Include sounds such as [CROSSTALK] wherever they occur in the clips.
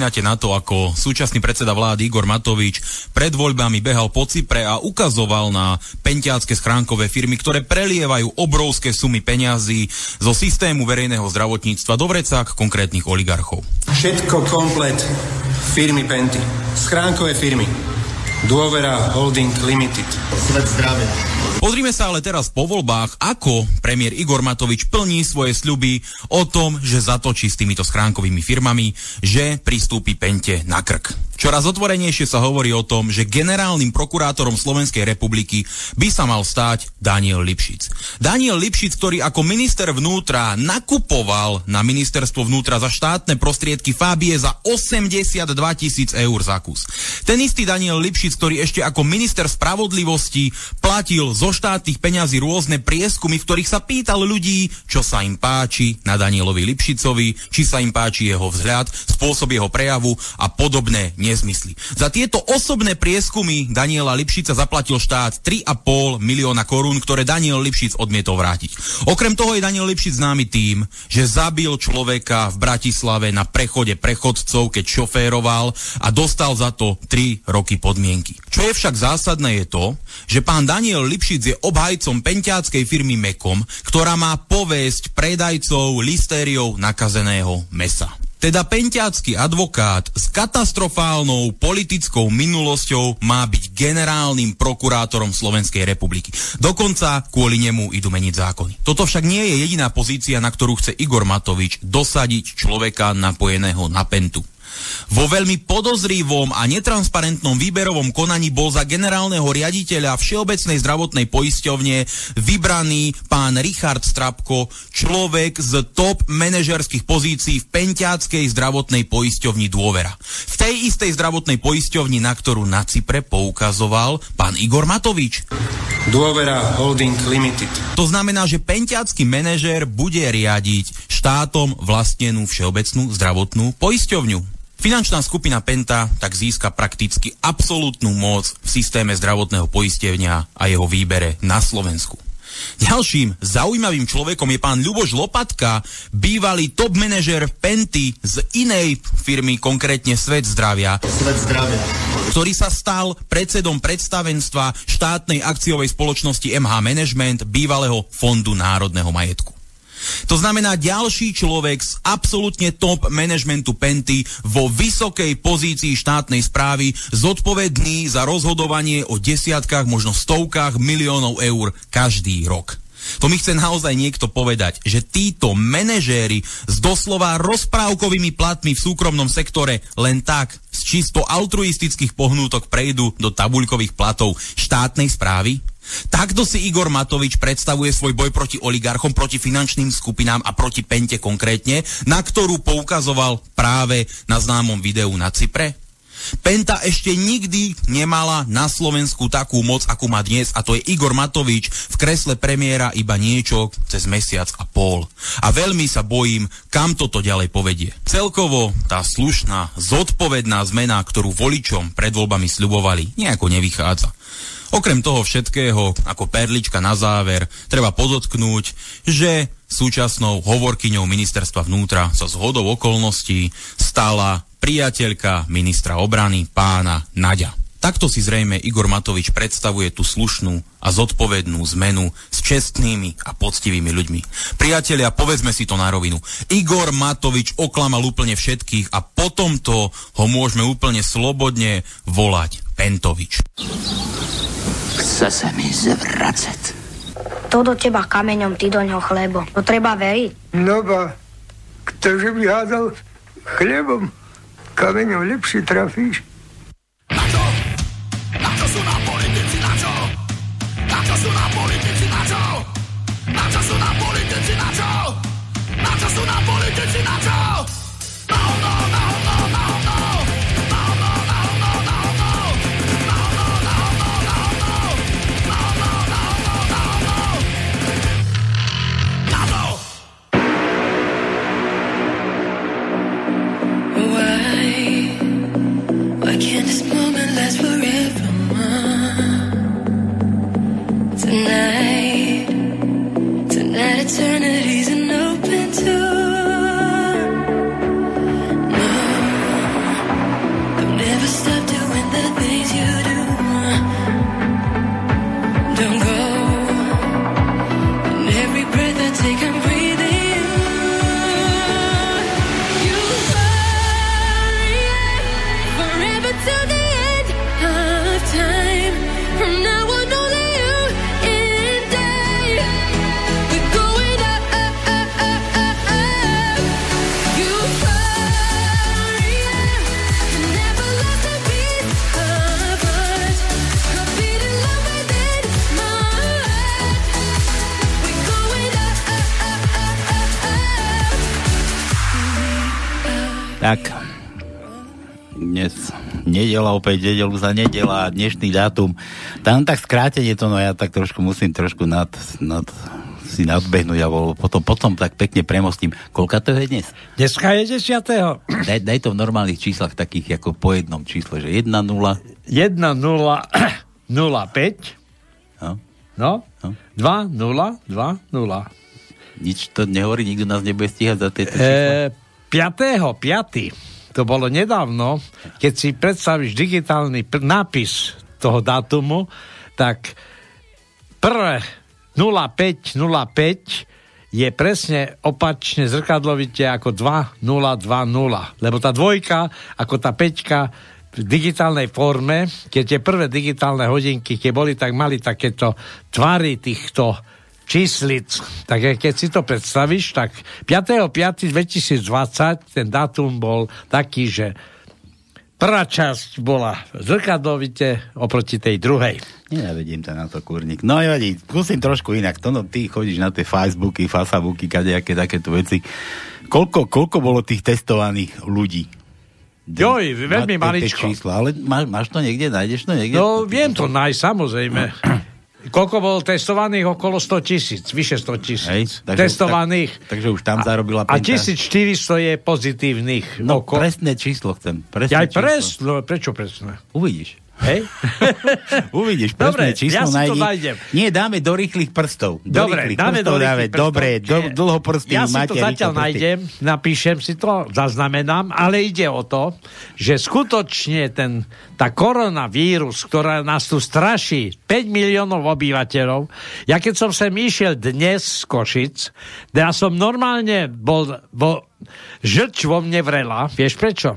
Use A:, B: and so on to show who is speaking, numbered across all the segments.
A: spomínate na to, ako súčasný predseda vlády Igor Matovič pred voľbami behal po Cypre a ukazoval na pentiacké schránkové firmy, ktoré prelievajú obrovské sumy peňazí zo systému verejného zdravotníctva do vrecák konkrétnych oligarchov.
B: Všetko komplet firmy Penty. Schránkové firmy. Dôvera Holding Limited.
C: Svet zdravia.
A: Pozrime sa ale teraz po voľbách, ako premiér Igor Matovič plní svoje sľuby o tom, že zatočí s týmito schránkovými firmami, že pristúpi Pente na krk. Čoraz otvorenejšie sa hovorí o tom, že generálnym prokurátorom Slovenskej republiky by sa mal stať Daniel Lipšic. Daniel Lipšic, ktorý ako minister vnútra nakupoval na ministerstvo vnútra za štátne prostriedky Fábie za 82 tisíc eur za kus. Ten istý Daniel Lipšic, ktorý ešte ako minister spravodlivosti platil zo štátnych peňazí rôzne prieskumy, v ktorých sa pýtal ľudí, čo sa im páči na Danielovi Lipšicovi, či sa im páči jeho vzhľad, spôsob jeho prejavu a podobné nezmysly. Za tieto osobné prieskumy Daniela Lipšica zaplatil štát 3,5 milióna korún, ktoré Daniel Lipšic odmietol vrátiť. Okrem toho je Daniel Lipšic známy tým, že zabil človeka v Bratislave na prechode prechodcov, keď šoféroval a dostal za to 3 roky podmienky. Čo je však zásadné je to, že pán Daniel Lipšic je obhajcom penťáckej firmy Mekom, ktorá má povesť predajcov listériou nakazeného mesa. Teda penťácky advokát s katastrofálnou politickou minulosťou má byť generálnym prokurátorom Slovenskej republiky. Dokonca kvôli nemu idú meniť zákony. Toto však nie je jediná pozícia, na ktorú chce Igor Matovič dosadiť človeka napojeného na pentu. Vo veľmi podozrivom a netransparentnom výberovom konaní bol za generálneho riaditeľa Všeobecnej zdravotnej poisťovne vybraný pán Richard Strapko, človek z top manažerských pozícií v Pentiackej zdravotnej poisťovni Dôvera. V tej istej zdravotnej poisťovni, na ktorú na Cypre poukazoval pán Igor Matovič.
B: Dôvera Holding Limited.
A: To znamená, že pentiacký manažér bude riadiť štátom vlastnenú všeobecnú zdravotnú poisťovňu. Finančná skupina Penta tak získa prakticky absolútnu moc v systéme zdravotného poistenia a jeho výbere na Slovensku. Ďalším zaujímavým človekom je pán Ľuboš Lopatka, bývalý top manažer Penty z inej firmy, konkrétne Svet zdravia,
C: Svet zdravia.
A: ktorý sa stal predsedom predstavenstva štátnej akciovej spoločnosti MH Management bývalého Fondu národného majetku. To znamená ďalší človek z absolútne top managementu Penty vo vysokej pozícii štátnej správy, zodpovedný za rozhodovanie o desiatkách, možno stovkách miliónov eur každý rok. To mi chce naozaj niekto povedať, že títo manažéri s doslova rozprávkovými platmi v súkromnom sektore len tak z čisto altruistických pohnútok prejdú do tabuľkových platov štátnej správy? Takto si Igor Matovič predstavuje svoj boj proti oligarchom, proti finančným skupinám a proti Pente konkrétne, na ktorú poukazoval práve na známom videu na Cypre? Penta ešte nikdy nemala na Slovensku takú moc, akú má dnes a to je Igor Matovič v kresle premiéra iba niečo cez mesiac a pol. A veľmi sa bojím, kam toto ďalej povedie. Celkovo tá slušná, zodpovedná zmena, ktorú voličom pred voľbami sľubovali, nejako nevychádza. Okrem toho všetkého, ako perlička na záver, treba podotknúť, že súčasnou hovorkyňou ministerstva vnútra sa z hodou okolností stala priateľka ministra obrany pána Naďa. Takto si zrejme Igor Matovič predstavuje tú slušnú a zodpovednú zmenu s čestnými a poctivými ľuďmi. Priatelia, povedzme si to na rovinu. Igor Matovič oklamal úplne všetkých a potom to ho môžeme úplne slobodne volať Pentovič.
D: Chce sa mi zvracať.
E: To do teba kameňom, ty do ňoho chlebo. To treba veriť.
F: No ba, ktože by hádal chlebom, kameňom lepšie trafíš.
G: Na No, no, no, no, no, no.
C: Why? Why can't this moment last
H: Tak. Dnes nedela opäť, nedelu za nedela dnešný dátum. Tam tak skrátenie to, no ja tak trošku musím trošku nad, nad si nadbehnúť a bol, potom, potom tak pekne premostím. Koľka to je dnes?
I: Dneska je 10.
H: Daj, daj to v normálnych číslach, takých ako po jednom čísle, že 1, 0.
I: 1 0 0 5
H: No.
I: no
H: No.
I: 2 0 2 0
H: Nič to nehovorí, nikto nás nebude stíhať za tieto čísla.
I: e, 5. 5. To bolo nedávno, keď si predstavíš digitálny pr- nápis toho dátumu, tak prvé 0505 je presne opačne zrkadlovite ako 2020. Lebo tá dvojka, ako tá peťka v digitálnej forme, keď tie prvé digitálne hodinky, keď boli, tak mali takéto tvary týchto číslic. Tak keď si to predstavíš, tak 5.5.2020 ten dátum bol taký, že prvá časť bola zrkadlovite oproti tej druhej.
H: Nenavedím ťa na to, kurník. No nevadí, skúsim trošku inak. To no, ty chodíš na tie Facebooky, Facebooky, kadejaké takéto veci. Koľko, koľko bolo tých testovaných ľudí?
I: Joj, veľmi maličko.
H: Čísla, ale má, máš to niekde, nájdeš to niekde?
I: No, viem to nájsť, samozrejme. [CLEARS THROAT] Koľko bolo testovaných? Okolo 100 tisíc, vyše 100 tisíc.
H: Takže-
I: testovaných.
H: tak- takže už tam zarobila
I: A
H: Penta.
I: 1400 je pozitívnych.
H: No,
I: Oko-
H: presné číslo chcem. Presné
I: Ja aj
H: číslo.
I: pres, no, prečo presné?
H: Uvidíš.
I: Hej? [LAUGHS]
H: Uvidíš,
I: Dobre,
H: číslo
I: ja si to
H: nájdi.
I: nájdem.
H: Nie, dáme do rýchlych prstov. Do
I: Dobre,
H: rýchlych
I: dáme
H: prstov
I: do
H: dáme.
I: rýchlych prstov.
H: Dobre, do,
I: Čiže
H: dlhoprstý
I: Ja si
H: máte
I: to zatiaľ nájdem, napíšem si to, zaznamenám, ale ide o to, že skutočne ten, tá koronavírus, ktorá nás tu straší 5 miliónov obyvateľov, ja keď som sem išiel dnes z Košic, ja som normálne bol, bol žlč vo mne vrela. Vieš prečo?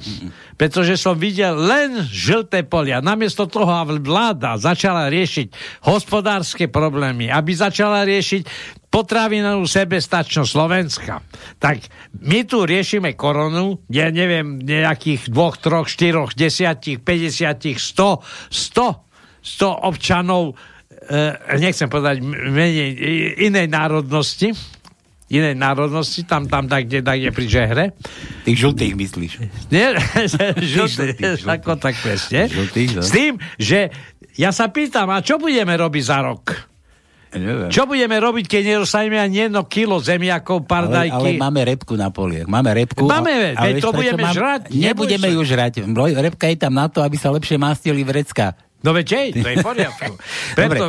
I: Pretože som videl len žlté polia. Namiesto toho, aby vláda začala riešiť hospodárske problémy, aby začala riešiť potravinovú sebestačnosť Slovenska. Tak my tu riešime koronu, ja neviem, nejakých dvoch, troch, štyroch, desiatich, 50, 100, 100, 100 občanov, e, nechcem povedať menej, inej národnosti, inej národnosti, tam, tam, tak, kde, tak, kde pri žehre.
H: Tých žltých myslíš.
I: Nie, [LAUGHS] žltý, [LAUGHS]
H: žltých,
I: ako tak presne.
H: Žltých, no.
I: S tým, že ja sa pýtam, a čo budeme robiť za rok?
H: Neviem.
I: Čo budeme robiť, keď nedostaneme ani jedno kilo zemiakov,
H: Ale, ale
I: pardajky?
H: máme repku na poliach. Máme repku.
I: Máme,
H: a,
I: veď
H: vieš,
I: to budeme žrať,
H: Nebudeme ju žrať. Repka je tam na to, aby sa lepšie mastili vrecka.
I: No veď hej, to je v poriadku. [LAUGHS] Preto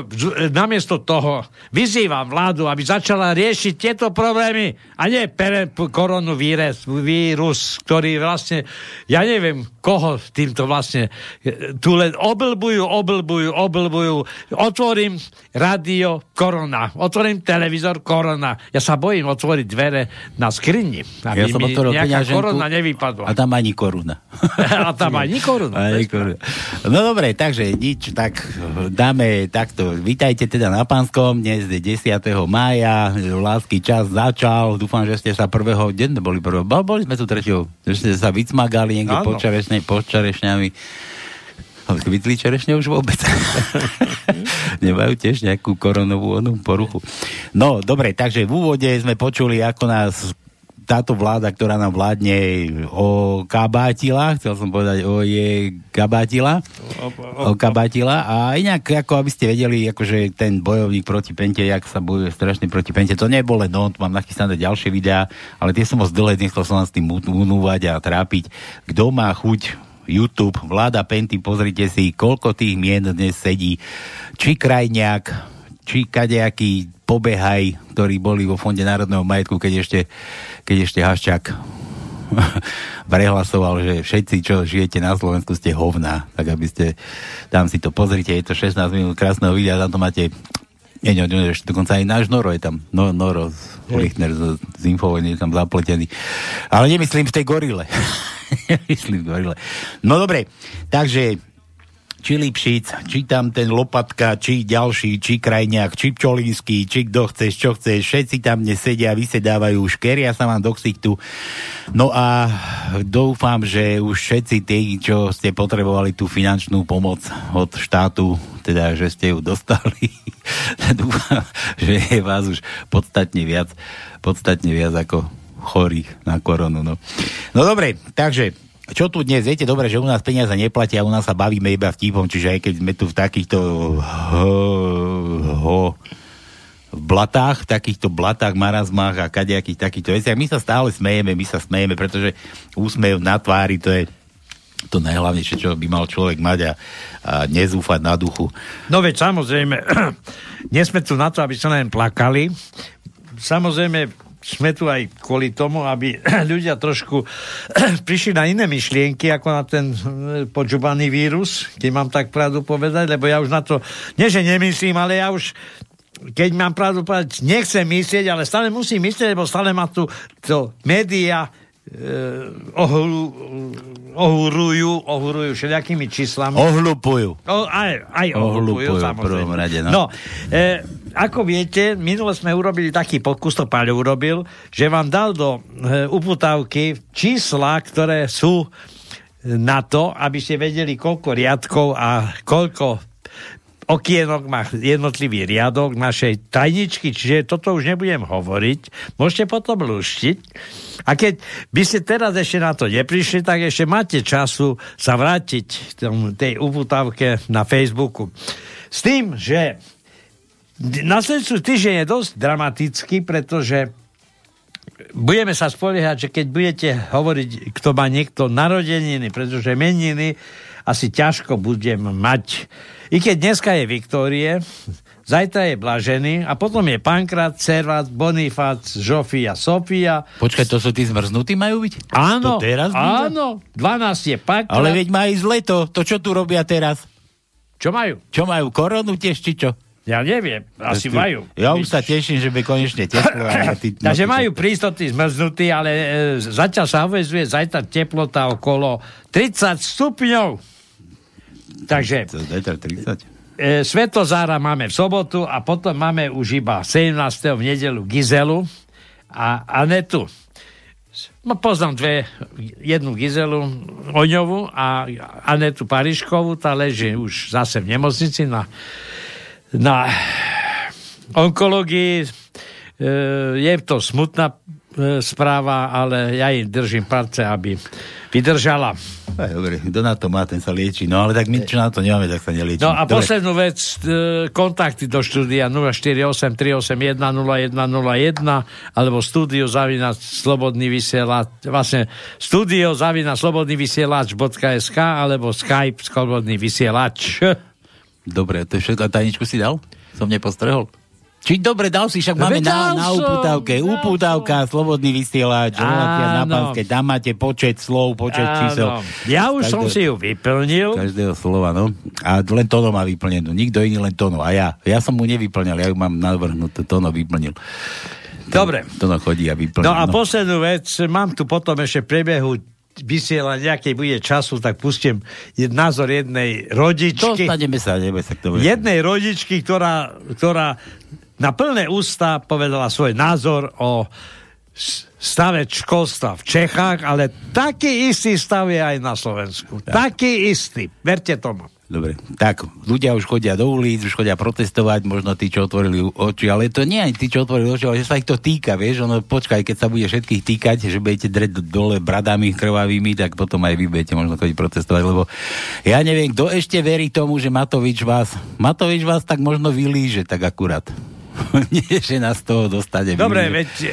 I: namiesto toho vyzývam vládu, aby začala riešiť tieto problémy a nie pere, koronavírus, vírus, ktorý vlastne, ja neviem, koho týmto vlastne e, tu len oblbujú, oblbujú, oblbujú. Otvorím radio, korona. Otvorím televízor, korona. Ja sa bojím otvoriť dvere na skrini,
H: Ja
I: aby
H: som
I: mi nejaká korona nevypadla.
H: A tam ani koruna. [LAUGHS]
I: A tam ani koruna.
H: Ani koruna. No dobre, takže nič, tak dáme takto. Vítajte teda na Pánskom, dnes je 10. mája, lásky čas začal, dúfam, že ste sa prvého, sme boli prvého? Bo- Boli sme tu treťou, že ste sa vycmagali niekde
I: Áno.
H: Čerešne, pod čerešňami. Ale Kvitli čerešne už vôbec. [LAUGHS] Nemajú tiež nejakú koronovú onú poruchu. No, dobre, takže v úvode sme počuli, ako nás táto vláda, ktorá nám vládne o kabátila, chcel som povedať o je kabátila, o kabátila. A inak, ako aby ste vedeli, akože ten bojovník proti Pente, jak sa bojuje strašne proti Pente, to nebolo tu mám nachystané ďalšie videá, ale tie som moc dlhé, nechcel som vám s tým unúvať a trápiť. Kto má chuť YouTube, vláda Penty, pozrite si, koľko tých mien dnes sedí, či Krajňák, či kadejakí pobehaj, ktorí boli vo Fonde národného majetku, keď ešte, keď ešte Haščák [LAUGHS] prehlasoval, že všetci, čo žijete na Slovensku, ste hovná. Tak aby ste, tam si to pozrite, je to 16 minút krásneho videa, tam to máte nie, nie, nie, ešte dokonca aj náš Noro je tam. No, Noro Lichner z, z Infovojny je tam zapletený. Ale nemyslím v tej gorile. [LAUGHS] nemyslím v gorile. No dobre, takže či Lipšic, či tam ten Lopatka, či ďalší, či Krajňák, či Pčolínsky, či kto chceš, čo chceš, všetci tam dnes sedia, vysedávajú, škeria sa vám do ksichtu. No a dúfam, že už všetci tí, čo ste potrebovali tú finančnú pomoc od štátu, teda, že ste ju dostali, [LAUGHS] dúfam, že je vás už podstatne viac, podstatne viac ako chorých na koronu. No, no dobre, takže čo tu dnes, viete dobre, že u nás peniaze neplatia, u nás sa bavíme iba vtipom, čiže aj keď sme tu v takýchto ho, ho, v blatách, takýchto blatách, marazmách a kadejakých takýchto veciach, my sa stále smejeme, my sa smejeme, pretože úsmev na tvári, to je to najhlavnejšie, čo by mal človek mať a, a nezúfať na duchu.
I: No veď samozrejme, [CLEARS THROAT] nie sme tu na to, aby sa len plakali. Samozrejme, sme tu aj kvôli tomu, aby [CLEARS THROAT] ľudia trošku [CLEARS THROAT] prišli na iné myšlienky, ako na ten eh, počúbaný vírus, keď mám tak pravdu povedať, lebo ja už na to, nie že nemyslím, ale ja už keď mám pravdu povedať, nechcem myslieť, ale stále musím myslieť, lebo stále ma tu to média e, ohru, ohurujú, ohurujú všelijakými číslami.
H: Ohlupujú.
I: O, aj, aj ohlupujú,
H: Ohlupujú v prvom rade, no.
I: no e, ako viete, minule sme urobili taký pokus, to Paľo urobil, že vám dal do e, uputávky čísla, ktoré sú na to, aby ste vedeli, koľko riadkov a koľko okienok má jednotlivý riadok našej tajničky, čiže toto už nebudem hovoriť. Môžete potom luštiť. A keď by ste teraz ešte na to neprišli, tak ešte máte času sa vrátiť k tomu- tej uputávke na Facebooku. S tým, že nasledujúci týždeň je dosť dramatický, pretože budeme sa spoliehať, že keď budete hovoriť, kto má niekto narodeniny, pretože meniny asi ťažko budem mať. I keď dneska je Viktórie, zajtra je Blažený a potom je Pankrat, Servat, Bonifác, Žofia, Sofia.
H: Počkaj, to sú tí zmrznutí majú byť?
I: Áno,
H: To teraz bude?
I: áno, 12 je Pankrat.
H: Ale veď má ísť leto, to čo tu robia teraz?
I: Čo majú?
H: Čo majú, koronu tiež, či čo?
I: Ja neviem, asi
H: Tu-
I: majú.
H: Ja už sa teším, že by konečne teplo. [COUGHS] ty- no,
I: Takže majú prístoty zmrznutí, ale e, zatiaľ sa uvezuje zajtra teplota okolo 30 stupňov. Takže
H: zajtra 30.
I: e, Svetozára máme v sobotu a potom máme už iba 17. v nedelu Gizelu a Anetu. No, poznám dve, jednu Gizelu Oňovu a Anetu Pariškovú, tá leží už zase v nemocnici na, na onkológii. E, je to smutná e, správa, ale ja im držím palce, aby vydržala.
H: Aj, dobre, kto na to má, ten sa lieči. No ale tak my, čo na to nemáme, tak sa nelieči.
I: No a
H: Dobre.
I: poslednú vec, e, kontakty do štúdia 048 381 0101 alebo studio zavina slobodný vysielač, vlastne studio zavina slobodný vysielač.sk alebo Skype slobodný vysielač.
H: Dobre, to je všetko. Tajničku si dal? Som nepostrehol. Či dobre, dal si, však máme
I: Veď
H: na, na
I: som,
H: uputávke.
I: dal
H: Uputávka, slobodný vysielač, na pánske. Tam máte počet slov, počet čísel.
I: Áno. Ja už som
H: Každého-
I: si ju vyplnil.
H: Každého slova, no. A len Tono má vyplnenú. Nikto iný, len Tono. A ja. Ja som mu nevyplňal, ja ju mám navrhnutú. Tono vyplnil.
I: Dobre.
H: Tono chodí a vyplňa.
I: No a poslednú vec, mám tu potom ešte v priebehu vysielania, keď bude času, tak pustím názor jednej rodičky.
H: Dostaneme sa, neboj sa k tomu.
I: jednej rodičky, ktorá, ktorá na plné ústa povedala svoj názor o stave školstva v Čechách, ale taký istý stav je aj na Slovensku. Taký istý. Verte tomu.
H: Dobre, tak ľudia už chodia do ulic, už chodia protestovať, možno tí, čo otvorili oči, ale to nie aj tí, čo otvorili oči, ale že sa ich to týka, vieš, ono počkaj, keď sa bude všetkých týkať, že budete dreť dole bradami krvavými, tak potom aj vy budete možno chodiť protestovať, lebo ja neviem, kto ešte verí tomu, že Matovič vás, Matovič vás tak možno vylíže, tak akurát. [LAUGHS] Nie, že nás toho dostane.
I: Dobre, veď e,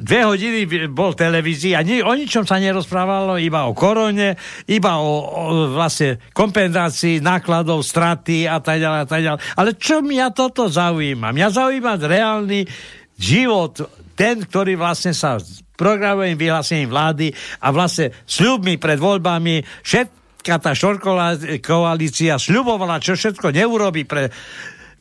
I: dve hodiny bol televízii a ni, o ničom sa nerozprávalo, iba o korone, iba o, o vlastne kompenzácii nákladov, straty a tak ďalej a tak ďalej. Ale čo mňa toto zaujíma? Mňa zaujíma reálny život, ten, ktorý vlastne sa programovým vyhlásením vlády a vlastne sľubmi pred voľbami všetka tá šorková koalícia sľubovala, čo všetko neurobi pre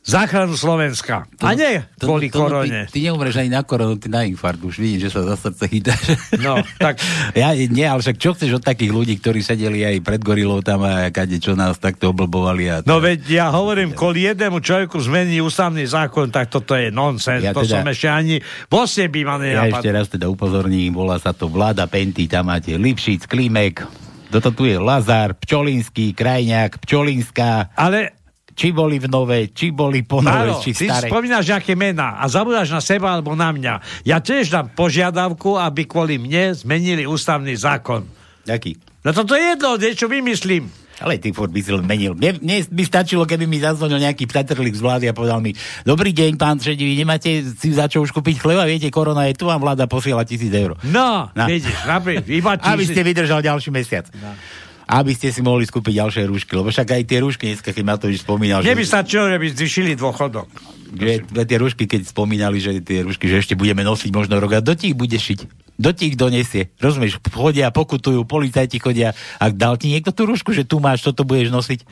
I: záchranu Slovenska. A nie kvôli
H: to- to-
I: korone.
H: Ty, ty neumreš ani na koronu, ty na infarkt. Už vidím, že sa za srdce chytáš. [LAUGHS]
I: No, tak [LAUGHS]
H: Ja, nie, ale však čo chceš od takých ľudí, ktorí sedeli aj pred gorilou tam a kade, čo nás takto oblbovali. A
I: No veď ja hovorím, kvôli jednému človeku zmení ústavný zákon, tak toto je nonsens.
H: Ja
I: to
H: teda-
I: som ešte ani vo by ma
H: Ja ešte raz teda upozorním, volá sa to Vláda Penty, tam máte Lipšic, Klimek, toto tu je Lazar, Pčolinský, Krajňák, Pčolinská,
I: Ale
H: či boli v nové, či boli po nové,
I: Áno,
H: či
I: ty
H: staré.
I: spomínaš nejaké mená a zabudáš na seba alebo na mňa. Ja tiež dám požiadavku, aby kvôli mne zmenili ústavný zákon.
H: Aký?
I: No toto je jedno, niečo vymyslím.
H: Ale ty furt by si len menil. Mne, mne by stačilo, keby mi zazvonil nejaký ptatrlík z vlády a povedal mi, dobrý deň, pán Šedivý, nemáte si za čo už kúpiť chleba? Viete, korona je tu a vláda posiela tisíc eur.
I: No,
H: No.
I: vidíš, napríklad, [LAUGHS] iba
H: Aby
I: tíži-
H: ste vydržal ďalší mesiac. Aby ste si mohli skúpiť ďalšie rúšky, lebo však aj tie rúšky dneska, keď Matovič spomínal,
I: Mne by
H: že,
I: stačilo, že by zvyšili dôchodok.
H: že tie rúšky, keď spomínali, že tie rúšky, že ešte budeme nosiť možno rok a do tých bude šiť. Do tých donesie. Rozumieš, chodia, pokutujú, policajti chodia. Ak dal ti niekto tú rúšku, že tu máš, toto budeš nosiť,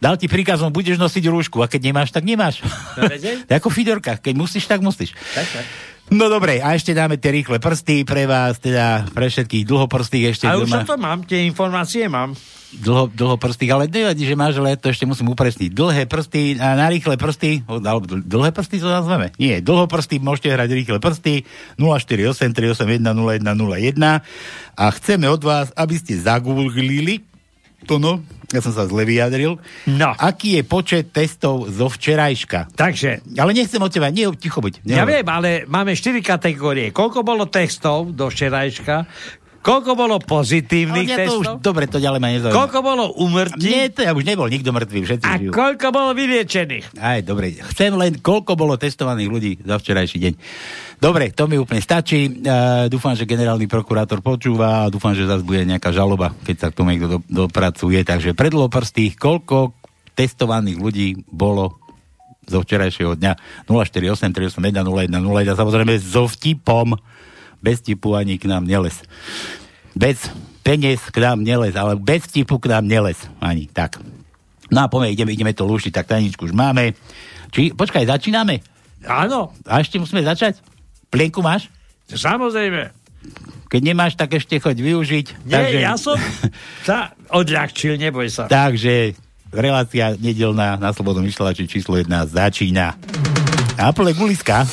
H: dal ti príkazom, budeš nosiť rúšku a keď nemáš, tak nemáš.
I: No, [LAUGHS]
H: ako Fidorka, keď musíš, tak musíš. No dobre, a ešte dáme tie rýchle prsty pre vás, teda pre všetkých dlhoprstých ešte.
I: A už
H: má-
I: to mám, tie informácie mám.
H: dlho, dlhoprstých, ale nevadí, že máš, ale to ešte musím upresniť. Dlhé prsty a na rýchle prsty, alebo dl- dlhé prsty to nazveme? Nie, dlhoprsty môžete hrať rýchle prsty 048 381 0101 a chceme od vás, aby ste zagooglili to no, ja som sa zle vyjadril,
I: No.
H: aký je počet testov zo včerajška.
I: Takže,
H: Ale nechcem od teba, nie, ticho buď.
I: ja
H: nehovor.
I: viem, ale máme 4 kategórie. Koľko bolo textov do včerajška? Koľko bolo
H: Ale
I: pozitívnych
H: mňa to už,
I: testov?
H: dobre, to ďalej ma nezaujíma.
I: Koľko bolo umrtí?
H: Nie, to ja už nebol nikto mŕtvý, všetci
I: A
H: žijú.
I: koľko bolo vyliečených?
H: Aj, dobre. Chcem len, koľko bolo testovaných ľudí za včerajší deň. Dobre, to mi úplne stačí. Uh, dúfam, že generálny prokurátor počúva a dúfam, že zase bude nejaká žaloba, keď sa k tomu niekto do, dopracuje. Takže predlo prstých, koľko testovaných ľudí bolo zo včerajšieho dňa 048 381 0101 samozrejme so vtipom bez tipu ani k nám neles bez peniaz k nám neles ale bez tipu k nám neles ani tak no a poďme, ideme, ideme to lúštiť tak tajničku už máme či, počkaj, začíname
I: Áno,
H: a ešte musíme začať plienku máš?
I: samozrejme.
H: keď nemáš, tak ešte choď využiť
I: Nie, ja som [LAUGHS] sa odľahčil, neboj sa.
H: Takže relácia nedelná na Slobodnom vysielači číslo 1 začína. Apple guliska.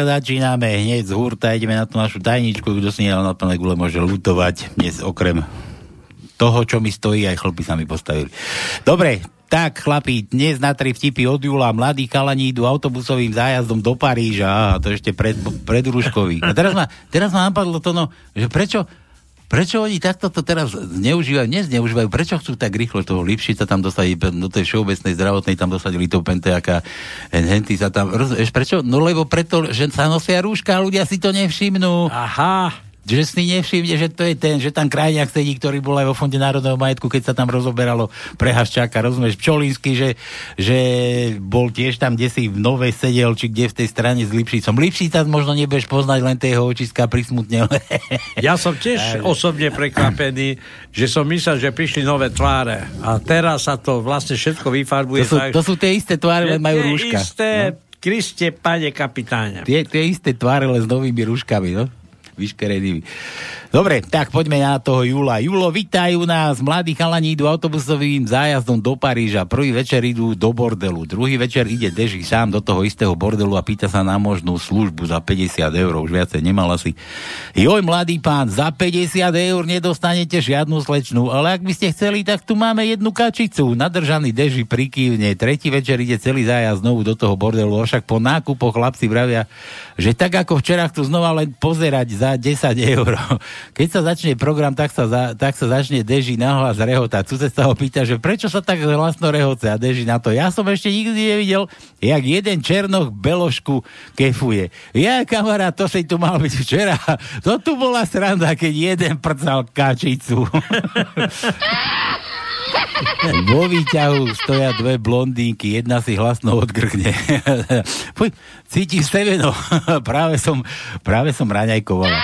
H: Tak začíname hneď z hurta, ideme na tú našu tajničku, kto si nedal na plné gule môže lutovať dnes okrem toho, čo mi stojí, aj chlpy sa mi postavili. Dobre, tak chlapi, dnes na tri vtipy od Júla, mladí kalani idú autobusovým zájazdom do Paríža, aha, to ešte pred, pred Ruškový. A teraz ma, teraz ma napadlo to, no, že prečo, Prečo oni takto to teraz zneužívajú, nezneužívajú, prečo chcú tak rýchlo toho Lipšica tam dostať do tej všeobecnej zdravotnej, tam dosadili to penteaka, henty sa tam, rozumieš, prečo? No lebo preto, že sa nosia rúška a ľudia si to nevšimnú.
I: Aha,
H: Že si nevšimne, že to je ten, že tam krajňák sedí, ktorý bol aj vo Fonde národného majetku, keď sa tam rozoberalo pre Haščáka, rozumieš, Pčolínsky, že, že bol tiež tam, kde si v Novej sedel, či kde v tej strane s Lipšicom. Lipšica možno nebudeš poznať, len tie jeho očiská prismutne.
I: ja som tiež osobne prekvapený, že som myslel, že prišli nové tváre. A teraz sa to vlastne všetko vyfarbuje.
H: To sú,
I: tak,
H: to sú tie isté tváre, len majú rúška.
I: isté, Kriste, pane kapitáne.
H: Tie, tie isté tváre, len s novými rúškami, no? víš, který je Dobre, tak poďme na toho Júla. Julo, vitajú nás. Mladí chalani idú autobusovým zájazdom do Paríža. Prvý večer idú do bordelu. Druhý večer ide Deži sám do toho istého bordelu a pýta sa na možnú službu za 50 eur. Už viacej nemal asi. Joj, mladý pán, za 50 eur nedostanete žiadnu slečnú, ale ak by ste chceli, tak tu máme jednu kačicu. Nadržaný Deži prikývne. Tretí večer ide celý zájazd znovu do toho bordelu. Však po nákupoch chlapci vravia, že tak ako včera chcú znova len pozerať za 10 eur. Keď sa začne program, tak sa, za, tak sa začne Deži nahlas rehotať. Cudec sa ho pýta, že prečo sa tak hlasno rehoce a Deži na to. Ja som ešte nikdy nevidel, jak jeden černoch beložku kefuje. Ja, kamarát, to si tu mal byť včera. To tu bola sranda, keď jeden prcal kačicu. [LAUGHS] Vo výťahu stoja dve blondínky, jedna si hlasno odgrkne. [LAUGHS] Fuj, cítim semeno. [LAUGHS] práve som, práve som raňajkovala.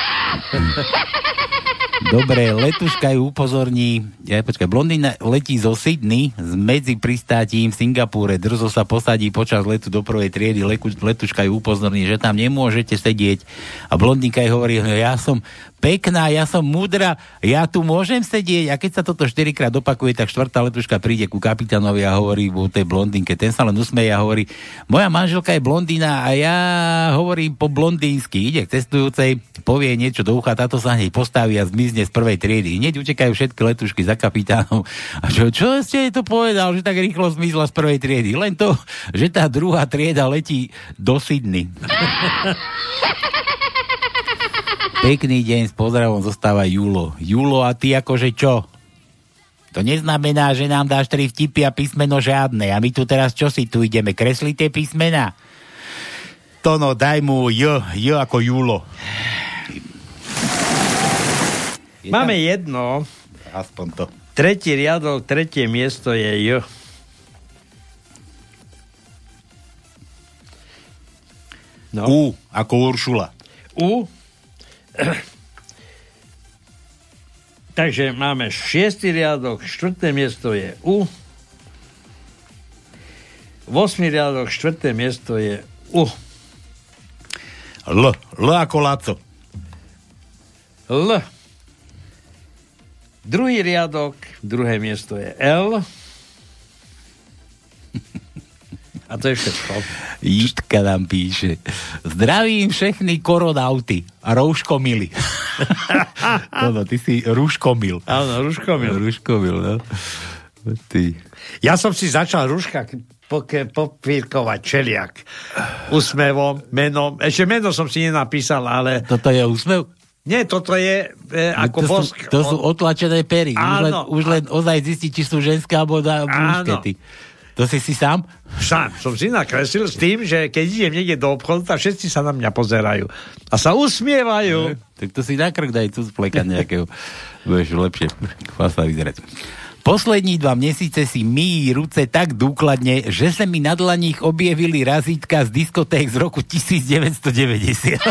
H: Dobre, letuška ju upozorní, ja, počkaj, blondína letí zo Sydney s medzi pristátím v Singapúre, drzo sa posadí počas letu do prvej triedy, letuška ju upozorní, že tam nemôžete sedieť a blondínka jej hovorí, ja som pekná, ja som múdra, ja tu môžem sedieť a keď sa toto štyrikrát opakuje, tak štvrtá letuška príde ku kapitánovi a hovorí o tej blondínke, ten sa len usmeje a hovorí, moja manželka je blondína a ja hovorím po blondínsky, ide k cestujúcej, povie niečo do ucha, táto sa hneď postaví a zmizne z prvej triedy. Hneď utekajú všetky letušky za kapitánom. A čo, čo ste to povedal, že tak rýchlo zmizla z prvej triedy? Len to, že tá druhá trieda letí do Sydney. [LAUGHS] Pekný deň, s pozdravom zostáva Julo. Julo, a ty akože čo? To neznamená, že nám dáš tri vtipy a písmeno žiadne. A my tu teraz čo si tu ideme? Kresliť tie písmena? Tono, daj mu J, J ako Julo. Je
I: Máme
H: tam-
I: jedno,
H: Aspoň to.
I: tretí riadok, tretie miesto je J. No.
H: U, ako Uršula.
I: U. [CLEARS THROAT] Takže máme šiestý riadok, štvrté miesto je U. Vosmý riadok, štvrté miesto je U.
H: L, L ako Laco.
I: L. Druhý riadok, druhé miesto je L. A to je všetko.
H: Jitka nám píše. Zdravím všechny koronauty a rouškomily. [LAUGHS] Tono, ty si rúškomil.
I: Áno, Ruškomil.
H: Rúškomil, no. Ty.
I: Ja som si začal poke- popírkovať čeliak. Úsmevom, menom. Ešte meno som si nenapísal, ale...
H: Toto je úsmev?
I: Nie, toto je e, ako
H: to,
I: bosk.
H: sú, to sú otlačené pery. Už len,
I: Áno.
H: už len ozaj zistiť, či sú ženské alebo mužské. To si si sám?
I: Sám som si nakreslil s tým, že keď idem niekde do obchodu, tak všetci sa na mňa pozerajú. A sa usmievajú.
H: Tak to si na krk daj tu splekať nejakého. [LAUGHS] Budeš lepšie. Chvása vyzerať. Poslední dva měsíce si myjí ruce tak důkladne, že sa mi na dlaních objevili razítka z diskoték z roku 1990. [LAUGHS]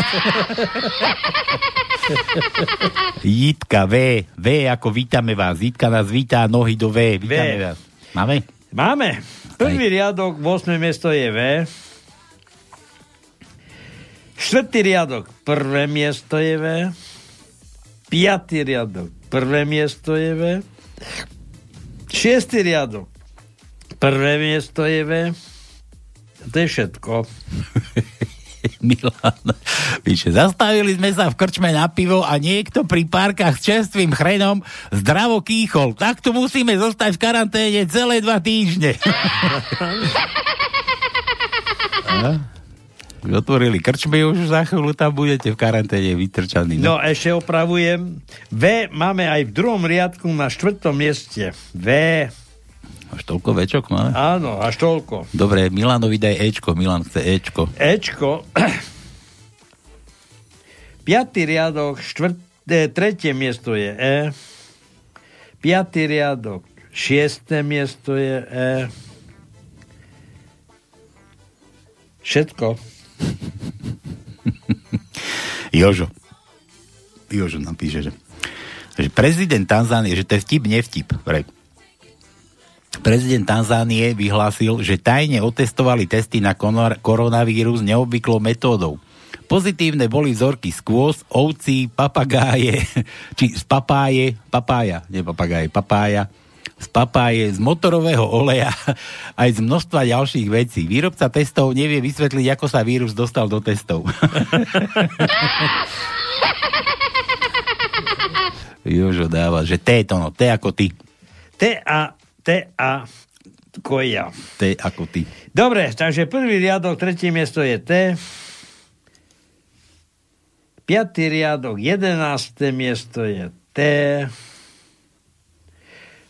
H: Jitka, V, V ako vítame vás. Jitka nás vítá, nohy do V. Vítame
I: V.
H: vás. Máme?
I: Máme. Prvý riadok, 8. miesto je V. Štvrtý riadok, prvé miesto je V. Piatý riadok, prvé miesto je V. Šiestý riadok, prvé miesto je V. To je všetko. [LAUGHS] [LAUGHS]
H: Milan. Píše, zastavili sme sa v krčme na pivo a niekto pri párkach s čerstvým chrenom zdravo kýchol. Takto musíme zostať v karanténe celé dva týždne. Otvorili krčmy, už za chvíľu tam budete v karanténe vytrčaní.
I: No ešte opravujem. V máme aj v druhom riadku na štvrtom mieste. V.
H: Až toľko večok máme?
I: Áno, až toľko.
H: Dobre, Milanovi daj Ečko, Milan chce Ečko.
I: Ečko. [CLEARS THROAT] Piatý riadok, štvrté, tretie miesto je E. Piatý riadok, šiesté miesto je E. Všetko. [LAUGHS]
H: Jožo. Jožo nám píše, že, že prezident Tanzánie, že to je vtip, nevtip. Vraj. Prezident Tanzánie vyhlásil, že tajne otestovali testy na koronavírus neobvyklou metódou. Pozitívne boli vzorky z kôz, ovcí, papagáje, [LAUGHS] či z papáje, papája, nie papagáje, papája, z papáje, z motorového oleja, [LAUGHS] aj z množstva ďalších vecí. Výrobca testov nevie vysvetliť, ako sa vírus dostal do testov. [LAUGHS] Jožo dáva, že T je to, no, T ako ty.
I: T a T a ako ja.
H: T ako ty.
I: Dobre, takže prvý riadok, tretie miesto je T. Piatý riadok, jedenácté miesto je T.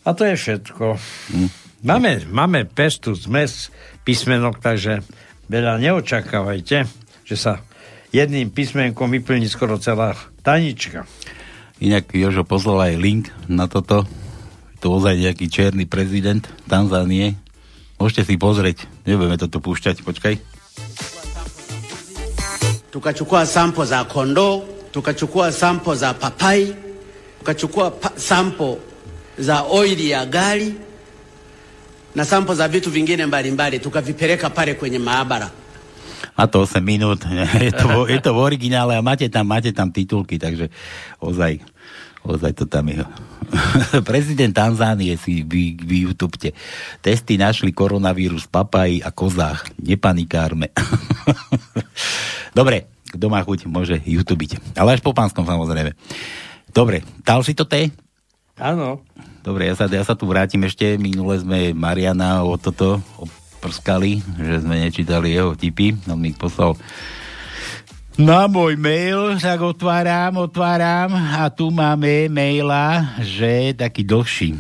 I: A to je všetko. Máme, máme pestu zmes písmenok, takže veľa neočakávajte, že sa jedným písmenkom vyplní skoro celá tanička.
H: Inak Jožo poslal aj link na toto. To ozaj nejaký černý prezident Tanzánie. Môžete si pozrieť. Nebudeme toto púšťať. Počkaj.
J: tukachukua sampo za kondoo, tukachukua sampo za papai, tukachukua pa- sampo za oili ya gari na sampo za vitu vingine mbalimbali, tukavipeleka pale kwenye maabara.
H: Má to 8 minút. [LAUGHS] Je to, je to v originále a máte tam, máte tam titulky, takže ozaj, ozaj to tam je. [LAUGHS] Prezident Tanzánie si vy, vy YouTubete. Testy našli koronavírus v papaji a kozách. Nepanikárme. [LAUGHS] Dobre, kto má chuť, môže YouTubiť. Ale až po pánskom samozrejme. Dobre, dal si to T?
I: Áno.
H: Dobre, ja sa, ja sa tu vrátim ešte. Minule sme Mariana o toto oprskali, že sme nečítali jeho tipy. On mi poslal na môj mail, tak otváram, otváram a tu máme maila, že taký dlhší.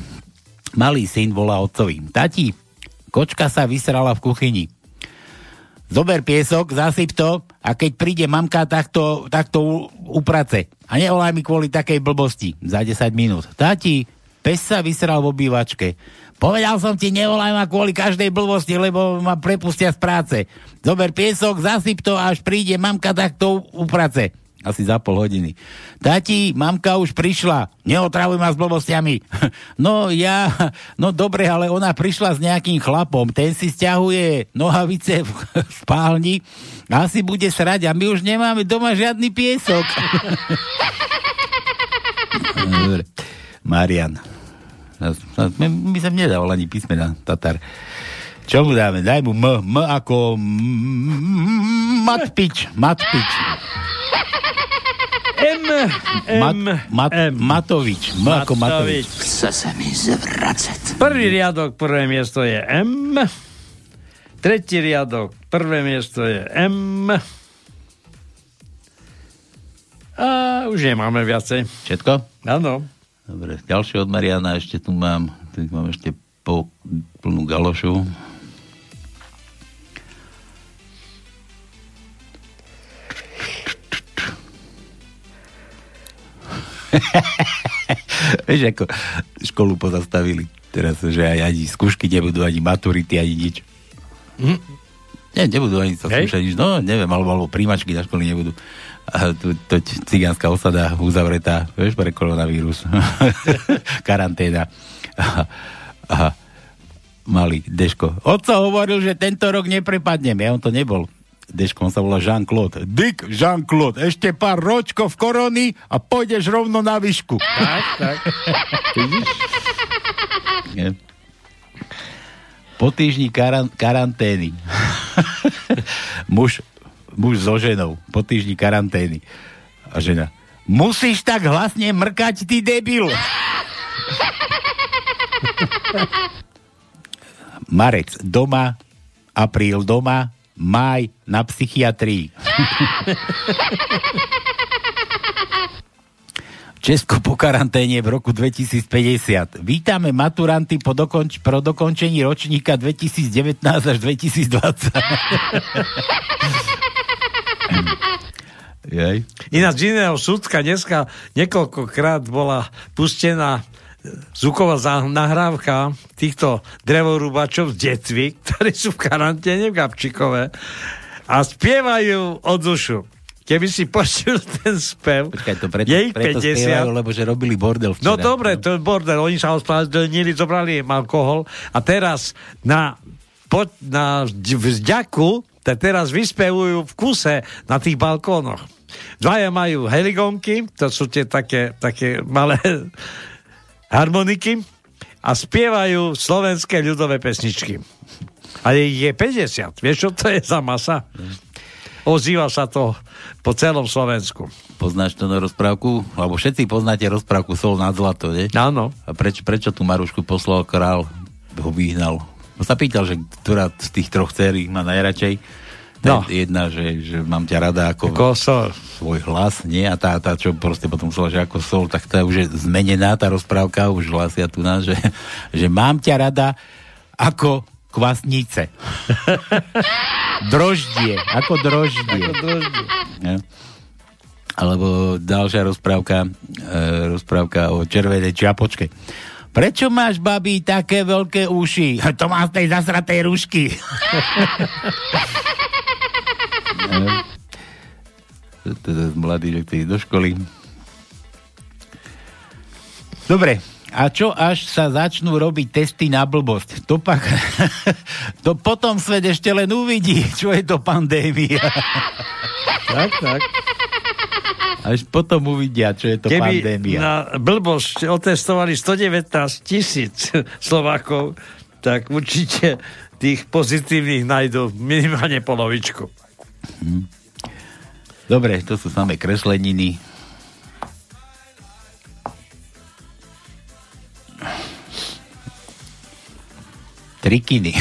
H: Malý syn volá otcovi. Tati, kočka sa vysrala v kuchyni. Zober piesok, zasyp to a keď príde mamka, tak to, tak to uprace. A nevolaj mi kvôli takej blbosti za 10 minút. Tati, pes sa vysral v obývačke. Povedal som ti, nevolaj ma kvôli každej blbosti, lebo ma prepustia z práce. Zober piesok, zasyp to a až príde mamka, tak to uprace. Asi za pol hodiny. Tati, mamka už prišla. Neotravuj ma s blbostiami. [LAUGHS] No ja, no dobre, ale ona prišla s nejakým chlapom. Ten si stiahuje nohavice v, [LAUGHS] spálni asi bude srať a my už nemáme doma žiadny piesok. [LAUGHS] Dobre. Marian. My, my som nedával ani písmena, Tatar. Čo mu dáme? Daj mu M. M ako... Matpič. Matpič.
I: M,
H: Mat,
I: M,
H: mat,
I: M.
H: Matovič. M ako Matovič.
D: Chce se mi zvracet.
I: Prvý riadok, prvé miesto je M. Tretí riadok, prvé miesto je M. A už nemáme viacej.
H: Všetko?
I: Áno.
H: Dobre, ďalšie od Mariana ešte tu mám. Tu mám ešte po plnú galošu. [LAUGHS] Vieš, ako školu pozastavili. Teraz, že aj ani skúšky nebudú, ani maturity, ani nič.
I: Hm?
H: Nie, nebudú ani sa skúšať nič. No, neviem, alebo, alebo príjmačky na školy nebudú. To cigánska osada uzavretá, vieš, pre koronavírus. [LAUGHS] Karanténa. A, a malý Deško. Otco hovoril, že tento rok neprepadnem. Ja on to nebol. Deško, on sa volá Jean-Claude. Dick Jean-Claude, ešte pár ročkov korony a pôjdeš rovno na výšku.
I: Tak, tak.
H: Po týždni karan- karantény. [LAUGHS] Muž muž so ženou po týždni karantény. A žena, musíš tak hlasne mrkať, ty debil. [LAUGHS] Marec doma, apríl doma, maj na psychiatrii. Česko po karanténe v roku 2050. Vítame maturanty po, dokonč- po dokončení ročníka 2019 až 2020. [LAUGHS] Jej.
I: Ináč z iného súdka dneska niekoľkokrát bola pustená zvuková nahrávka týchto drevorúbačov z detvy, ktorí sú v karanténe v Gabčíkove a spievajú od dušu. Keby si počul ten spev,
H: Počkaj, to preto,
I: je ich
H: preto
I: 50.
H: spievajú, lebo že robili bordel včera.
I: No dobre, to je bordel, oni sa ospravedlnili, zobrali im alkohol a teraz na, po, na vzďaku te teraz vyspevujú v kuse na tých balkónoch. Dvaja majú heligónky, to sú tie také, také malé [LAUGHS] harmoniky a spievajú slovenské ľudové pesničky. A je 50. Vieš, čo to je za masa? Ozýva sa to po celom Slovensku.
H: Poznáš na rozprávku? Lebo všetci poznáte rozprávku Sol nad zlato, nie?
I: Áno.
H: A preč, prečo tu Marušku poslal král, ho vyhnal? On sa pýtal, že ktorá z tých troch dcerí má najradšej.
I: No.
H: Tá Jedna, že, že mám ťa rada ako,
I: Ako sol.
H: svoj hlas, nie? A tá, tá, čo proste potom slovo, že ako sol, tak tá už je zmenená, tá rozprávka, už hlasia tu nás, že, že mám ťa rada ako kvasnice. [LAUGHS] droždie, ako droždie.
I: Ako droždie.
H: Ja. Alebo ďalšia rozprávka, e, rozprávka o červenej čiapočke. Prečo máš, babi, také veľké uši? [LAUGHS] To mám z tej zasratej rušky. [LAUGHS] to je mladý, že chce do školy. Dobre, a čo až sa začnú robiť testy na blbosť? To pak... [LAUGHS] to potom svet ešte len uvidí, čo je to pandémia.
I: Tak, tak.
H: Až potom uvidia, čo je to
I: Keby
H: pandémia.
I: na blbosť otestovali 119 tisíc [LAUGHS] Slovákov, tak určite tých pozitívnych nájdú minimálne polovičku.
H: Dobre, to sú samé kresleniny. Trikiny.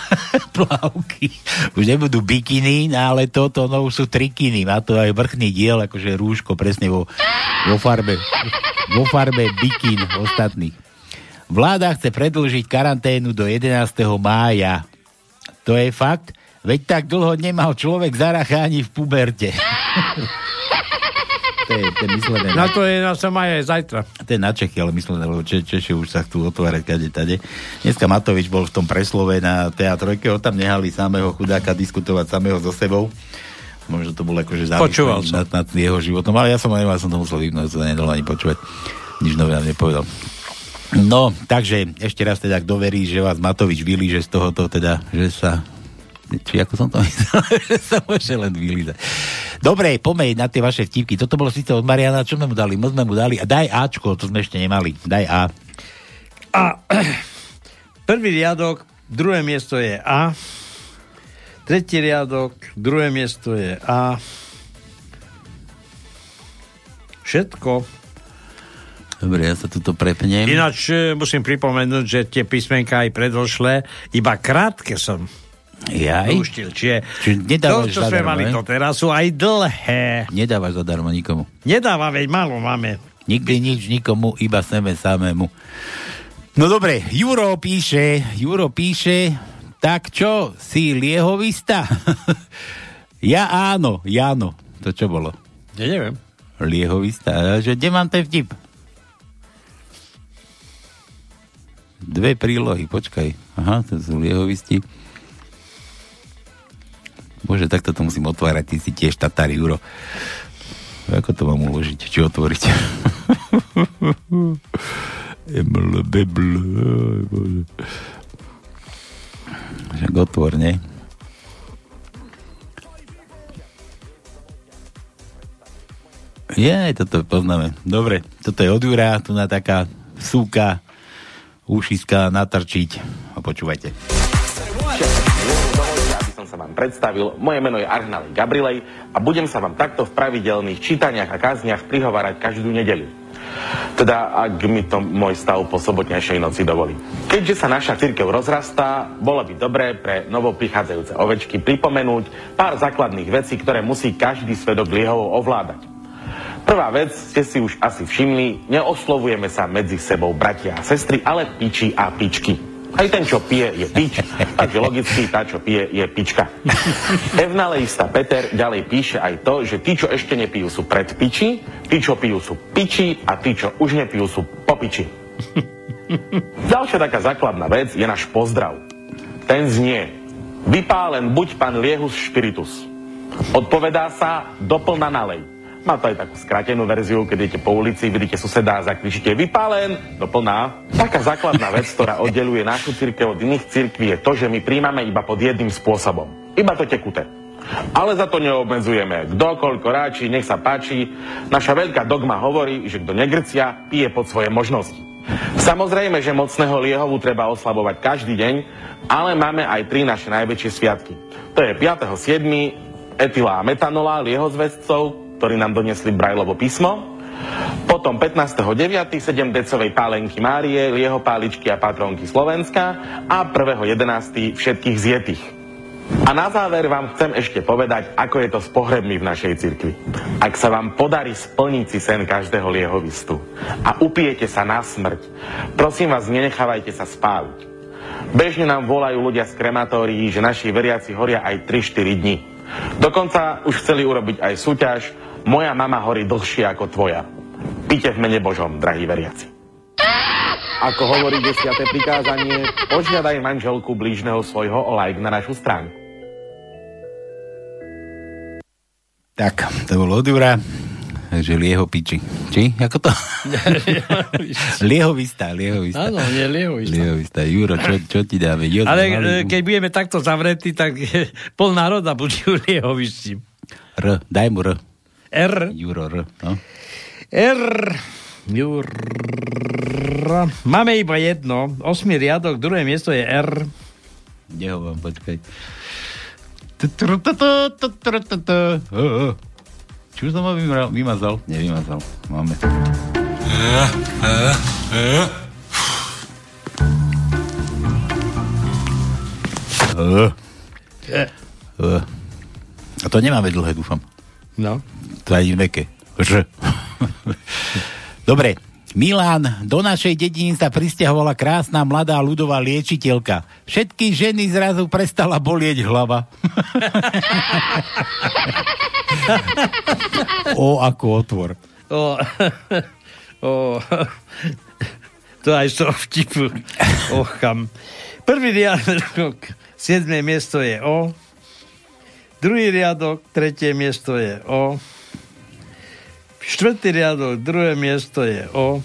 H: [LAUGHS] Plavky. Už nebudú bikiny, no ale toto no už sú trikiny. Má to aj vrchný diel, akože rúško presne vo, vo farbe. Vo farbe bikin ostatných. Vláda chce predlžiť karanténu do 11. mája. To je fakt? Veď tak dlho nemal človek zaracha v puberte. [LAUGHS] to, je, to je myslené
I: Na to je na sa aj zajtra.
H: to je na Čechy, ale myslím, lebo Če- Češi už sa chcú otvárať kade tade. Dneska Matovič bol v tom preslove na teatrojke, ho tam nehali samého chudáka diskutovať samého so sebou. Možno to bolo akože
I: som.
H: nad, nad, jeho životom, ale ja som ho nemal, som to musel vypnúť, sa nedalo ani počúvať. Nič nové nám nepovedal. No, takže ešte raz teda, kto verí, že vás Matovič vylíže z tohoto, teda, že sa či ako som to [LAUGHS] myslel, že sa môže len vylízať. Dobre, poďme na tie vaše vtipky. Toto bolo síce od Mariana, čo sme mu dali? Moc sme mu dali. A daj Ačko, to sme ešte nemali. Daj A.
I: A [CLEARS THROAT] prvý riadok, druhé miesto je A. Tretí riadok, druhé miesto je A. Všetko.
H: Dobre, ja sa tuto prepnem.
I: Ináč e, musím pripomenúť, že tie písmenka aj predošlé, iba krátke som
H: Jaj?
I: Luštil, čiže
H: Čiže
I: to, čo sme mali to teraz, sú aj dlhé.
H: Nedávaš zadarmo nikomu.
I: Nedáva, veď málo máme.
H: Nikdy nič nikomu, iba sebe samému. No dobre, Juro píše, Juro píše, tak čo, si liehovista? [LAUGHS] ja áno, Jano. To čo bolo?
I: Ja neviem.
H: Liehovista. A Že kde mám ten vtip? Dve prílohy, počkaj. Aha, to sú liehovisti. Bože, takto to musím otvárať, ty si tiež Tatar, Juro. Ako to mám uložiť? Či otvoriť? [LAUGHS] Bože. Však otvor, ne? Je, toto poznáme. Dobre, toto je od Jura, tu na taká súka, ušiska natrčiť. A počúvajte.
K: Som sa vám predstavil. Moje meno je Arnalej Gabrilej a budem sa vám takto v pravidelných čítaniach a kázniach prihovárať každú nedeľu. Teda, ak mi to môj stav po sobotnejšej noci dovolí. Keďže sa naša církev rozrastá, bolo by dobré pre novo prichádzajúce ovečky pripomenúť pár základných vecí, ktoré musí každý svedok Liehovou ovládať. Prvá vec, ste si už asi všimli, neoslovujeme sa medzi sebou bratia a sestry, ale piči a pičky. Aj ten, čo pije, je pič, takže logicky tá, čo pije, je pička. Evnalejista Peter ďalej píše aj to, že tí, čo ešte nepijú, sú predpiči, tí, čo pijú, sú piči a tí, čo už nepijú, sú popiči. Ďalšia taká základná vec je náš pozdrav. Ten znie, vypálen buď pán Liehus Spiritus. Odpovedá sa, doplna nalej. Má to aj takú skrátenú verziu, keď idete po ulici, vidíte suseda a zakričíte vypálen, doplná. Taká základná vec, ktorá oddeluje našu církev od iných církví je to, že my príjmame iba pod jedným spôsobom. Iba to tekuté. Ale za to neobmedzujeme. Kto koľko ráči, nech sa páči. Naša veľká dogma hovorí, že kto negrcia, pije pod svoje možnosti. Samozrejme, že mocného Liehovu treba oslabovať každý deň, ale máme aj tri naše najväčšie sviatky. To je 5.7. Etila a metanola, liehozvestcov, ktorí nám doniesli Brajlovo písmo. Potom 15.9. 7 decovej pálenky Márie, lieho páličky a patronky Slovenska a 1.11. všetkých zjetých. A na záver vám chcem ešte povedať, ako je to s pohrebmi v našej cirkvi. Ak sa vám podarí splniť si sen každého liehovistu a upijete sa na smrť, prosím vás, nenechávajte sa spáliť. Bežne nám volajú ľudia z krematórií, že naši veriaci horia aj 3-4 dní. Dokonca už chceli urobiť aj súťaž, moja mama horí dlhšie ako tvoja. Píte v mene Božom, drahí veriaci. Ako hovorí desiate prikázanie, požiadaj manželku blížneho svojho o like na našu stránku.
H: Tak, to bolo od Jura. Takže lieho piči. Či? Ako to? [LAUGHS] liehovista, liehovista.
I: Áno, nie liehovista.
H: Liehovista. Juro, čo, čo ti dáme? Jozef
I: Ale
H: Malý,
I: keď budeme takto zavretí, tak [LAUGHS] pol národa bude liehovisti.
H: R, daj mu R.
I: R.
H: Juro R. No.
I: R. Jur. Máme iba jedno. Osmi riadok, druhé miesto je R.
H: Kde ho mám, počkaj. Čo som ho vymazal? Nevymazal. Máme. A to nemáme dlhé, dúfam.
I: No.
H: To aj veké. Ž. Dobre. Milán, do našej dediny sa pristahovala krásna mladá ľudová liečiteľka. Všetky ženy zrazu prestala bolieť hlava. [LAUGHS] o, ako otvor.
I: O, o, to aj z toho vtipu. Kam. Prvý riadok, siedme miesto je O. Druhý riadok, tretie miesto je O. Štvrtý riadok, druhé miesto je O.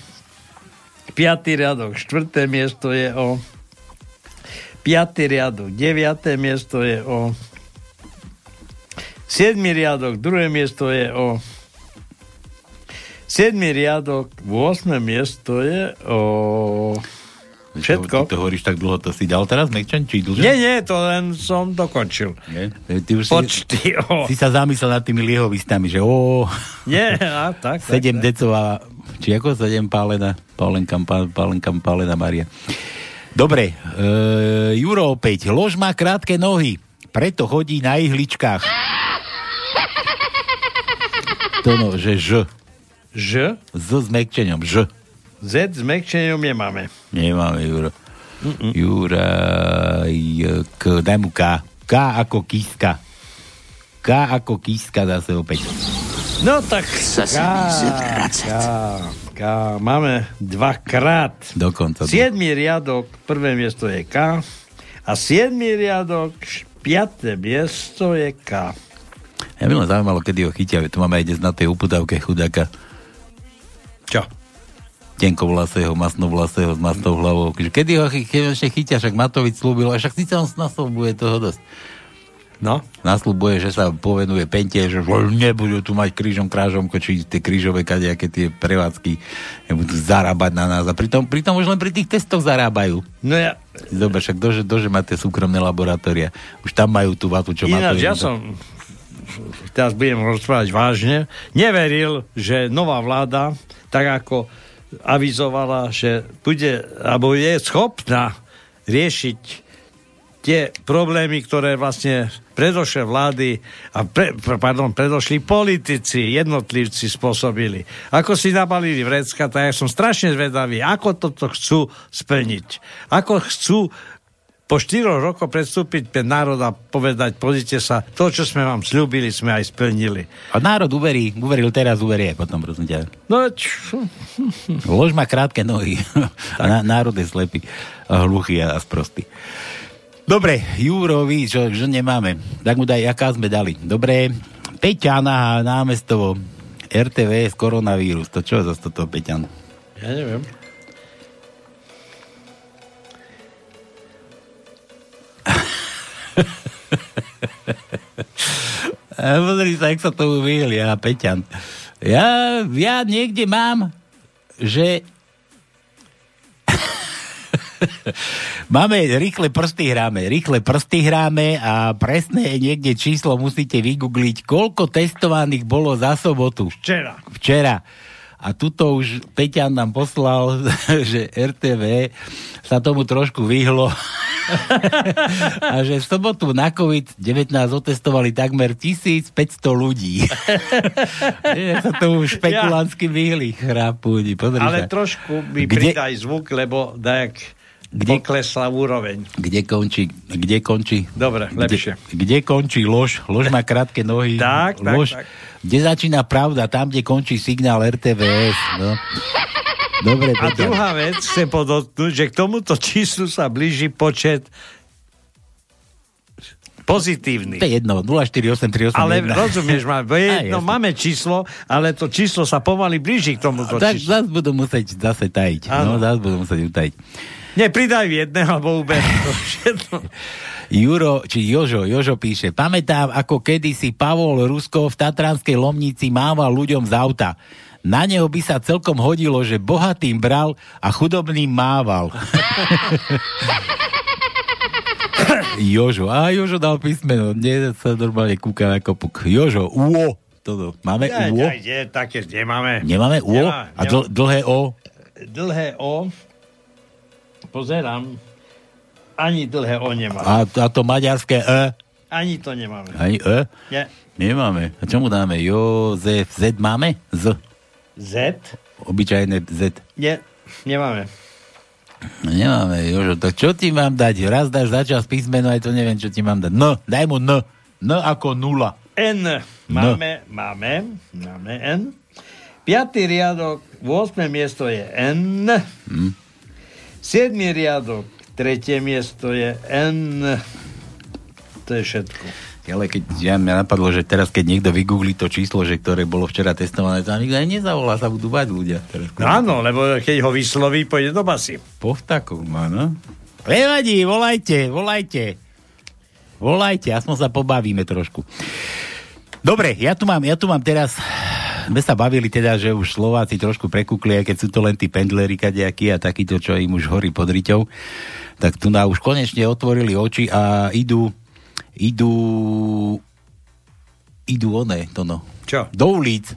I: Piatý riadok, štvrté miesto je O. Piatý riadok, deviaté miesto je O. Siedmy riadok, druhé miesto je O. Siedmy riadok, 8. miesto je o... Všetko.
H: Ty to hovoríš tak dlho, to si dal teraz Mekčan, či dlže?
I: Nie, nie, to len som dokončil.
H: Nie? Ty už
I: Počty,
H: si,
I: o.
H: si sa zamyslel nad tými liehovistami, že o,
I: Nie, a tak. tak,
H: 7
I: tak.
H: decová, či ako 7 pálena, pálenkam, pá- pálenkam, pálena Maria. Dobre, e, Juro opäť, lož má krátke nohy, preto chodí na ihličkách. To no, že ž.
I: Ž?
H: Z s mekčením, ž.
I: Z s mekčením nemáme.
H: Nemáme, Juro. Jura, k, daj mu K. K ako kíska. K ako kíska zase opäť.
I: No tak...
D: Sa zvracať.
I: K, K, máme dvakrát.
H: Dokonca.
I: Siedmý riadok, prvé miesto je K. A siedmý riadok, piaté miesto je K.
H: Ja by len zaujímalo, kedy ho chytia. Tu máme aj dnes na tej uputavke chudáka.
I: Čo?
H: Tenkovlasého, masnovlasého s masnou hlavou. Kedy ho konečne chytia, však Matovič slúbil, a však síce on na bude toho dosť.
I: No.
H: Nasľubuje, že sa povenuje pente, že nebudú tu mať krížom krážom, či tie krížové kadejaké tie prevádzky nebudú zarábať na nás. A pritom, pritom už len pri tých testoch zarábajú.
I: No ja...
H: Dobre, však ktože, ktože má tie súkromné laboratória? Už tam majú tú vatu, čo
I: Ináč, ja som teraz budem rozprávať vážne, neveril, že nová vláda, tak ako avizovala, že bude, alebo je schopná riešiť tie problémy, ktoré vlastne predošlé vlády a pre- pardon, predošli politici, jednotlivci spôsobili. Ako si nabalili vrecka, tak ja som strašne zvedavý, ako toto chcú splniť. Ako chcú po štyroch rokoch predstúpiť pred národ a povedať, pozrite sa, to, čo sme vám slúbili, sme aj splnili.
H: A národ uverí, uveril teraz, uverí aj potom, prosím ťa.
I: No, č...
H: Lož má krátke nohy. A na, národ je slepý, a hluchý a, sprostý. Dobre, Júrovi, čo, čo nemáme. Tak mu daj, aká sme dali. Dobre, Peťana námestovo. RTVS koronavírus. To čo je zase toto, Peťan?
I: Ja neviem. [LAUGHS]
H: pozri sa, jak sa tomu vyhlia, Peťan. Ja, ja niekde mám, že [LAUGHS] Máme, rýchle prsty hráme, rýchle prsty hráme a presné niekde číslo musíte vygoogliť, koľko testovaných bolo za sobotu.
I: Včera.
H: Včera. A tuto už Peťan nám poslal, [LAUGHS] že RTV sa tomu trošku vyhlo. [LAUGHS] a že v sobotu na COVID-19 otestovali takmer 1500 ľudí. [LAUGHS] Je sa tomu špekulánsky vyhli, chrápúdi. Pozri
I: Ale
H: sa.
I: trošku mi
H: Kde-
I: pridaj zvuk, lebo dajak
H: Kde-
I: poklesla úroveň.
H: Kde končí, kde končí?
I: Dobre, lepšie.
H: Kde, kde končí lož? Lož má krátke nohy.
I: Tak, tak,
H: lož,
I: tak.
H: Kde začína pravda? Tam, kde končí signál RTVS. No. Dobre,
I: A druhá vec, chcem podotknúť, že k tomuto číslu sa blíži počet pozitívnych.
H: To je jedno, 048381.
I: Ale rozumieš ma, je [LAUGHS] jedno,
H: jasne.
I: máme číslo, ale to číslo sa pomaly blíži k tomuto
H: Tak
I: číslu.
H: zase budú musieť zase tajiť.
I: Áno.
H: No, zase budú musieť utajiť.
I: Nie, pridaj jedného, alebo uber. [LAUGHS]
H: Juro, či Jožo, Jožo píše, pamätám, ako kedysi Pavol Rusko v Tatranskej Lomnici mával ľuďom z auta. Na neho by sa celkom hodilo, že bohatým bral a chudobným mával. [LAUGHS] Jožo, a Jožo dal písmeno, nie sa normálne kúka na kopuk. Jožo, uo, toto, máme
I: Ja,
H: uo?
I: ja, je, také nemáme.
H: Nemáme uo?
I: Nemá-
H: A dl- dlhé o?
I: Dlhé O. Pozerám. Ani dlhé O nemá.
H: A, a to maďarské e?
I: Ani to nemáme.
H: Ani e?
I: Nie.
H: Nemáme. A čomu dáme? Jozef Z máme? Z.
I: Z?
H: Obyčajné Z.
I: Nie, nemáme.
H: No nemáme, Jožo. Tak čo ti mám dať? Raz dáš začas písmeno, aj to neviem, čo ti mám dať. N, daj mu N. N ako nula.
I: N. Máme, máme, máme N. Piatý riadok, 8. miesto je N.
H: Hm.
I: 7. riadok, tretie miesto je N. To je všetko.
H: Ale keď ja mňa napadlo, že teraz, keď niekto vygooglí to číslo, že ktoré bolo včera testované, tam nikto aj nezavolá, sa budú bať ľudia. Teraz,
I: No áno, lebo keď ho vysloví, pôjde do basy.
H: Po vtákov má, no. Nevadí, volajte, volajte. Volajte, aspoň sa pobavíme trošku. Dobre, ja tu mám, ja tu mám teraz sme sa bavili teda, že už Slováci trošku prekúkli, aj keď sú to len tí pendleri kadejakí a takýto, čo im už horí pod riťou, tak tu na už konečne otvorili oči a idú idú idú one, to no.
I: Čo?
H: Do ulic.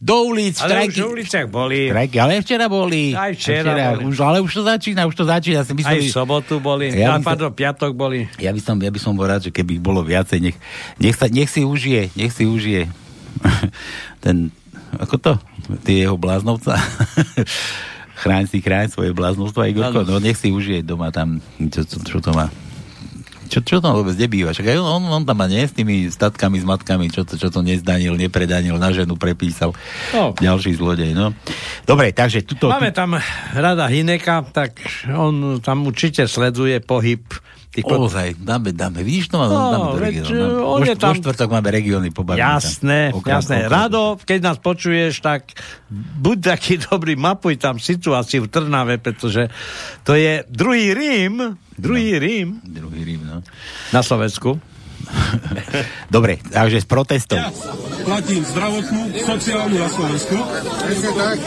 H: Do ulic,
I: Ale už v uliciach boli.
H: Štrajky, ale aj včera boli.
I: Aj včera boli.
H: Už, ale už to začína, už to začína. Si
I: Aj
H: mysleli,
I: v sobotu boli.
H: Ja
I: pardon, piatok boli.
H: ja by som, ja by som bol rád, že keby ich bolo viacej, nech, nech, sa, nech si užije, nech si užije ten, ako to, ty jeho bláznovca. [LAUGHS] chráň si, chráň svoje bláznovstvo, Igorko, no nech si užije doma tam, čo, čo, čo to má. Čo, čo tam vôbec nebýva? Však aj on, on tam má nie s tými statkami, s matkami, čo to, čo to nezdanil, nepredanil, na ženu prepísal.
I: No.
H: Ďalší zlodej, no. Dobre, takže tuto...
I: Máme tam rada Hineka, tak on tam určite sleduje pohyb tých pod...
H: Ozaj, dáme, dáme. Vidíš, to máme,
I: No,
H: dáme do
I: veď,
H: regiónu. Vo,
I: on je
H: št-
I: tam-
H: vo štvrtok máme regióny, pobavíme.
I: Jasné,
H: Okrát-
I: jasné.
H: okrát-
I: Rado, keď nás počuješ, tak buď taký [LAUGHS] dobrý, mapuj tam situáciu v Trnave, pretože to je druhý Rím, druhý Rím
H: Druhý Rím, no.
I: na Slovensku. [LAUGHS]
H: Dobre, takže s protestom.
L: Ja platím zdravotnú, sociálnu na Slovensku.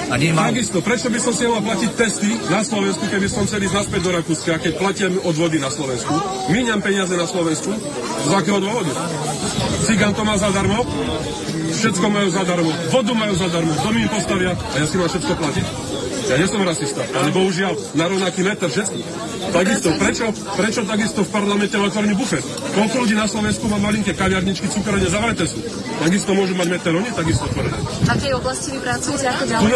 H: A nemám.
L: Takisto, prečo by som si mal platiť testy na Slovensku, keby som chcel ísť naspäť do Rakúska, keď platím odvody na Slovensku? Míňam peniaze na Slovensku. Z akého dôvodu? Cigán to má zadarmo, všetko majú zadarmo, vodu majú zadarmo, domy im postavia a ja si mám všetko platiť. Ja nie som rasista, ale bohužiaľ na rovnaký meter všetko. Takisto, prečo, prečo takisto v parlamente otvorený bufet? Koľko ľudí na Slovensku má malinké kaviarničky, cukrárne zavreté sú? Takisto môžu mať meter, oni takisto otvorené.
M: V akej oblasti vy pracujete? Ako ďaleko?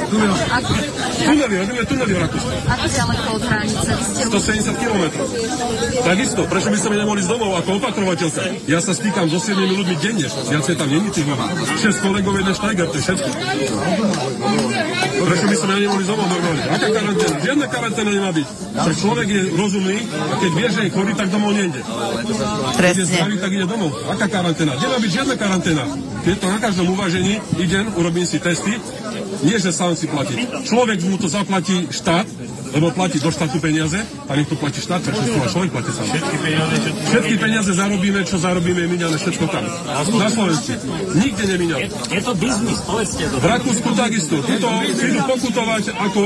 L: Tunelár.
M: Ako,
L: Tunely, robíme tunely v Rakúsku.
M: ako ďaleko od hranice? Vy ste
L: 170 km. Takisto, prečo by sme nemohli z domov ako opatrovateľka? Ja sa stýkam so 7 ľuďmi denne, viacej tam není tých ľudí. 6 kolegov, jeden štajger, to je všetko. Prečo by sme nemohli z domov normálne? Aká karanténa? Žiadna karanténa nemá byť. Však človek je rozumný a keď vie, že je chorý, tak domov nejde. Keď je zdravý, tak ide domov. Aká karanténa? Nemá byť žiadna karanténa. Keď to na každom uvažení idem, urobím si testy, nie, že sám si platí. Človek mu to zaplatí štát, lebo platí do štátu peniaze, a nech to platí štát, prečo to má človek platí sám. Všetky peniaze zarobíme, čo zarobíme, míňame všetko tam. Na Slovensku. Nikde nemíňame.
N: Je to biznis, povedzte to.
L: V Rakúsku takisto. Tuto idú pokutovať ako...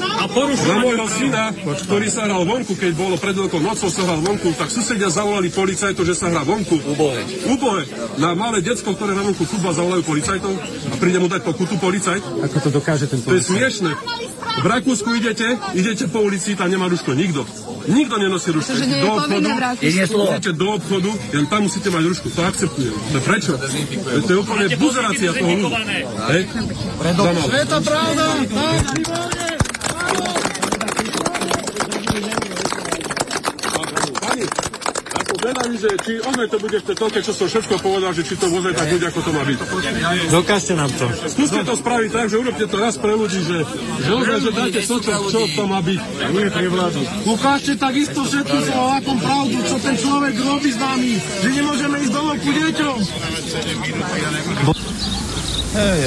N: A porušovať...
L: Na môjho syna, ktorý sa hral vonku, keď bolo pred veľkou nocou sa hral vonku, tak susedia zavolali policajtov, že sa hrá vonku. Ubohe. Ubohe. Na malé decko, ktoré na vonku futbal, zavolajú policajtov a príde mu dať pokutu policajt.
O: Ako to dokáže ten
L: To je smiešne. V Rakúsku idete, idete po ulici, tam nemá ruško nikto. Nikto nenosí
M: je
L: do obchodu, idete do obchodu, len tam musíte mať rušku. To akceptujem. To je prečo? To je, to je úplne buzerácia toho ľudu. Hej?
G: To pravda?
L: Pani, zvedavý, že či ozaj to bude v tej toľke, čo som všetko povedal, že či to ozaj tak bude, ako to má byť.
O: Dokážte nám to.
L: Skúste to spraviť tak, že urobte to raz pre ľudí, že, že ozaj, že dáte to, čo, čo to má byť.
G: Ukážte takisto všetko Slovákom pravdu, čo ten človek robí s nami, že nemôžeme ísť domov ku deťom.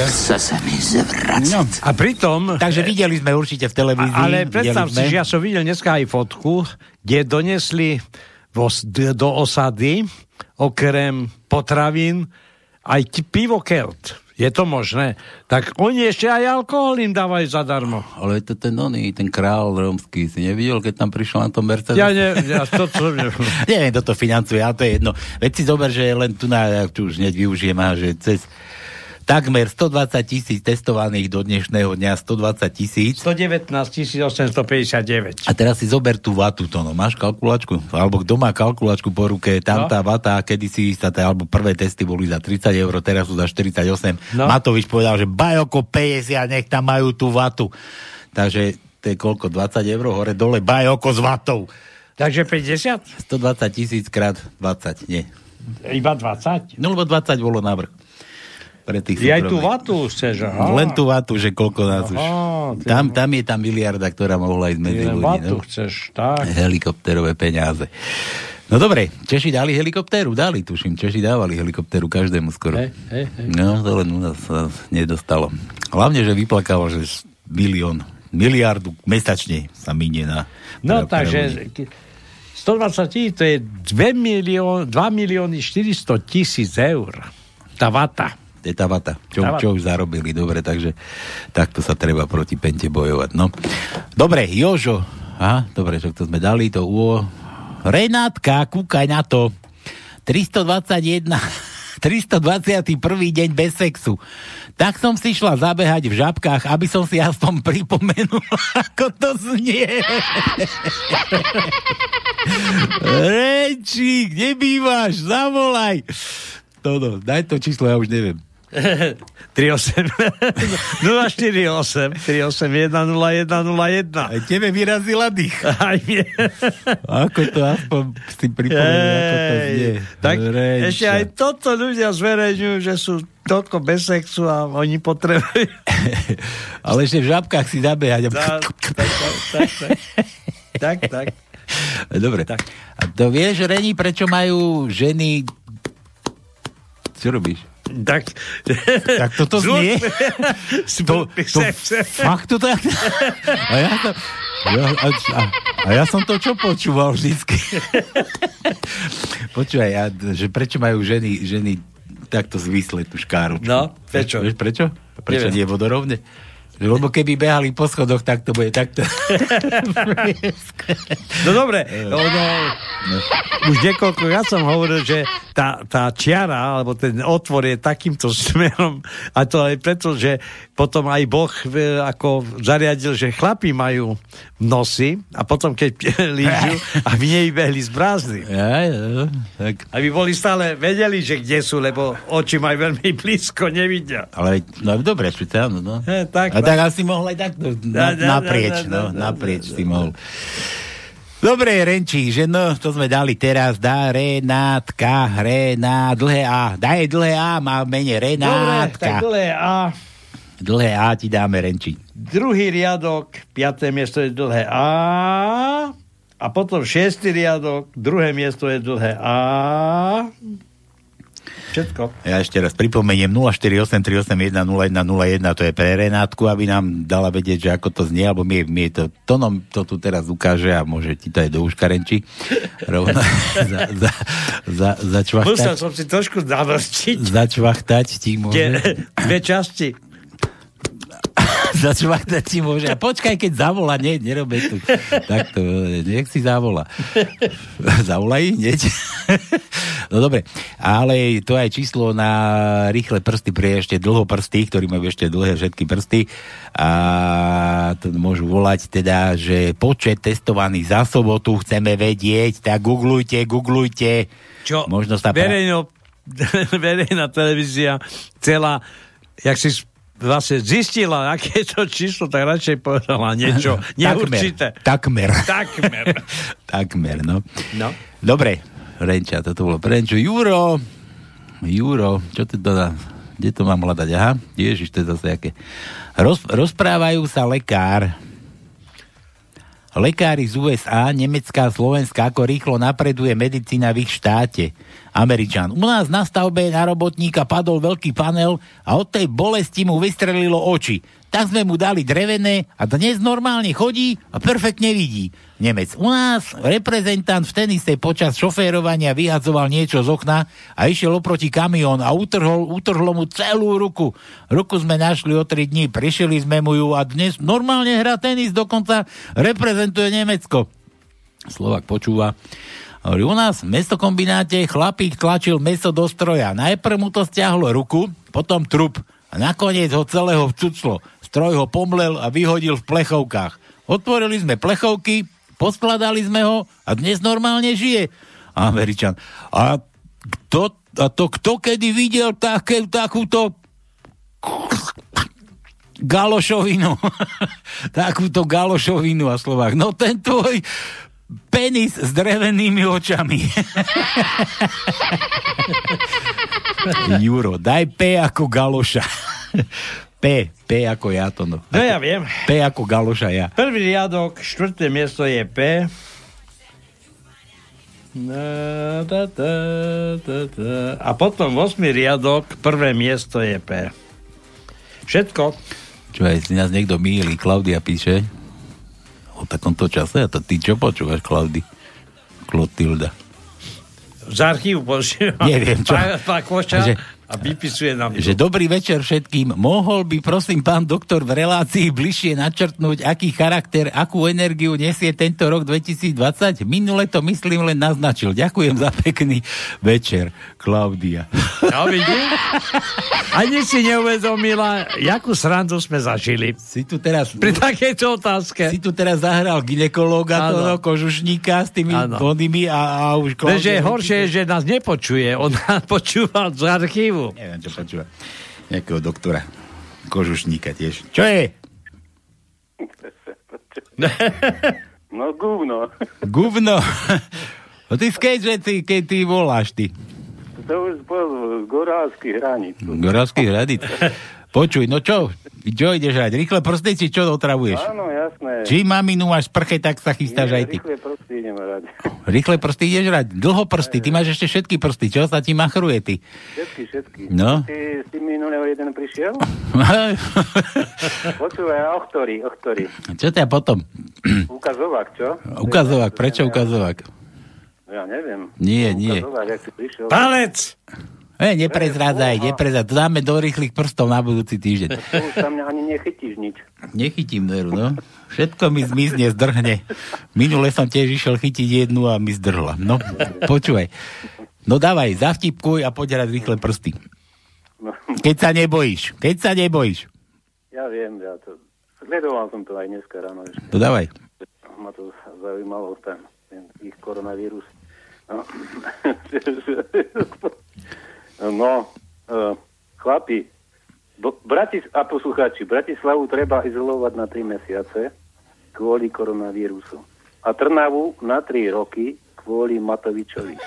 H: Chce sa mi zvracať. No.
I: A pritom...
H: Takže videli sme určite v televízii.
I: Ale predstav si, že ja som videl dneska aj fotku, kde donesli vo- do osady okrem potravín aj pivo Kelt. Je to možné? Tak oni ešte aj alkohol im dávajú zadarmo.
H: Ale to ten oný, ten král rómsky, si nevidel, keď tam prišiel na tom Mercedes?
I: Ja, ne, ja to, to ne... [LAUGHS]
H: Neviem, kto to financuje, ale to je jedno. Veď si zober, že len tu na, tu už hneď využijem, že cez takmer 120 tisíc testovaných do dnešného dňa, 120 tisíc.
I: 119 859.
H: A teraz si zober tú vatu, to no, máš kalkulačku? Alebo kto má kalkulačku po ruke, tam
I: No.
H: tá vata, kedysi sa, tá, alebo prvé testy boli za 30 eur, teraz sú za 48.
I: No.
H: Matovič povedal, že bajoko 50, nech tam majú tú vatu. Takže to je koľko, 20 eur hore dole, bajoko s vatou.
I: Takže 50?
H: 120 tisíc krát 20, nie.
I: Iba 20?
H: No lebo 20 bolo návrh. Pre tých
I: Ty aj tú vatu chceš, aha.
H: Len tú vatu, že koľko nás už.
I: Aha, ty-
H: Tam, tam je tá miliarda, ktorá mohla ísť medzi ľudí.
I: vatu
H: No?
I: chceš, tak.
H: Helikopterové peniaze. No dobre, Češi dali helikoptéru? Dali, tuším. Češi dávali helikoptéru každému skoro.
I: Hej, hej, hej.
H: No, to len u nás sa nedostalo. Hlavne, že vyplakalo, že milión, miliardu mesačne sa minie na...
I: No takže
H: ľudí.
I: 120 tisíc, to je 2, milión, 2 milióny 400 tisíc eur. Tá vata.
H: Je tá vata, čo,
I: Tá
H: čo už zarobili. Dobre, takže takto sa treba proti pente bojovať. No. Dobre, Jožo. Aha, dobre, že to sme dali to u... Renátka, kúkaj na to. 321... 321. [LAUGHS] deň bez sexu. Tak som si šla zabehať v žabkách, aby som si aspoň pripomenul, [LAUGHS] ako to znie. Reči, kde bývaš? Zavolaj. No, no, daj to číslo, ja už neviem.
I: 38 048 381 0101
H: Aj tebe vyrazila dých. [LAUGHS]
I: Aj mne.
H: Ako to aspoň si pripomenul, ako to znie.
I: tak
H: Reča.
I: ešte aj toto ľudia zverejňujú, že sú toľko bez sexu a oni potrebujú. [LAUGHS]
H: Ale ešte v žabkách si zabehať.
I: tak, tak, tak, tak, tak, tak.
H: Dobre. A to vieš, Reni, prečo majú ženy... Čo robíš?
I: Tak,
H: tak toto znie. [LAUGHS]
I: to,
H: to, fakt to tak? A ja, to, ja, a, a, a ja som to čo počúval vždycky. Počúvaj, ja, že prečo majú ženy, ženy takto zvisle tú škáru?
I: No, prečo?
H: Vieš prečo? Prečo
I: Neviem.
H: nie vodorovne? Lebo keby behali po schodoch, tak to bude takto. [LAUGHS]
I: No dobre, ono, už niekoľko ja som hovoril, že tá, tá čiara, alebo ten otvor je takýmto smerom a to aj preto, že potom aj Boh e, ako zariadil, že chlapi majú nosy a potom keď [LAUGHS] lížu, aby nevybehli z brázdy.
H: Ja, ja, tak.
I: Aby boli stále vedeli, že kde sú, lebo oči majú veľmi blízko, nevidia.
H: Ale no, dobre, však áno, no.
I: E, tak,
H: A tak asi mohol aj takto na,
I: Da, da,
H: naprieč,
I: da, da,
H: no,
I: da, da,
H: naprieč si mohol. Dobre, Renčí, že no, to sme dali teraz, dá Renátka, Rená, dlhé A, daj dlhé A, má mene
I: Dobre,
H: Renátka.
I: tak dlhé A.
H: Dlhé A ti dáme, Renčí.
I: Druhý riadok, piaté miesto je dlhé A. A potom šiestý riadok, druhé miesto je dlhé A. Všetko.
H: Ja ešte raz pripomeniem 0483810101, to je pre Renátku, aby nám dala vedieť, že ako to znie, alebo mi, mi to, Tonom to tu teraz ukáže a môže ti to aj do uška Renči rovno [LAUGHS] za, za, za, začvachtať.
I: Musel som si trošku zavrčiť.
H: Začvachtať ti môže.
I: Dve časti. [LAUGHS]
H: Začvachtať ti môže. A počkaj, keď zavolá, nie, nerobí tu. Takto, nech si zavolá. [LAUGHS] Zavolaj, hneď. [LAUGHS] No dobre, ale to je číslo na rýchle prsty pre ešte dlhoprsty, ktorí majú ešte dlhé všetky prsty a to môžu volať teda, že počet testovaných za sobotu chceme vedieť, tak googlujte, googlujte.
I: Čo?
H: Možno sa... pra-
I: Verejno, verejná televízia celá, jak si vlastne zistila, aké je to číslo, tak radšej povedala niečo [LAUGHS] neurčité.
H: Takmer.
I: Takmer. [LAUGHS]
H: Takmer, no.
I: No.
H: Dobre, Renča, toto bolo pre Renču. Juro, Juro, čo ty to dá? Kde to mám hľadať? Aha, ježiš, to je zase aké. Roz, rozprávajú sa lekár. Lekári z USA, Nemecka a Slovenska, ako rýchlo napreduje medicína v ich štáte. Američan. U nás na stavbe na robotníka padol veľký panel a od tej bolesti mu vystrelilo oči. Tak sme mu dali drevené a dnes normálne chodí a perfektne vidí. Nemec. U nás reprezentant v tenise počas šoférovania vyhadzoval niečo z okna a išiel oproti kamión a utrhol, utrhlo mu celú ruku. Ruku sme našli o 3 dní, prišeli sme mu ju a dnes normálne hrá tenis, dokonca reprezentuje Nemecko. Slovak počúva. U nás v mesokombináte chlapík tlačil meso do stroja. Najprv mu to stiahlo ruku, potom trup a nakoniec ho celého vcuclo. Stroj ho pomlel a vyhodil v plechovkách. Otvorili sme plechovky, poskladali sme ho a dnes normálne žije. Američan. A, kto, a to kto kedy videl také, takúto galošovinu. [LAUGHS] takúto galošovinu a Slovák. No ten tvoj penis s drevenými očami. [LAUGHS] Juro, daj P ako galoša. P, P ako ja to no.
I: No ja viem.
H: P ako galoša ja.
I: Prvý riadok, štvrté miesto je P. A potom 8. riadok, prvé miesto je P. Všetko.
H: Čo aj si nás niekto míli, Klaudia píše o takomto čase, a to ty čo počúvaš, Klaudy? Klotilda.
I: Z archívu počívam.
H: Neviem, čo.
I: Koša
H: Že-
I: a vypisuje nám
H: Že dobrý večer všetkým. Mohol by prosím pán doktor v relácii bližšie načrtnúť, aký charakter, akú energiu nesie tento rok 2020? Minule to myslím len naznačil. Ďakujem za pekný večer, Klaudia.
I: No vidíš? Ani si neuvedomila, jakú srandu sme zažili.
H: Si tu teraz...
I: Pri takejto otázke.
H: Si tu teraz zahral ginekológa, toho kožušníka s tými
I: Áno.
H: onými a, a už Klaudia...
I: horšie je, že nás nepočuje. On nás počúva z archívu.
H: Neviem, čo počúva. Nejakého doktora. Kožušníka tiež. Čo je? [LAUGHS]
P: No gúvno.
H: Guvno. [LAUGHS] No ty skej, že ty, keď ty voláš ty.
P: To už bol Gorálsky hranic.
H: Goravský [LAUGHS] hradic. Počuj, no čo? Čo ideš hrať? Rýchle prsty, či čo otravuješ?
P: Áno, jasné.
H: Či maminu máš prche, tak sa chystáš
P: Nie,
H: aj ty.
P: Rýchle proste idem hrať.
H: Rýchle prsty ideš hrať. Dlho prsty, ty máš ešte všetky prsty. Čo sa ti machruje, ty?
P: Všetky, všetky.
H: No.
P: Ty, ty minulého jeden prišiel? [LAUGHS] Počúvaj, a o ktorý, o ktorý?
H: Čo ťa potom?
P: Ukazovák, čo?
H: Ukazovák, prečo ukazovák?
P: Ja neviem.
H: Nie, nie.
P: Ukazovák, jak si prišiel.
I: Palec!
H: E, neprezrádzaj, neprezrádzaj. To dáme do rýchlych prstov na budúci týždeň.
P: Už tam ani nechytíš nič.
H: Nechytím, Neru, no. Všetko mi zmizne, zdrhne. Minule som tiež išiel chytiť jednu a mi zdrhla. No, počúvaj. No dávaj, zavtipkuj a poď rýchle prsty.
P: No,
H: Keď sa nebojíš, keď sa nebojíš.
P: ja viem, ja to... Sledoval som to aj dneska ráno ešte.
H: To dávaj.
P: Ma to zaujímalo, ten, ten ich koronavírus. No, [LAUGHS] no uh, chlapi, Bratis- a poslucháči, Bratislavu treba izolovať na 3 mesiace kvôli koronavírusu. A Trnavu na 3 roky kvôli Matovičovi. [LAUGHS]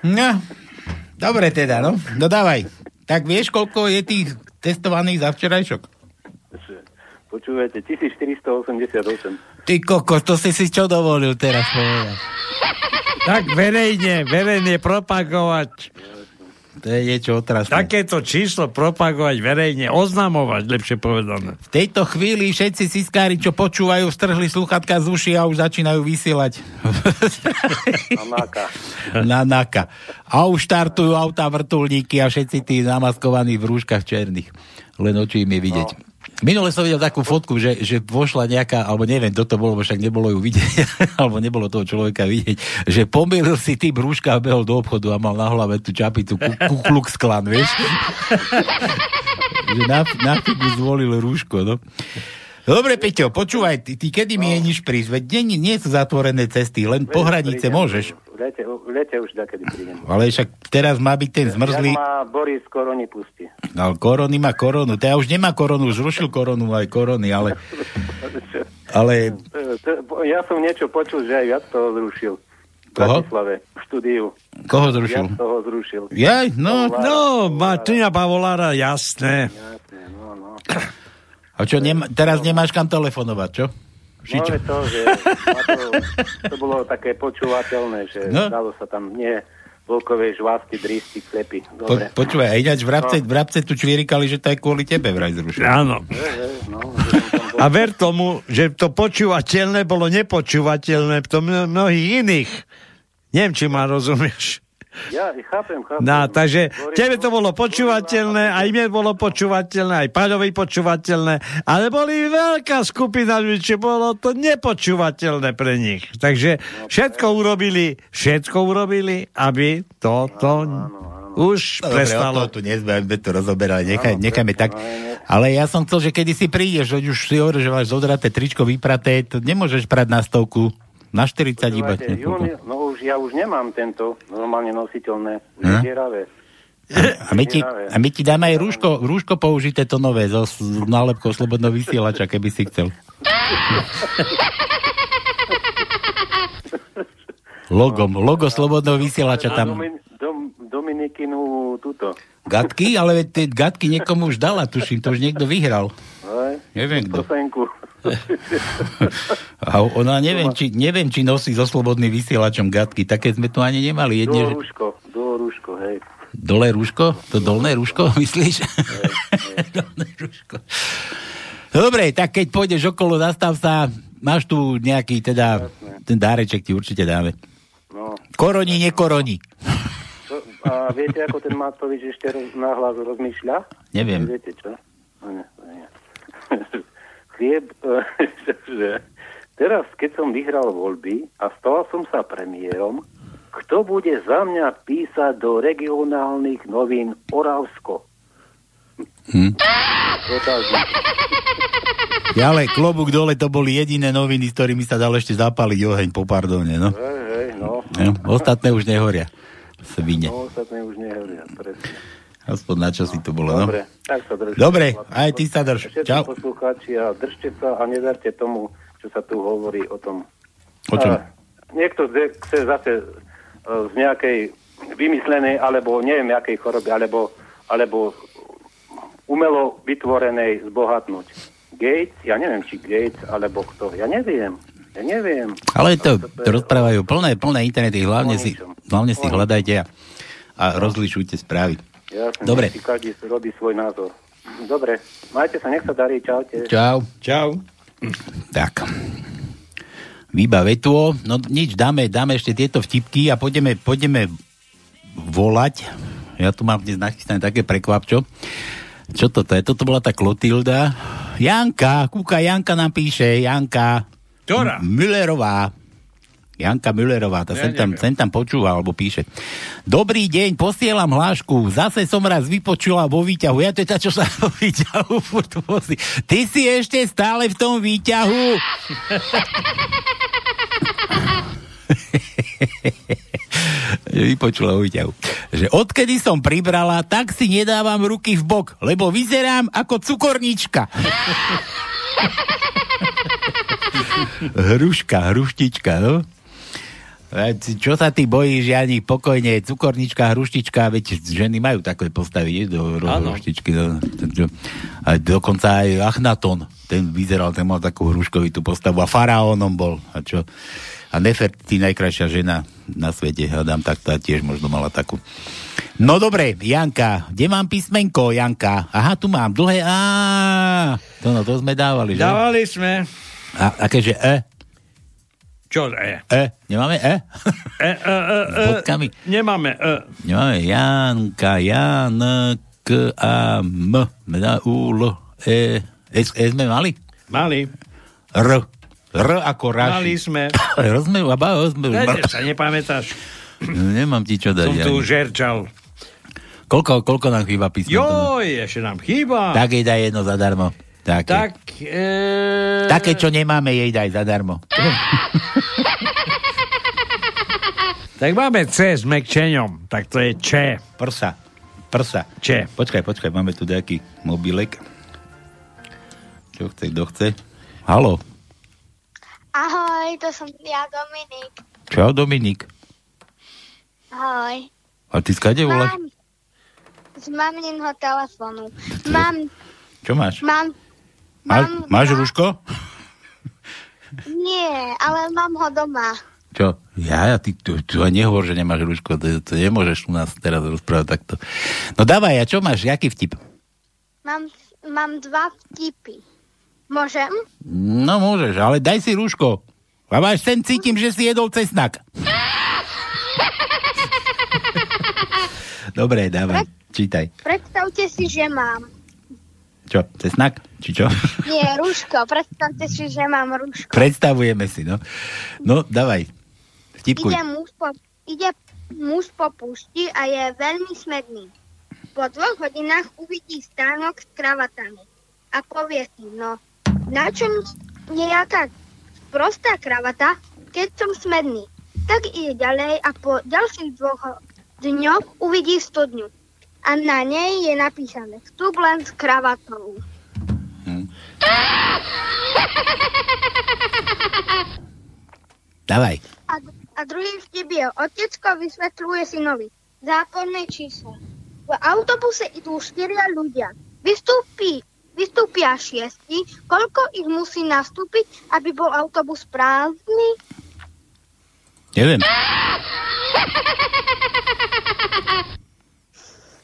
H: No, dobre teda, no. No dávaj. Tak vieš, koľko je tých testovaných za včerajšok?
P: Počúvajte, 1488.
H: Ty kokos, to si si čo dovolil teraz povedať?
I: Tak verejne, verejne propagovať.
H: To je niečo otrasné.
I: Takéto číslo propagovať verejne, oznamovať, lepšie povedané.
H: V tejto chvíli všetci siskári, čo počúvajú, strhli sluchatka z uši a už začínajú vysielať.
P: A máka.
H: na naka. A už štartujú autá vrtulníky a všetci tí namaskovaní v rúškach černých. Len oči im je vidieť. No. Minule som videl takú fotku, že, že vošla nejaká, alebo neviem, kto to bolo, bo však nebolo ju vidieť, [LAUGHS] alebo nebolo toho človeka vidieť, že pomýlil si tým rúška a behol do obchodu a mal na hlave tú čapicu ku, ku Klan, vieš? [LAUGHS] že na, na figu zvolil rúško, no. Dobre, Peťo, počúvaj, ty, ty kedy mi jeníš prísť? Veď nie, nie sú zatvorené cesty, len po hranice
P: Prídem.
H: môžeš.
P: V lete, v lete už takedy prídem.
H: Ale však teraz má byť ten zmrzlý...
P: Jak ma Boris koroni pustí.
H: Ale korony má koronu. Teda už nemá koronu, už zrušil koronu aj korony, ale... Ale...
P: Ja som niečo počul, že aj viac toho zrušil.
H: Koho?
P: Bratislave, v štúdiu.
H: Koho zrušil?
P: Viac toho zrušil.
H: Jaj, no...
I: No, Martina Pavolára, jasné.
P: No, no.
H: A čo, nema, teraz nemáš kam telefonovať, čo?
P: No
H: Šičo.
P: ale to, že to, to bolo také počúvateľné, že
H: No.
P: no. dalo sa tam nie vlkové žvásty, drísty, klepy.
H: Po,
P: Dobre.
H: počúvaj, a ináč vrabce, vrabce tu čvírikali, že to je kvôli tebe vraj zrušil.
I: Áno.
P: No,
I: A ver tomu, že to počúvateľné bolo nepočúvateľné v tom mno- mnohých iných. Neviem, či ma rozumieš.
P: Ja chápem, chápem.
I: No, takže tebe to bolo počúvateľné, aj mne bolo počúvateľné, aj Paľovi počúvateľné, ale boli veľká skupina ľudí, čo bolo to nepočúvateľné pre nich. Takže všetko urobili, všetko urobili, aby toto už
H: Dobre,
I: prestalo.
H: to tu nezbavíme to rozoberať, nechaj, nechajme tak. Ale ja som chcel, že kedy si prídeš, že už si hovoril, že máš zodraté tričko vypraté, to nemôžeš prať na stovku, na 40 iba.
P: No už, ja už nemám tento normálne nositeľné, už
H: Hm?
P: dieravé. [LAUGHS]
H: A my, ti, a my ti dáme aj rúško, rúško použité to nové, so nálepkou slobodného vysielača, keby si chcel. [LAUGHS] Logom, logo slobodného vysielača tam.
P: Domin, dom, Dominikinu túto.
H: Gatky, ale tie gatky niekomu už dala, tuším, to už niekto vyhral. Neviem kto. [LAUGHS] A ona neviem, či, neviem, či nosí so slobodným vysielačom gatky, také sme tu ani nemali. Jedne,
P: Dole rúško, dole rúško, hej.
H: Dole rúško? To dolné rúško, [LAUGHS] myslíš? [LAUGHS] dolné rúško. Dobre, tak keď pôjdeš okolo, zastav sa, máš tu nejaký, teda, ten dáreček ti určite dáme.
P: No.
H: Koroni, nekoroni.
P: A viete, ako ten Matovič ešte roz, nahlas rozmýšľa?
H: Neviem.
P: Viete čo? No. [LAUGHS] Chlieb, [LAUGHS] že teraz, keď som vyhral voľby a stal som sa premiérom, kto bude za mňa písať do regionálnych novín Oravsko?
H: Hm. Ja ale klobúk dole, to boli jediné noviny, s ktorými sa dal ešte zapáliť oheň po pardóne, no.
P: Hej, hej, no.
H: Ja, ostatné už nehoria. Svine.
P: No, ostatné už nehovoria, presne.
H: Aspoň na čo si to bolo, no.
P: Dobre, tak sa držte.
H: Dobre, aj ty sa drž.
P: Všetci
H: Čau.
P: poslucháči a držte sa a nedarte tomu, čo sa tu hovorí o tom.
H: O čom?
P: A niekto chce zase e, z nejakej vymyslenej, alebo neviem, akej choroby, alebo, alebo umelo vytvorenej zbohatnúť. Gates, ja neviem, či Gates, alebo kto, ja neviem. Ja neviem.
H: Ale to, to rozprávajú plné, plné internety, hlavne si, hlavne si hľadajte a, a rozlišujte správy.
P: Jasne,
H: Dobre.
P: si každý robí svoj názor. Dobre, majte sa, nech sa darí, čaute.
H: Čau.
I: Čau.
H: Tak. Vybavetuo. No nič, dáme, dáme ešte tieto vtipky a pôjdeme, pôjdeme volať. Ja tu mám dnes nachystané také prekvapčo. Čo toto je? Toto bola tá Klotilda. Janka, kúka, Janka nám píše, Janka.
I: Ktorá?
H: M- Müllerová. Janka Müllerová, tá
I: Ja
H: sem, tam, sem tam počúva, alebo píše. Dobrý deň, posielam hlášku. Zase som raz vypočula vo výťahu. Ja to je tá, čo sa [LAUGHS] vo výťahu furt vozí. Ty si ešte stále v tom výťahu. že [LAUGHS] vypočula vo výťahu. Že odkedy som pribrala, tak si nedávam ruky v bok, lebo vyzerám ako cukornička. [LAUGHS] Hruška, hruštička, no? A Čo sa ty bojíš, Jani, pokojne, cukornička, hruštička, veď ženy majú také postavy, nie, do hruštičky. No, Takže- a dokonca aj Achnaton, ten vyzeral, ten mal takú hruškovitú postavu a faraónom bol. A čo? A Nefertiti, najkrajšia žena na svete, hádam, tak tá tiež možno mala takú. No dobre, Janka, kde mám písmenko, Janka? Aha, tu mám, dlhé, á, to, no, to sme dávali, že?
I: Dávali sme.
H: A, akéže E?
I: Čo je?
H: E? Nemáme E?
I: E, e, e, [LAUGHS] e,
H: Bodkami.
I: Nemáme E.
H: Nemáme Janka, Jan, K, A, M, U, L, E, S, e sme mali?
I: Mali.
H: R, R ako raši.
I: Mali sme. [COUGHS]
H: R sme, aba, O sme.
I: Veď sa nepamätáš. [COUGHS]
H: Nemám ti čo dať.
I: Som tu
H: Jani.
I: žerčal.
H: Koľko, koľko nám chýba písmo?
I: Joj, ešte nám chýba.
H: Tak jej daj jedno zadarmo. Také.
I: Tak, e...
H: Také, čo nemáme, jej daj zadarmo.
I: tak máme C s mekčeňom. Tak to je Č.
H: Prsa. Prsa.
I: Č.
H: Počkaj, počkaj, máme tu nejaký mobilek. Čo chce, kto chce? Halo.
Q: Ahoj, to som ja Dominik.
H: Čau, Dominik.
Q: Ahoj.
H: A ty skade voláš?
Q: Mám z maminho telefónu. Mám,
H: Čo máš?
Q: mám,
H: Má, máš rúško? [LAUGHS]
Q: nie, ale mám ho doma.
H: Čo? Ja, ja ty tu, tu nehovor, že nemáš rúško, to, to nemôžeš u nás teraz rozprávať takto. No dávaj, a čo máš? Jaký vtip?
Q: Mám, mám dva vtipy. Môžem?
H: No môžeš, ale daj si rúško. A máš sen cítim, že si jedol cesnak. [LAUGHS] Dobre, dávaj, čítaj.
Q: Predstavte si, že mám.
H: Čo, cesnak? Či čo?
Q: Nie, rúško. Predstavte si, že mám rúško.
H: Predstavujeme si, no. No, dávaj. Vtipkuj.
Q: Ide muž, po, ide muž po púšti a je veľmi smedný. Po dvoch hodinách uvidí stánok s kravatami a povie si, no, na čom nejaká prostá kravata, keď som smedný. Tak ide ďalej a po ďalších dvoch dňoch uvidí studňu. A na nej je napísané vstup len s kravatou. [LAUGHS]
H: Dávaj.
Q: A, a druhý vtip je, otecko vysvetľuje synovi zákonné číslo. V autobuse idú štyria ľudia. Vystúpi, vystúpia šiesti. Koľko ich musí nastúpiť, aby bol autobus prázdny?
H: Neviem. [LAUGHS]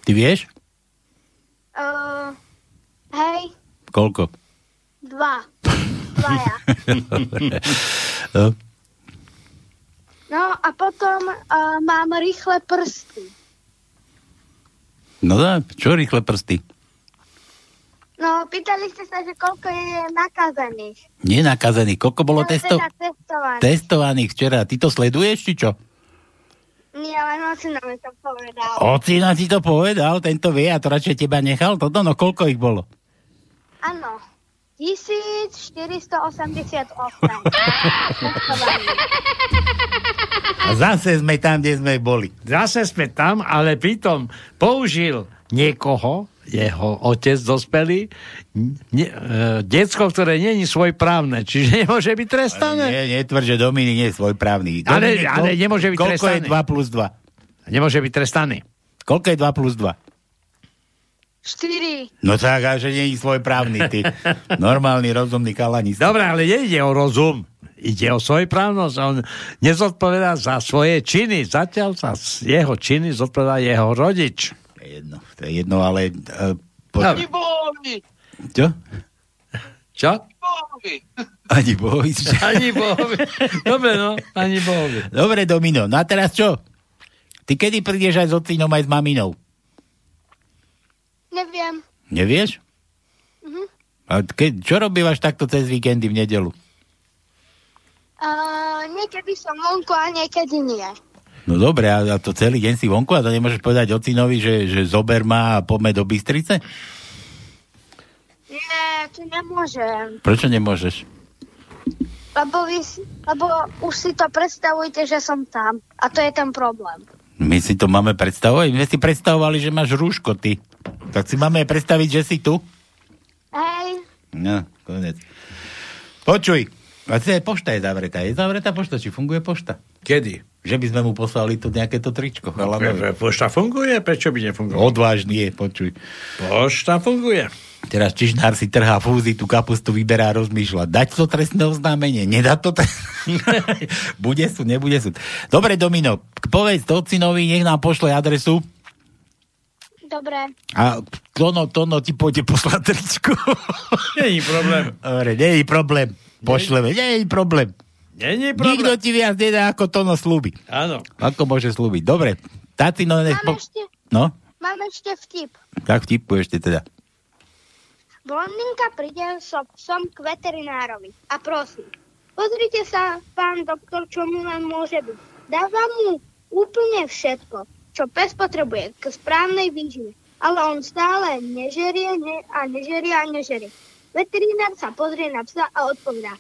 H: Ty vieš?
Q: Uh, hej,
H: Koľko?
Q: dva. Dvaja. [LAUGHS]
H: no,
Q: No a potom uh, mám rýchle prsty.
H: no dá, čo rýchle prsty?
Q: No, pýtali ste sa, že koľko je nakazaných.
H: Nenakazený. Koľko bolo
Q: No,
H: testov?
Q: Teda testovaných.
H: Testovaných včera. Ty to sleduješ, či čo?
Q: Nie, len ocino mi to povedal.
H: Ocina ti to povedal, tento vie a to radšej teba nechal. Toto, no koľko ich bolo?
Q: Áno. 1488. [LAUGHS]
H: A zase sme tam, kde sme boli.
I: Zase sme tam, ale pritom použil niekoho, jeho otec dospelý, ne, e, decko, ktoré není svojprávne, čiže [LAUGHS] nemôže byť trestané.
H: Nie, netvrď, že Dominik nie je svojprávny.
I: Ale-
H: Dominik,
I: ale nemôže byť
H: Koľko je
I: trestaný.
H: 2 plus 2?
I: Nemôže byť trestaný.
H: Koľko je 2 plus 2?
Q: 4.
H: No tak, a že nie je svojprávny, ty. [LAUGHS] Normálny, rozumný kalanista.
I: Dobre, ale nejde o rozum. Ide o svojprávnosť. On nezodpovedá za svoje činy. Zatiaľ sa z jeho činy zodpovedá jeho rodič.
H: Je jedno, to je jedno ale... Uh, po...
I: Dobre.
H: Čo?
I: Čo?
H: Ani bohovi. [LAUGHS]
I: Ani bohovi. Dobre, no, ani bohovi.
H: Dobre, Domino. No a teraz čo? Ty kedy prídeš aj s ocinom, aj s maminou?
Q: Neviem.
H: Nevieš?
Q: Mhm.
H: A ke, čo robívaš takto cez víkendy v nedelu?
Q: Uh, niekedy som vonku a niekedy nie.
H: No dobre, a, a to celý deň si vonku a to nemôžeš povedať ocinovi, že, že zober ma a poďme do Bystrice?
Q: Nie, to nemôžem.
H: Prečo nemôžeš?
Q: Lebo, vy, lebo už si to predstavujte, že som tam. A to je ten problém.
H: My si to máme predstavovať? My sme si predstavovali, že máš rúško, ty. Tak si máme predstaviť, že si tu?
Q: Hej,
H: No, konec. Počuj, a to je pošta je zavretá. Je zavretá pošta, či funguje pošta?
I: Kedy?
H: Že by sme mu poslali tu nejaké to tričko. chalanové.
I: Pošta funguje? Prečo by nefungovala?
H: Odvážny je, počuj.
I: Pošta funguje.
H: Teraz Čižnár si trhá fúzy, tú kapustu vyberá a rozmýšľa. Dať to trestné oznámenie? Nedá to? Tre... [LAUGHS] bude súd, nebude súd. Dobre, Domino, povedz Tocinovi, nech nám pošle adresu
Q: dobre.
H: a Tono, Tono ti pôjde poslať tričko.
I: Není problém.
H: Dobre, je problém. Pošleme, je problém.
I: Není problém.
H: Nikto ti viac nedá, ako Tono slúbi.
I: Áno.
H: Ako môže slúbiť? Dobre, Tacino, nech...
Q: Mám
H: Po...
Q: ešte,
H: No,
Q: mám ešte vtip.
H: tak vtipu ešte teda.
Q: Blondinka príde so psom k veterinárovi a prosí. Pozrite sa, pán doktor, čo mu len môže byť. Dáva mu úplne všetko, čo pes potrebuje k správnej výžive. Ale on stále nežerie ne, a nežerie a nežerie. Veterinár sa pozrie na psa a odpovedá.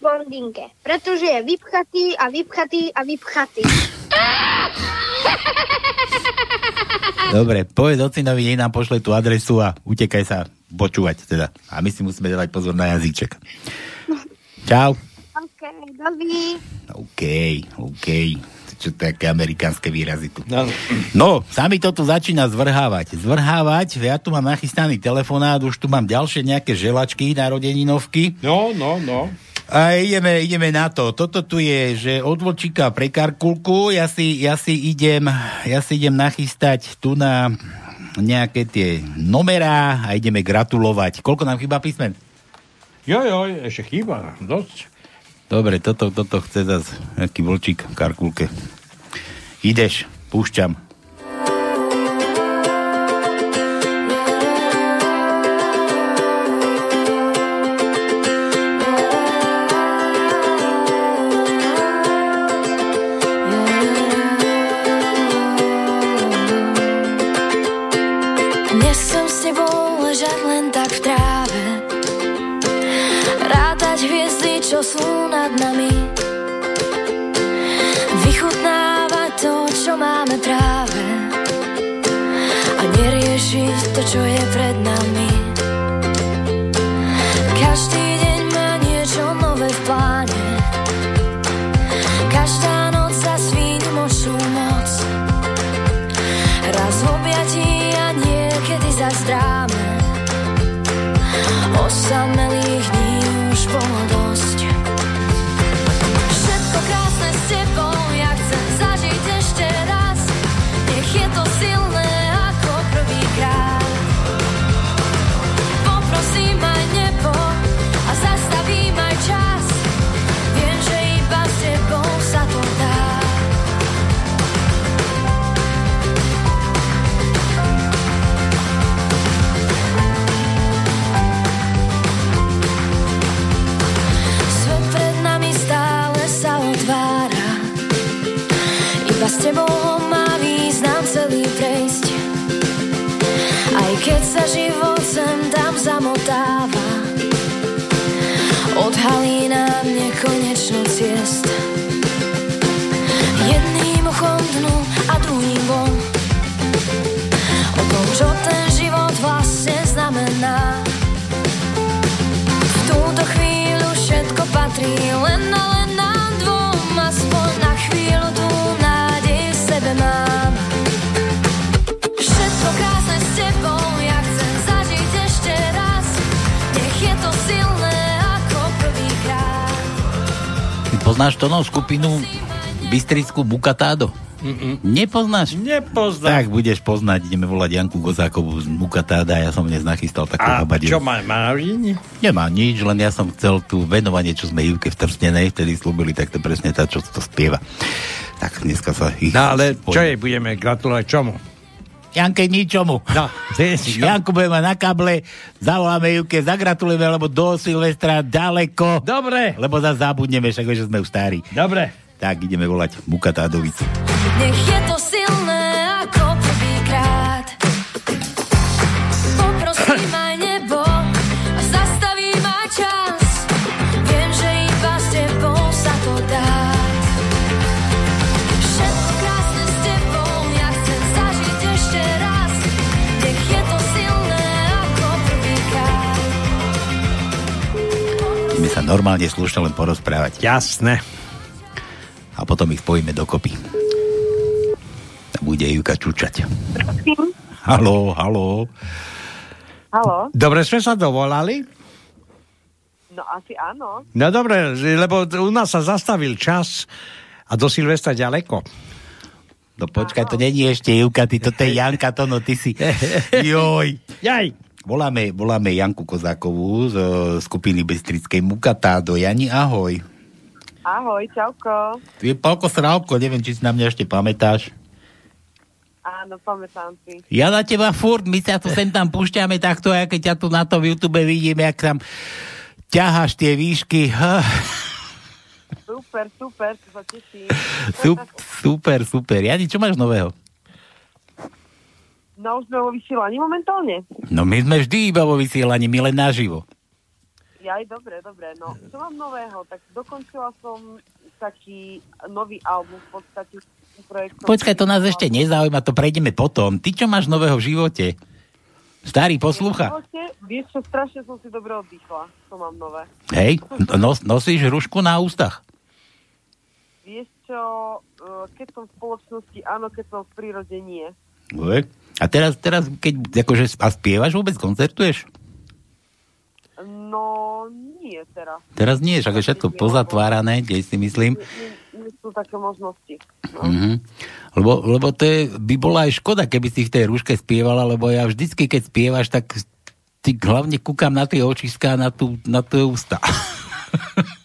Q: Blondinke, pretože je vypchatý a vypchatý a vypchatý.
H: Dobre, povedz ocinovi, nech nám pošle tú adresu a utekaj sa počúvať teda. A my si musíme dávať pozor na jazyček. Čau.
Q: OK, dovi.
H: OK, OK. Čo také amerikánske výrazy tu.
I: No.
H: No, sa mi to tu začína zvrhávať. Zvrhávať, ja tu mám nachystaný telefonát, už tu mám ďalšie nejaké želačky, narodeninovky.
I: No, no, no.
H: A ideme, ideme na to. Toto tu je, že od Vlčíka pre Karkulku, ja si, ja si idem, ja si idem nachystať tu na nejaké tie numerá a ideme gratulovať. Koľko nám chýba písmen?
I: Jo, jo, ešte chýba. Dosť.
H: Dobre, toto, toto chce zase nejaký vlčík v Karkulke. Ideš, púšťam.
C: Niekedy za patrí len a len nám dvom, aspoň na chvíľu tú nádej v sebe mám. Všetko krásne s tebou, ja chcem zažiť ešte raz, nech je to silné ako prvýkrát. Ty
H: poznáš to no, skupinu Bystrickú Bukatádo?
I: Mm-mm.
H: Nepoznáš?
I: Nepoznám.
H: Tak budeš poznať, ideme volať Janku Gozákovú z Mukatáda, ja som dnes nachystal takú
I: A
H: habadinu.
I: čo má, má iní?
H: Nemá nič, len ja som chcel tu venovanie, čo sme Ivke v Trstenej vtedy slúbili, tak to presne tá, čo to spieva. Tak dneska sa ich...
I: No ale čo jej budeme gratulovať čomu?
H: Janke ničomu.
I: No, [LAUGHS]
H: Janku budeme na kable, zavoláme Ivke, zagratulujeme, lebo do Silvestra ďaleko.
I: Dobre.
H: Lebo zase zabudneme, však že sme už starí.
I: Dobre.
H: Tak ideme volať Mukatádovicu.
C: Nech je to silné ako prvýkrát. Poprosím aj nebo a zastaví ma čas. Viem, že iba s tebou sa to dá. Všetko krásne s tebou, ja chcem zažiť ešte raz. Nech je to silné ako prvýkrát.
H: Ideme sa normálne slušne len porozprávať.
I: Jasné.
H: A potom ich spojíme dokopy. Bude Juka čučať. Haló, haló.
R: Haló?
I: Dobre sme sa dovolali?
R: No asi áno.
I: No dobre, lebo u nás sa zastavil čas a do Silvestra ďaleko.
H: No počkaj, to není ešte Juka, ty, toto je Janka, to no ty si... [LAUGHS] Joj.
I: Jaj.
H: Voláme, voláme Janku Kozákovú z skupiny Bystrickej Mukatádo. Jani, ahoj.
R: Ahoj, čauko.
H: Tu je Palko Srávko, neviem, či si na mňa ešte pamätáš.
R: Áno, pamätám si.
H: Ja na teba furt, my sa tu sem tam púšťame takto, a keď ťa tu na tom YouTube vidím, jak tam ťaháš tie výšky.
R: Super, super, to sa teším.
H: Sup, super, super. Jani, čo máš nového?
R: No už sme vo vysielaní momentálne.
H: No my sme vždy iba vo vysielaní, my len naživo.
R: Jaj, dobre, dobre. No, čo mám nového? Tak dokončila som taký nový album v podstate. Projekt, som
H: Počkaj, to nás ešte nezaujíma, to prejdeme potom. Ty čo máš nového v živote? Starý poslucha.
R: Vieš čo, strašne som si dobre oddychla. To mám nové.
H: Hej, nos, nosíš rušku na ústach.
R: Vieš čo, eh, keď som v spoločnosti, áno, keď som v prírode, nie.
H: Uj. A teraz, teraz keď akože, a spievaš vôbec, koncertuješ?
R: No, nie teraz.
H: Teraz nie, však je všetko pozatvárané, kde si myslím.
R: Nie, nie sú také možnosti. No.
H: Mhm. Lebo, lebo to je, by bola aj škoda, keby si v tej rúške spievala, lebo ja vždycky, keď spievaš, tak ty hlavne kúkam na tie očiská, na, tú, na tie ústa. [LAUGHS]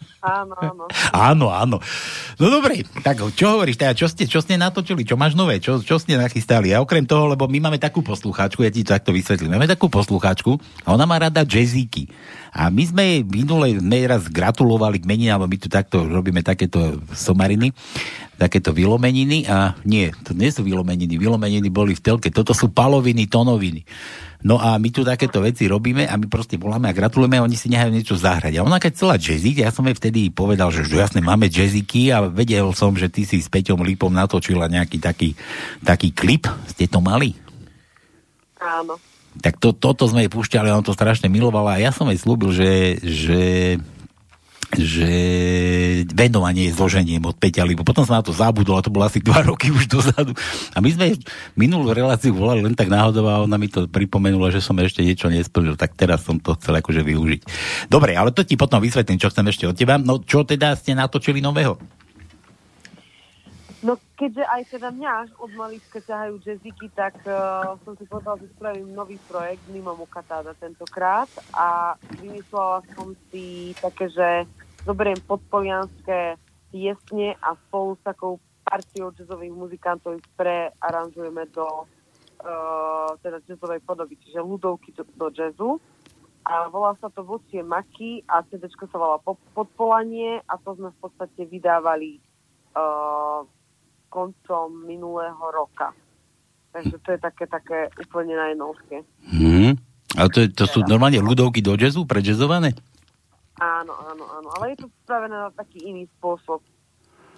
R: Áno, áno.
H: No dobre, tak čo hovoríš, teda, čo, ste, čo ste natočili, čo máš nové, čo, čo ste nachystali? A okrem toho, lebo my máme takú poslucháčku, ja ti to takto vysvetlím, máme takú poslucháčku a ona má rada jazzíky. A my sme jej minule sme raz gratulovali k alebo my tu takto robíme takéto somariny, takéto vylomeniny a nie, to nie sú vylomeniny, vylomeniny boli v telke, toto sú paloviny, tonoviny. No a my tu takéto veci robíme a my proste voláme a gratulujeme a oni si nehajú niečo zahrať. A ona keď chcela jazziť, ja som jej vtedy povedal, že, jasne máme jazziky a vedel som, že ty si s Peťom Lipom natočila nejaký taký, taký klip. Ste to mali?
R: Áno.
H: Tak to, toto sme jej púšťali on to strašne milovala a ja som jej slúbil, že, že že venovanie zloženiem od Peťa, lebo potom som na to zabudol a to bolo asi dva [LAUGHS] roky už dozadu. A my sme minulú reláciu volali len tak náhodou a ona mi to pripomenula, že som ešte niečo nesplnil, tak teraz som to chcel akože využiť. Dobre, ale to ti potom vysvetlím, čo chcem ešte od teba. No čo teda ste natočili nového?
R: No keďže aj teda mňa od malička ťahajú jazziky, tak uh, som si povedala, že spravím nový projekt mimo Mukatáda tentokrát a vymyslela som si také, že zoberiem podpolianské piesne a spolu s takou partiou jazzových muzikantov ich prearanžujeme do uh, teda jazzovej podoby, čiže ľudovky do, do jazzu. A volá sa to Vocie Maky a CD sa volá Pod- Podpolanie a to sme v podstate vydávali uh, koncom minulého roka. Takže to je také, také úplne najnovšie.
H: Hmm. A to, to sú normálne ľudovky do jazzu, prejazované?
R: Áno, áno, áno. Ale je to spravené na taký iný spôsob.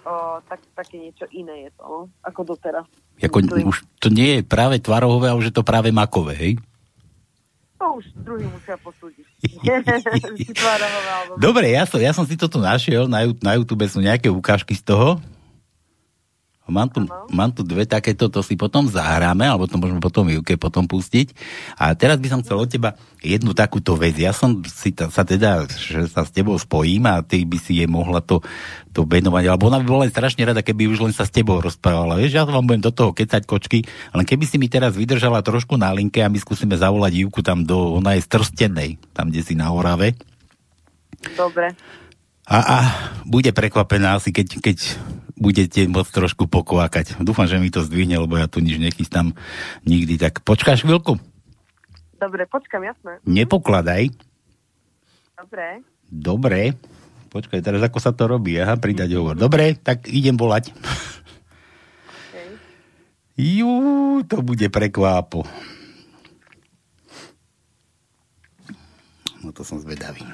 R: O, tak, také niečo iné je to, no, ako doteraz.
H: Jako, už to nie je práve tvarohové, ale už je to práve makové, hej?
R: To už druhý musia posúdiť. [LAUGHS]
H: Dobre, ja som, ja som si to tu našiel, na, na YouTube sú nejaké ukážky z toho. Mám tu, mám tu dve takéto, to si potom zahráme, alebo to môžeme potom Juke potom pustiť. A teraz by som chcel od teba jednu takúto vec. Ja som si ta, sa teda, že sa s tebou spojím a ty by si jej mohla to, to venovať, alebo ona by bola len strašne rada, keby už len sa s tebou rozprávala. Vieš, ja vám budem do toho kecať kočky, len keby si mi teraz vydržala trošku na linke a my skúsime zavolať Júku tam do, ona je z Trstenej, tam, kde si na Orave.
R: Dobre.
H: A, a bude prekvapená asi, keď, keď budete môcť trošku pokvákať. Dúfam, že mi to zdvihne, lebo ja tu nič nechystám nikdy. Tak počkáš chvíľku?
R: Dobre, počkam, jasné.
H: Nepokladaj.
R: Dobre.
H: Dobre. Počkaj, teraz ako sa to robí? Aha, pridať hovor. Dobre, tak idem volať. Jú, to bude prekvápo. No to som zvedavý.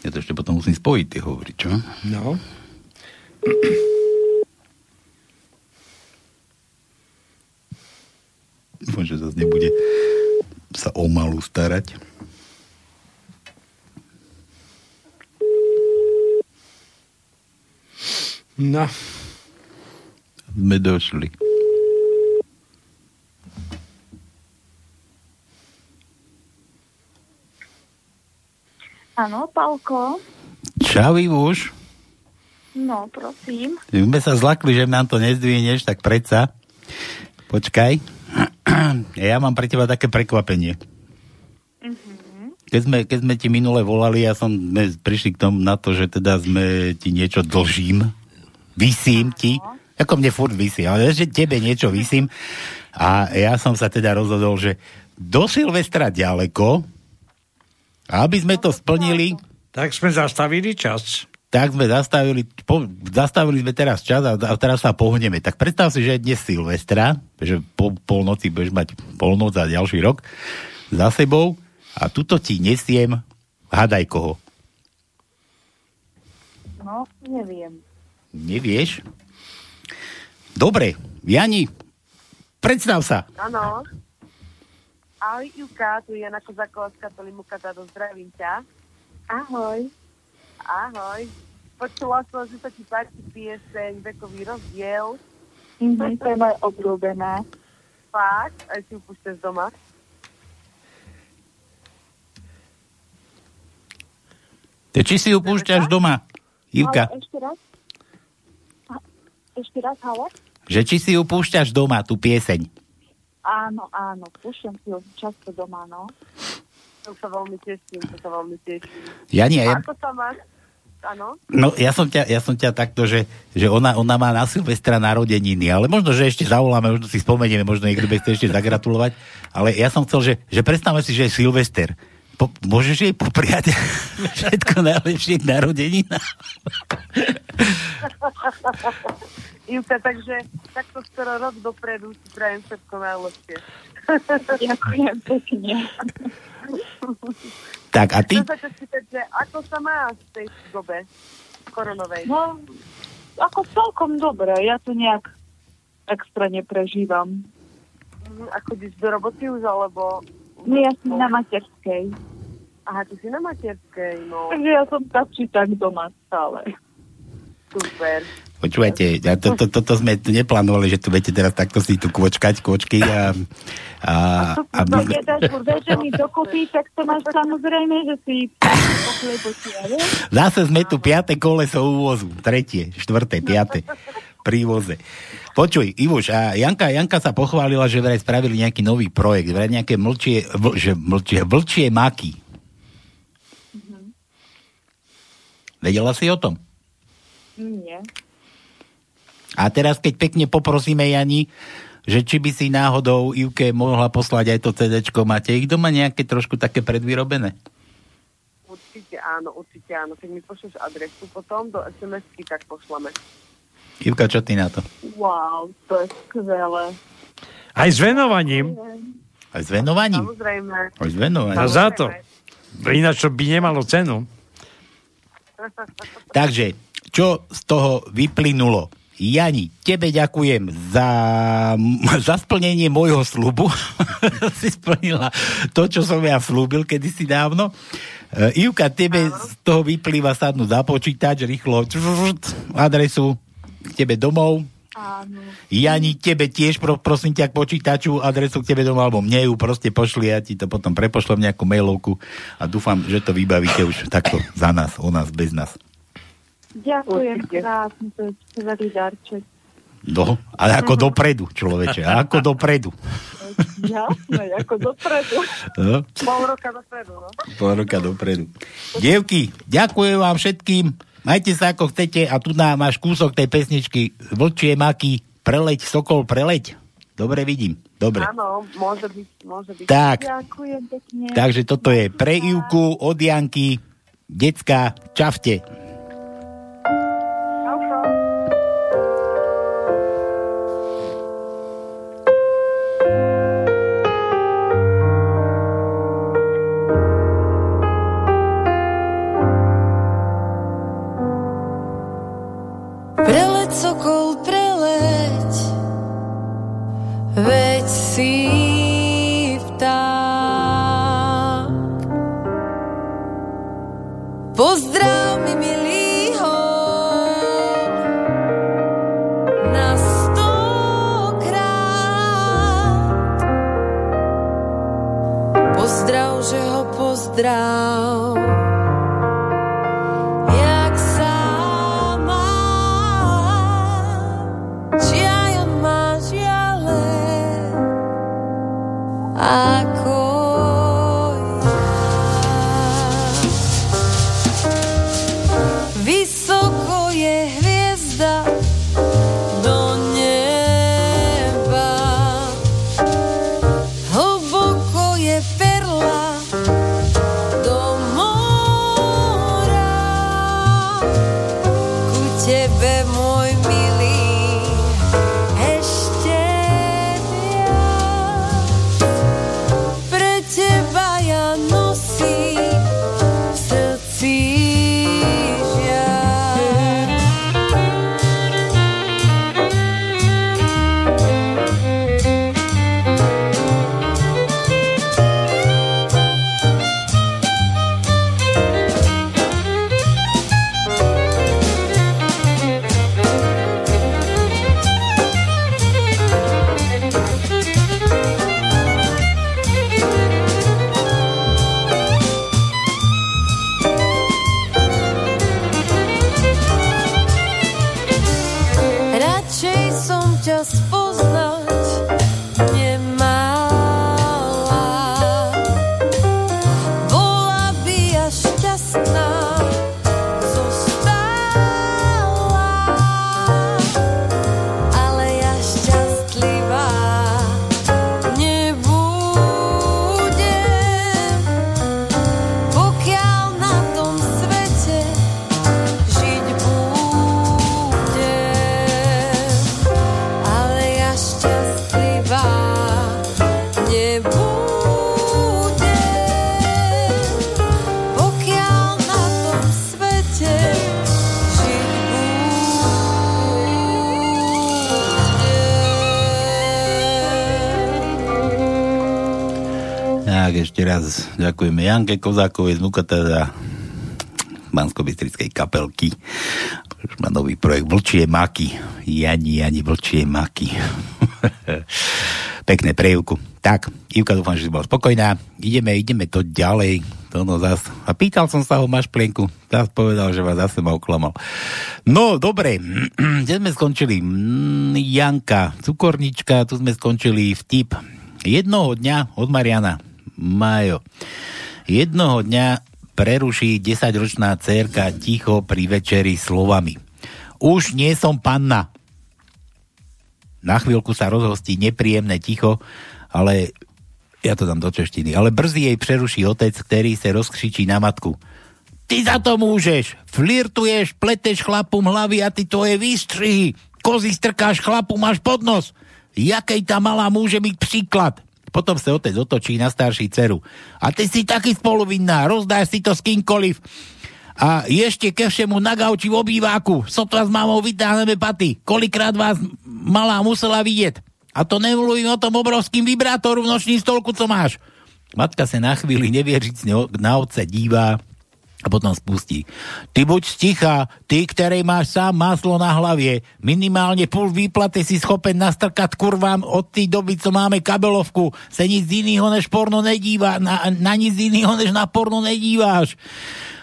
H: Ja to ešte potom musím spojiť tie hovory, čo?
I: No.
H: Dúfam, že zase nebude sa o malú starať.
I: No.
H: Sme došli.
S: Áno, Pálko.
H: Čau, Ivuš.
S: No, prosím.
H: My sme sa zlakli, že nám to nezdvihneš, tak predsa. Počkaj. [CLEARS THROAT] Ja mám pre teba také prekvapenie. Keď sme, keď sme ti minule volali, ja som sme prišli k tomu na to, že teda sme ti niečo dlžím. Vysím ti. Ako mne furt vysí, ale že tebe niečo vysím. A ja som sa teda rozhodol, že do Silvestra ďaleko, a aby sme to splnili...
I: Tak sme zastavili čas.
H: Tak sme zastavili, po, zastavili sme teraz čas a, a teraz sa pohneme. Tak predstav si, že je dnes Silvestra, že po polnoci budeš mať polnoc a ďalší rok za sebou a tuto ti nesiem hádaj koho.
S: No, neviem.
H: Nevieš? Dobre, Jani, predstav sa.
R: Áno. Ahoj, Ivka, tu je Jana Kozáková z Katolimuka, Tado, zdravím ťa.
S: Ahoj.
R: Ahoj. Počula som, že sa ti páči pieseň Vekový rozdiel.
S: Mhm, to je moje obľúbené.
R: Fakt? Aj si ju púšťaš doma?
H: Te, či si ju púšťaš doma, Ivka?
S: Ešte raz? A- Ešte raz, halo?
H: Že či si ju púšťaš doma, tú pieseň?
S: Áno, áno, púšťam si ho často doma, no.
R: To sa veľmi teším, to sa veľmi teším.
H: Jani, a ja-
R: Ako sa máš? Áno?
H: No, ja som ťa, ja som ťa takto, že, že ona, ona má na Silvestra narodeniny, ale možno, že ešte zavoláme, možno si spomenieme, možno niekto by chce ešte zagratulovať, ale ja som chcel, že, že predstavme si, že je Silvester. Po, môžeš jej popriať [LAUGHS] všetko najlepšie k narodeninám? [LAUGHS]
R: Ivka, takže takto skoro rok dopredu si prajem všetko najlepšie.
S: Ďakujem pekne. [LAUGHS]
H: Tak a ty?
R: Chcem sa spýtať, že ako sa máš v tej dobe koronovej?
S: No, ako celkom dobre, ja to nejak extra neprežívam.
R: Mhm, A chodíš do roboty už, alebo...
S: Nie, ja som na materskej.
R: Aha, ty si na materskej, no.
S: Takže ja som tak či tak doma stále.
R: Super.
H: Počúvajte, ja to, to, toto sme tu neplánovali, že tu budete teraz takto si tu kvočkať kočky a, a, a
S: No,
H: my,
S: keď dáš mi dokopy, tak to máš samozrejme, že si?
H: Zase sme tu piate koleso úvozu, tretie, štvrté, piate pri voze. Počuj, Ivuš, a Janka, Janka sa pochválila, že vraj spravili nejaký nový projekt, vraj nejaké mlčie, vl, že mlčie, vlčie maky. Vedela si o tom?
S: Nie.
H: A teraz, keď pekne poprosíme Jani, že či by si náhodou Ivke mohla poslať aj to CDčko, máte ich doma nejaké trošku také predvyrobené?
R: Určite áno, určite áno. Keď mi pošleš adresu potom do SMS-ky, tak pošleme.
H: Ivka, čo ty na to?
S: Wow, to je skvelé.
I: Aj s venovaním.
H: Aj s venovaním?
R: Samozrejme.
H: Aj s venovaním.
I: A za to. Ináč to by nemalo cenu.
H: Takže, čo z toho vyplynulo? Jani, tebe ďakujem za, [LAUGHS] za splnenie môjho slubu. [LAUGHS] si splnila to, čo som ja slúbil kedysi dávno. E, Ivka, tebe z toho vyplýva sadnúť za počítač, rýchlo adresu k tebe domov.
S: Áno.
H: Jani, tebe tiež, pro, prosím ťa, k počítaču, adresu k tebe domov, alebo mne ju proste pošli, ja ti to potom prepošlem nejakú mailovku a dúfam, že to vybavíte už takto za nás, o nás, bez nás.
S: Ďakujem krásne, to je skvelý darček.
H: No, ale ako dopredu, človeče, ako dopredu.
S: Jasné, ako dopredu. [LAUGHS]
H: No.
S: Pol roka dopredu, no.
H: Pol roka dopredu. Dievky, ďakujem vám všetkým. Majte sa ako chcete a tu nám máš kúsok tej pesničky Vlčie maky, preleď, sokol, preleď. Dobre vidím, dobre.
R: Áno, môže byť, môže byť.
H: Tak.
S: Ďakujem pekne.
H: Takže toto je pre Ivku od Janky, decka, čavte. Ďakujeme Janke Kozákovej z Nukata za bansko kapelky. Už má nový projekt Vlčie maky. Jani, Jani, Vlčie maky. [LAUGHS] Pekné prejúku. Tak, Ivka, dúfam, že si bola spokojná. Ideme, ideme to ďalej. To no zas. A pýtal som sa ho, máš plienku? Zas povedal, že vás zase ma oklamal. No, dobre. [CLEARS THROAT] Kde sme skončili? Mm, Janka, cukornička, tu sme skončili vtip. Jednoho dňa od Mariana. Majo. Jednoho dňa preruší 10-ročná dcerka ticho pri večeri slovami. Už nie som panna. Na chvíľku sa rozhostí nepríjemné ticho, ale ja to dám do češtiny, ale brzy jej preruší otec, ktorý sa rozkřičí na matku. Ty za to môžeš, flirtuješ, pleteš chlapom hlavy a ty tvoje výstřihy, kozy strkáš chlapu, máš pod nos. Jakej tá malá môže byť príklad? Potom sa otec otočí na starší dceru. A ty si taký spoluvinná, rozdáš si to s kýmkoliv. A ešte ke všemu na gauči v obýváku. Sotva s mamou vytáhneme paty. Kolikrát vás malá musela vidieť. A to nemluvím o tom obrovským vibrátoru v nočním stolku, co máš. Matka sa na chvíli neviericne o- na otce dívá a potom spustí. Ty buď sticha, ty, ktorej máš sám maslo na hlavie. Minimálne pol výplaty si schopen nastrkať kurvám od tej doby, co máme kabelovku. Se nic iného než porno nedíva, na, na nic iného než na porno nedíváš.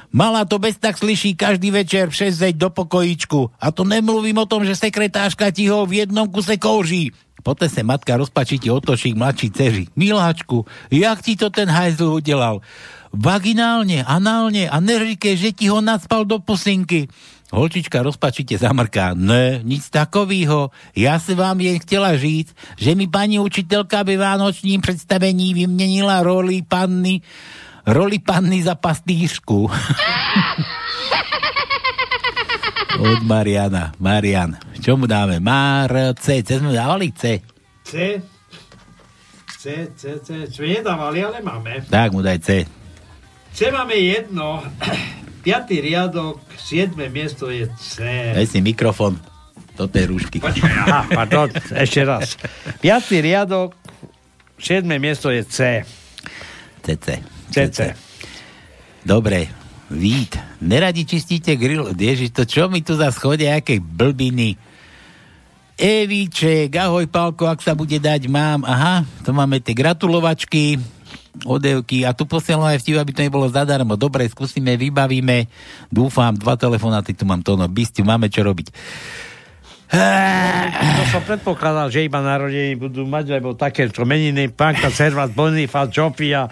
H: Mala to bez tak slyší každý večer v 6 zeď do pokojíčku. A to nemluvím o tom, že sekretářka ti ho v jednom kuse kouří. Poté se matka rozpačite otočí k mladší dceři. Miláčku, jak ti to ten hajzl udelal? Vaginálne, análne a neříkej, že ti ho nadspal do pusinky. Holčička rozpačite zamrká. Ne, nic takového. Ja se vám jen chtěla říct, že mi pani učitelka ve vánočním představení vyměnila roli panny roli panny za pastýřku. Od Mariana. Marian. Čo mu dáme? Mar, C. C sme dávali? C.
I: C. C, C, C. Čo nedávali, ale máme.
H: Tak mu daj C.
I: C máme jedno. [CLEARS THROAT] Piatý riadok, siedme miesto je C.
H: Daj si mikrofon. Toto je rúšky.
I: Aha, pardon, ešte raz. Piatý riadok, siedme miesto je C.
H: CC.
I: CC.
H: Dobre. Vít. Neradi čistíte grill. Ježiš, to čo mi tu za schodia, aké blbiny. Evíček, ahoj Pálko, ak sa bude dať, mám. Aha, to máme tie gratulovačky, odevky a tu posielam aj vtip, aby to nebolo zadarmo. Dobre, skúsime, vybavíme. Dúfam, dva telefonáty tu mám to, no bystiu, máme čo robiť.
I: To som predpokladal, že iba narodení budú mať, lebo také čo meniny, Panka, Servat, Bonifát, Čopia,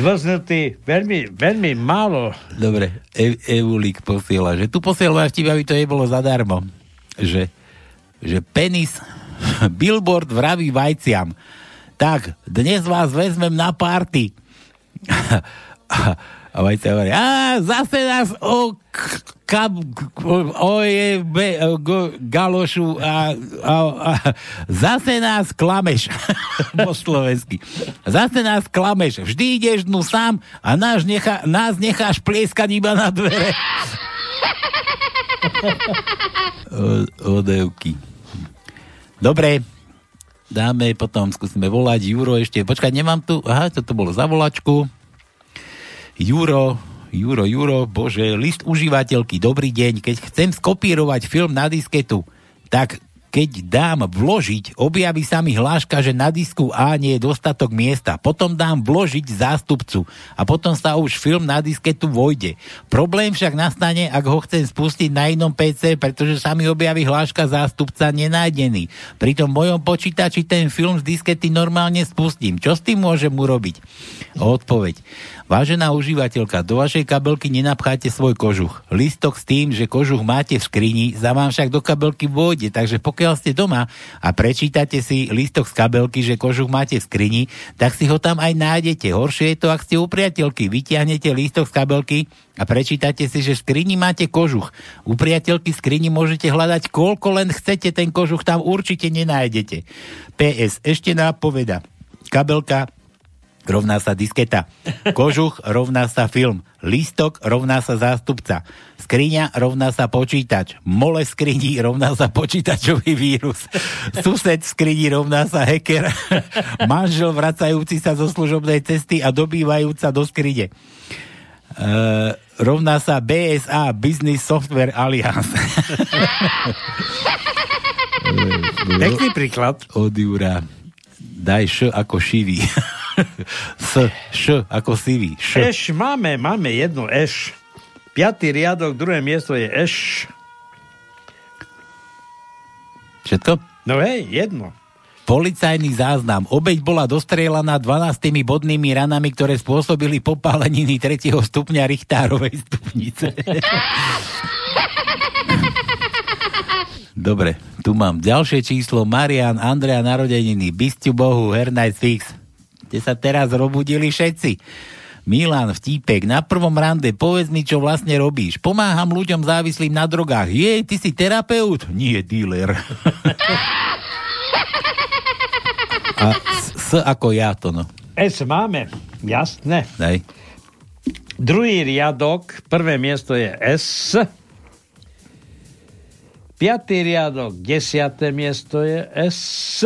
I: zvrznutý, veľmi, veľmi málo.
H: Dobre, e- Eulík posiela, že tu posiela vtip, aby to nebolo zadarmo. Že, že penis, [LAUGHS] billboard vraví vajciam. Tak, dnes vás vezmem na party. A, vajcia hovorí, a zase nás o k- kab, o je, be, go, galošu a, a, a zase nás klameš po slovensky. Zase nás klameš. Vždy ideš dnu sám a nás, nechá, nás necháš plieskať iba na dvere. Odevky. Dobre, dáme potom, skúsime volať Juro ešte. Počkaj, nemám tu, aha, toto bolo za volačku. Juro, Juro, Juro, bože, list užívateľky, dobrý deň. Keď chcem skopírovať film na disketu, tak keď dám vložiť, objaví sa mi hláška, že na disku A nie je dostatok miesta. Potom dám vložiť zástupcu a potom sa už film na disketu vojde. Problém však nastane, ak ho chcem spustiť na inom PC, pretože sa mi objaví hláška zástupca nenájdený. Pri tom mojom počítači ten film z diskety normálne spustím. Čo s tým môžem urobiť? Odpoveď. Vážená užívateľka, do vašej kabelky nenapcháte svoj kožuch. Listok s tým, že kožuch máte v skrini, za vám však do kabelky vôjde, takže pokiaľ ste doma a prečítate si listok z kabelky, že kožuch máte v skrini, tak si ho tam aj nájdete. Horšie je to, ak ste u priateľky. Vytiahnete lístok z kabelky a prečítate si, že v skrini máte kožuch. U priateľky v skrini môžete hľadať koľko len chcete, ten kožuch tam určite nenájdete. PS, ešte nápoveda. Kabelka rovná sa disketa. Kožuch rovná sa film. Lístok rovná sa zástupca. Skriňa rovná sa počítač. Mole v skrini rovná sa počítačový vírus. Sused v skrini rovná sa hacker. Manžel vracajúci sa zo služobnej cesty a dobývajúca do skrine. Uh, rovná sa BSA, Business Software Alliance.
I: Pekný príklad.
H: Od Jura. Daj š ako šivý. S, š ako sivý. Š.
I: Eš máme, máme jedno eš. Piatý riadok, druhé miesto je eš.
H: Všetko?
I: No hej, jedno.
H: Policajný záznam. Obeď bola dostrieľaná 12 bodnými ranami, ktoré spôsobili popáleniny 3. stupňa Richtárovej stupnice. [LAUGHS] Dobre, tu mám ďalšie číslo. Marian, Andrea narodeniny, Bistiu Bohu, Hernight Fix. Ste sa teraz robudili všetci. Milan, vtípek, na prvom rande, povedz mi, čo vlastne robíš. Pomáham ľuďom závislým na drogách. Jej, ty si terapeut? Nie, dealer. [LAUGHS] A s, s ako ja to, no.
I: S máme, jasné.
H: Daj.
I: Druhý riadok, prvé miesto je S. Piatý riadok, desiaté miesto je S.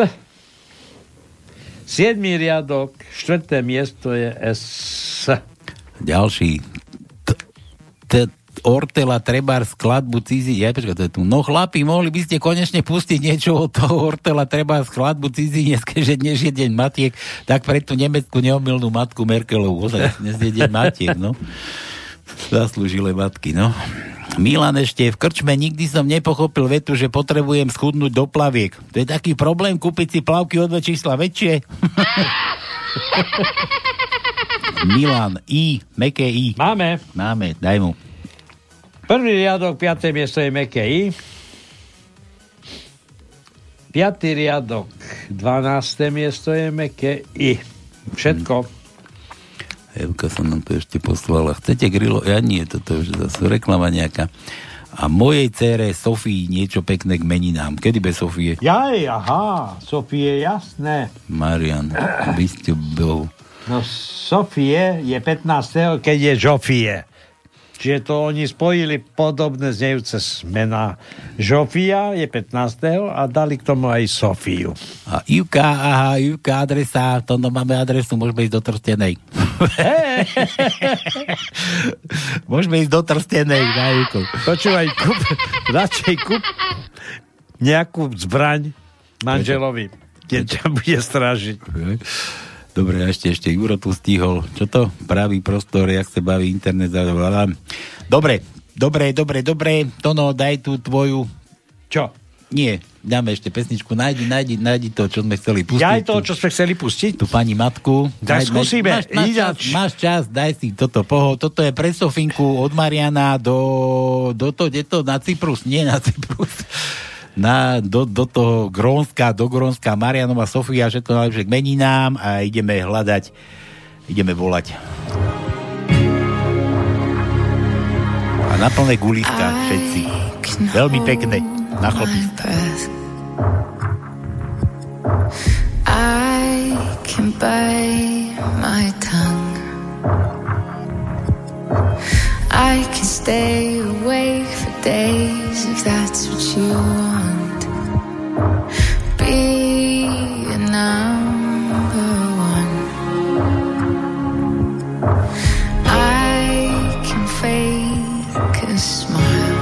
I: Siedmý riadok, štvrté miesto je S.
H: Ďalší. Ortela treba skladbu cizí... Ja, počkaj, to je tu. No chlapi, mohli by ste konečne pustiť niečo od toho Ortela treba skladbu cizinecké, že dnes je deň matiek, tak pre tú nemeckú neomilnú matku Merkelovú. Ozaj, dnes je deň matiek, no. Zaslúžile matky, no. Milan ešte, v krčme nikdy som nepochopil vetu, že potrebujem schudnúť do plaviek. To je taký problém kúpiť si plavky o dve čísla väčšie. [LAUGHS] Milan, I, meké I.
I: Máme.
H: Máme, daj mu.
I: Prvý riadok, piaté miesto je meké I. Piatý riadok, 12. miesto je meké I. Všetko.
H: Evka sa nám to ešte poslala. Chcete grilo? Ja nie, toto už zase reklama nejaká. A mojej cére Sofii niečo pekné k meninám. Kedy bez Sofie?
I: Jaj, aha, Sofie, jasné.
H: Marian, by ste bol.
I: No Sofie je 15. keď je Žofie. Čiže to oni spojili podobné znejúce mená. Žofia je 15. a dali k tomu aj Sofiu.
H: A Ivka, aha, Ivka, adresa, to no máme adresu, môžeme ísť do Trstenej. [LAUGHS] môžeme ísť do Trstenej, na Ivku.
I: Počúvaj, kúp, radšej kúp nejakú zbraň manželovi, keď ťa bude strážiť.
H: Dobre, a ešte, ešte Juro tu stihol. Čo to? Pravý prostor, jak sa baví internet. Blablabla. Dobre, dobre, dobre, dobre. Tono, daj tú tvoju...
I: Čo?
H: Nie, dáme ešte pesničku. Najdi, najdi, najdi to, čo sme chceli pustiť.
I: Ja aj to, čo sme chceli pustiť?
H: Tu pani Matku. Daj-
I: skúsime.
H: Máš, máš, čas, máš čas, daj si toto. Poho, toto je pre Sofinku od Mariana do, do to, kde to, na Cyprus. Nie na Cyprus. Na, do, do toho Grónska, do Grónska, Marianova Sofia, všetko najlepšie k meninám a ideme hľadať, ideme volať. A na plné guliska všetci. Veľmi pekné. Na chlpiska.
C: I can bite my tongue. I can stay awake for days if that's what you want. Be a number one. I can fake a smile.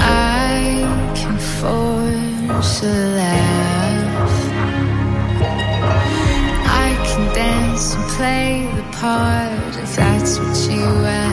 C: I can force a laugh. I can dance and play the part what you ask.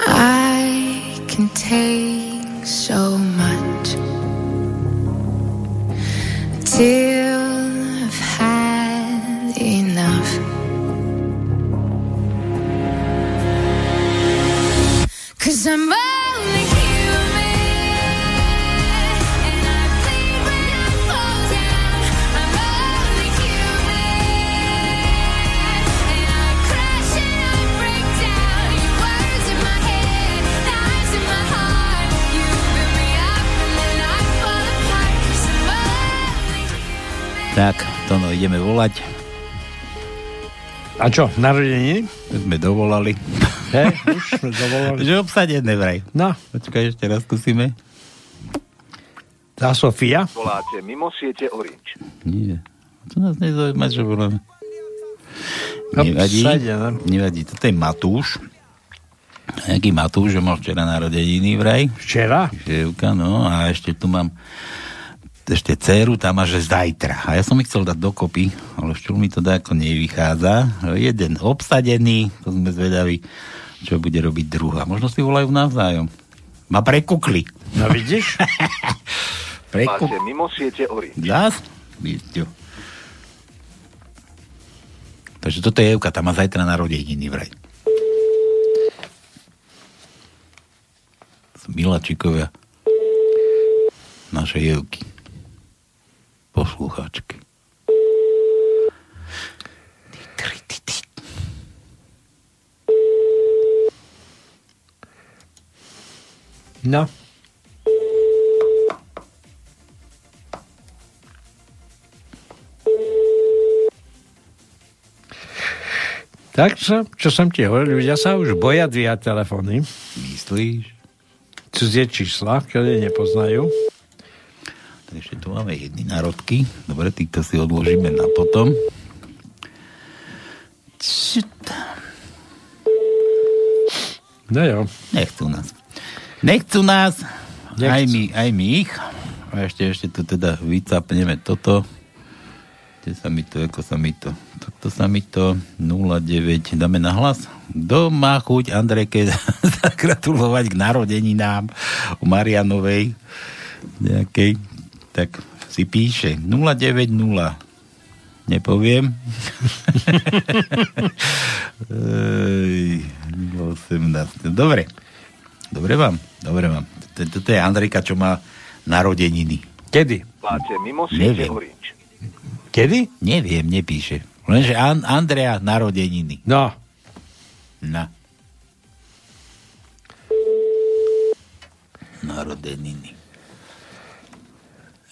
C: I can take
H: so much. No, ideme volať.
I: A čo, narodeniny?
H: Sme dovolali.
I: He, už sme dovolali. [LAUGHS]
H: Že obsadené vraj.
I: No.
H: Počkaj, ešte raz skúsime.
I: Tá Sofia?
T: Voláte mimo siete Orange.
H: Nie. To nás nezaujíma, čo voláme. Nevadí,
I: Obsadené.
H: nevadí. Toto je Matúš. Jaký Matúš, že mal včera narodeniny vraj.
I: Včera?
H: Ževka, no. A ešte tu mám ešte dceru, tam má, že zajtra. A ja som ich chcel dať dokopy, ale šťul mi to ako nevychádza. Jeden obsadený, to sme zvedaví, čo bude robiť druhá. Možno si volajú navzájom. Ma prekukli.
I: No vidíš? [LAUGHS]
H: Prekuk...
T: Máte mimo siete Orange.
H: Zás? Vidíte. Takže toto je Evka, tam má zajtra narodeniny vraj. Sú miláčikovia našej Evky. Poslucháčky.
I: No. Tak čo, čo som ti hovoril, ľudia sa už boja dvíhať telefóny.
H: Myslíš?
I: Cudzie čísla, ktoré nepoznajú.
H: Ešte tu máme jedny národky. Dobre, týchto si odložíme na potom.
I: No jo.
H: Nechcú nás. Nechcú nás. Aj my, aj my ich. A ešte, ešte tu teda vycapneme toto. Kde sa mi to, ako sa mi to. Toto sa mi to 09. Dáme na hlas. Kto má chuť Andrejke [LAUGHS] zagratulovať k narodeninám u Marianovej nejakej, tak si píše 090 nepoviem. Ej, 18. Dobre. Dobre vám, dobre vám. Toto je Andrejka, čo má narodeniny.
I: Kedy?
T: Máte mimo
H: Neviem. Kedy? Neviem, nepíše. Lenže An- Andrea narodeniny.
I: No.
H: Na. Narodeniny.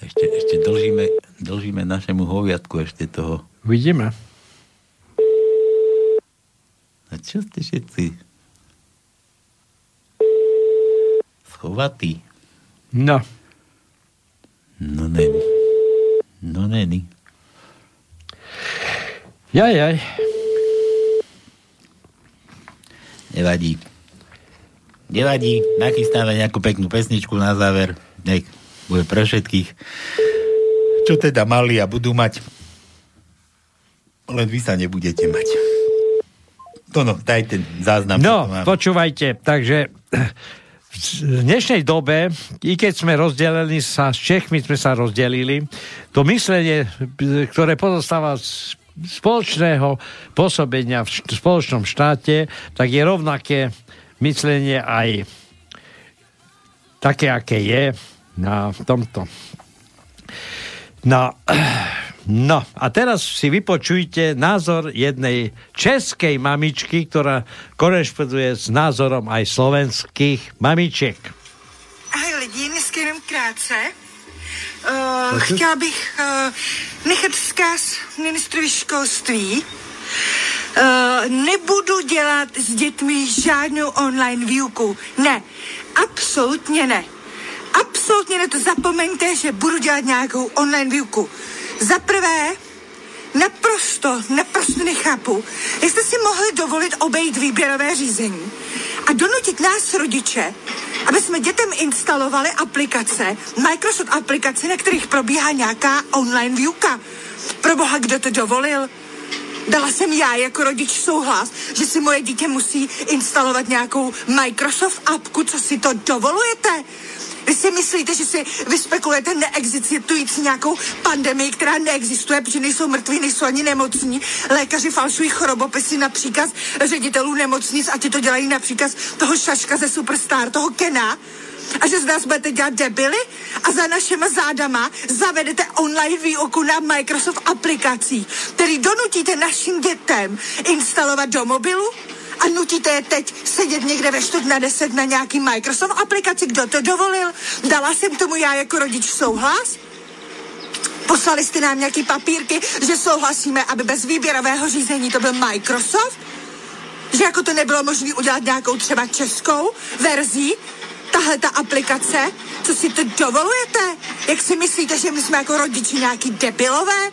H: Ešte, ešte dlžíme, dlžíme našemu hoviatku ešte toho.
I: Vidíme.
H: A čo ste všetci? Schovatí.
I: No.
H: No není. No není.
I: Jaj, jaj.
H: Nevadí. Nevadí. Nachystáme nejakú peknú pesničku na záver. Nech bude pre všetkých. Čo teda mali a budú mať. Len vy sa nebudete mať. To no, daj ten záznam.
I: No, počúvajte, takže v dnešnej dobe, i keď sme rozdelení sa, s Čechmi sme sa rozdelili, to myslenie, ktoré pozostáva z spoločného pôsobenia v št- spoločnom štáte, tak je rovnaké myslenie aj také, aké je na tomto. No, [CLEARS THROAT] no a teraz si vypočujte názor jednej českej mamičky, ktorá korešponduje s názorom aj slovenských mamiček.
U: Ahoj lidi, dneska jenom krátce. Uh, chtěla bych uh, nechat vzkaz ministrovi školství. Uh, nebudu dělat s dětmi žádnou online výuku. Ne, absolutně ne. Absolutně ne, to zapomeňte, že budu dělat nějakou online výuku. Za prvé, naprosto, naprosto nechápu, jak jste si mohli dovolit obejít výběrové řízení a donutit nás rodiče, aby jsme dětem instalovali aplikace, Microsoft aplikace, na kterých probíhá nějaká online výuka. Pro boha, kdo to dovolil? Dala jsem já jako rodič souhlas, že si moje dítě musí instalovat nějakou Microsoft appku, co si to dovolujete? Vy si myslíte, že si vyspekulujete neexistující nějakou pandemii, která neexistuje, protože nejsou mrtví, nejsou ani nemocní. Lékaři falšují chorobopisy na příkaz ředitelů nemocnic a ti to dělají na příkaz toho šaška ze Superstar, toho Kena. A že z nás budete dělat debily a za našima zádama zavedete online výuku na Microsoft aplikacích, který donutíte našim dětem instalovat do mobilu a nutíte je teď sedět někde ve čtvrt na deset na nějaký Microsoft aplikaci. Kdo to dovolil? Dala jsem tomu já jako rodič souhlas? Poslali jste nám nějaký papírky, že souhlasíme, aby bez výběrového řízení to byl Microsoft? Že jako to nebylo možné udělat nějakou třeba českou verzí? Tahle ta aplikace? Co si to dovolujete? Jak si myslíte, že my jsme jako rodiči nějaký debilové?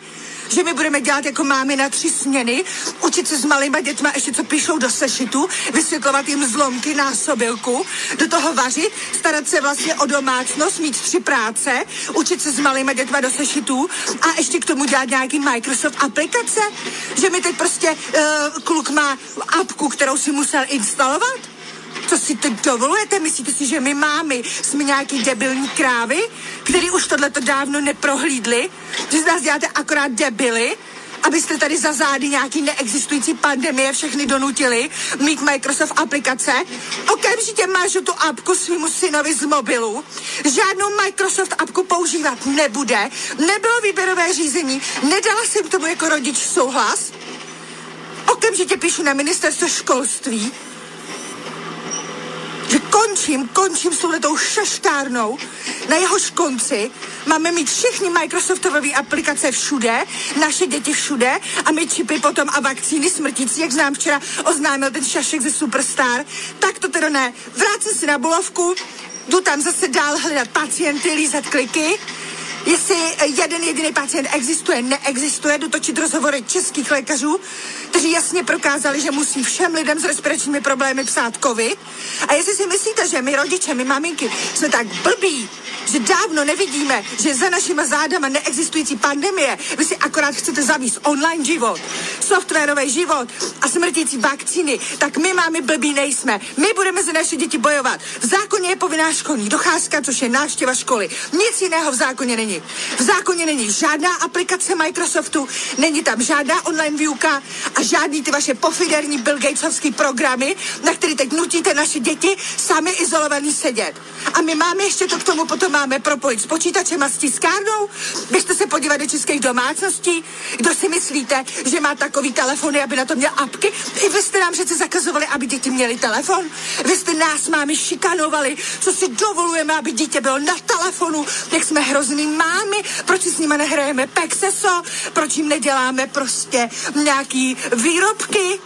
U: Že my budeme dělat jako mámy na tři směny, učit se s malýma dětma ještě co píšou do sešitu, vysvětlovat jim zlomky, násobilku, do toho vařit, starat se vlastně o domácnost, mít tři práce, učit se s malýma dětma do sešitů a ještě k tomu dělat nějaký Microsoft aplikace? Že mi teď prostě uh, kluk má apku, kterou si musel instalovat? Co si to dovolujete? Myslíte si, že my mámy jsme nějaký debilní krávy, který už tohleto dávno neprohlídli? Že z nás děláte akorát debily? Abyste tady za zády nějaký neexistující pandemie všechny donutili mít Microsoft aplikace. Okamžitě mážu tu apku svýmu synovi z mobilu. Žádnou Microsoft apku používat nebude. Nebylo výběrové řízení. Nedala jsem tomu jako rodič souhlas. Okamžitě píšu na ministerstvo školství, že končím, končím s touhletou šaštárnou. Na jehož konci máme mít všechny Microsoftové aplikace všude, naše děti všude a my čipy potom a vakcíny smrtící, jak nám včera oznámil ten šašek ze Superstar. Tak to teda ne. Vrátím si na bulovku, jdu tam zase dál hledat pacienty, lízat kliky. Jestli jeden jediný pacient existuje, neexistuje, jdu točit rozhovory českých lékařů, kteří jasně prokázali, že musí všem lidem s respiračními problémy psát covid. A jestli si myslíte, že my rodiče, my maminky, jsme tak blbí, že dávno nevidíme, že za našima zádama neexistující pandemie, vy si akorát chcete zavíst online život, softwarový život a smrtící vakcíny, tak my máme blbí nejsme. My budeme za naše děti bojovat. V zákoně je povinná školní docházka, což je návštěva školy. Nic jiného v zákoně není. V zákoně není žádná aplikace Microsoftu, není tam žádná online výuka a žádný ty vaše pofiderní Bill Gatesovský programy, na který teď nutíte naše děti sami izolovaný sedět. A my máme ještě to k tomu potom máme propojit s počítačem a s tiskárnou? Běžte se podívat do českých domácností. Kdo si myslíte, že má takový telefony, aby na to měl apky? I vy jste nám přece zakazovali, aby děti měli telefon. Vy jste nás mámy šikanovali, co si dovolujeme, aby dítě bylo na telefonu, jak jsme hrozný mámy, proč si s nima nehrajeme pexeso, proč jim neděláme prostě nějaký výrobky.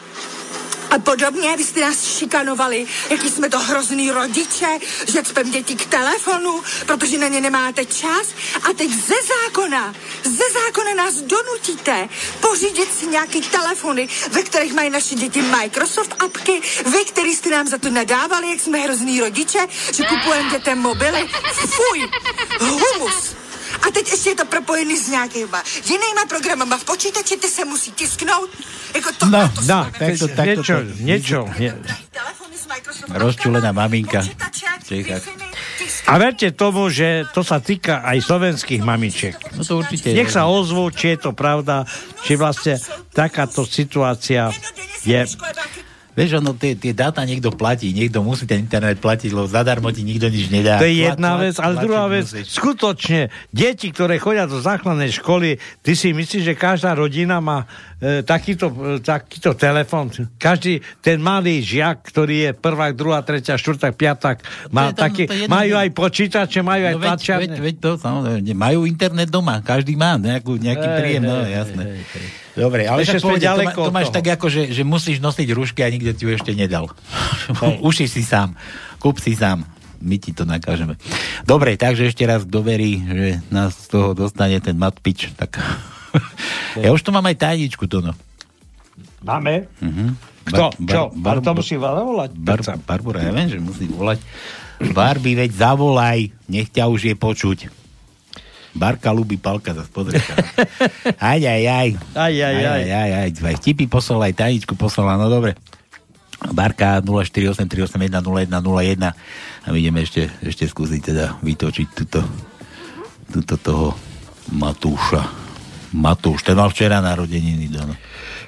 U: A podobně, vy jste nás šikanovali, jaký jsme to hrozný rodiče, že cpem děti k telefonu, protože na ně nemáte čas. A teď ze zákona, ze zákona nás donutíte pořídit si nějaký telefony, ve kterých mají naše děti Microsoft apky, vy, který jste nám za to nadávali, jak jsme hrozný rodiče, že kupujeme dětem mobily. Fuj, humus. A teď ještě je to propojený s nějakýma jinýma programama v počítači, ty se musí tisknout. Jako to,
H: No, no, takto, takto.
I: niečo,
H: to-
I: niečo. Nie.
H: Rozčulená maminka.
I: A verte tomu, že to sa týka aj slovenských mamičiek.
H: No to určite
I: Nech sa ozvú, či je to pravda, či vlastne takáto situácia je...
H: Vieš, ono, tie, tie dáta niekto platí, niekto musí ten internet platiť, lebo zadarmo ti nikto nič nedá.
I: To je jedna vec, ale druhá vec,
H: musíš.
I: skutočne, deti, ktoré chodia do základnej školy, ty si myslíš, že každá rodina má e, takýto, e, takýto telefon? Každý ten malý žiak, ktorý je prvák, druhá, tretia, štvrták, piatak, má
H: To je tam-
I: taký,
H: to je jedno-
I: majú aj počítače, majú aj
H: No veď,
I: tlačiarne.
H: veď, veď to, samozrejme, majú internet doma, každý má nejakú, nejaký
I: Hej,
H: príjem, no
I: hej,
H: jasné. Dobre, ale
I: Ešte
H: však
I: sme
H: povedz, to,
I: ďaleko
H: má, to máš
I: toho.
H: tak ako, že, že musíš nosiť rúšky a nikto ti ju ešte nedal. [LAUGHS] Uši si sám, kúp si sám. My ti to nakážeme. Dobre, takže ešte raz kto verí, že nás z toho dostane ten matpič, tak... [LAUGHS] ja už tu mám aj tajničku, to no.
I: Máme?
H: Mhm.
I: Kto?
H: Bar-
I: Čo?
H: bar-
I: to musí volať.
H: Bar, Barbara, ja viem, že musí volať. Barbie, veď zavolaj, nech ťa už je počuť. Barka ľubí palka, zase pozri sa. [LAUGHS] Aj, aj, aj.
I: Aj, aj, aj.
H: aj, aj, aj. Vtipy poslala, aj tajničku poslala, no dobre. Barka 0483810101 a my ideme ešte, ešte skúsiť teda vytočiť túto, túto toho Matúša. Matúš, ten mal včera narodeniny, Dono.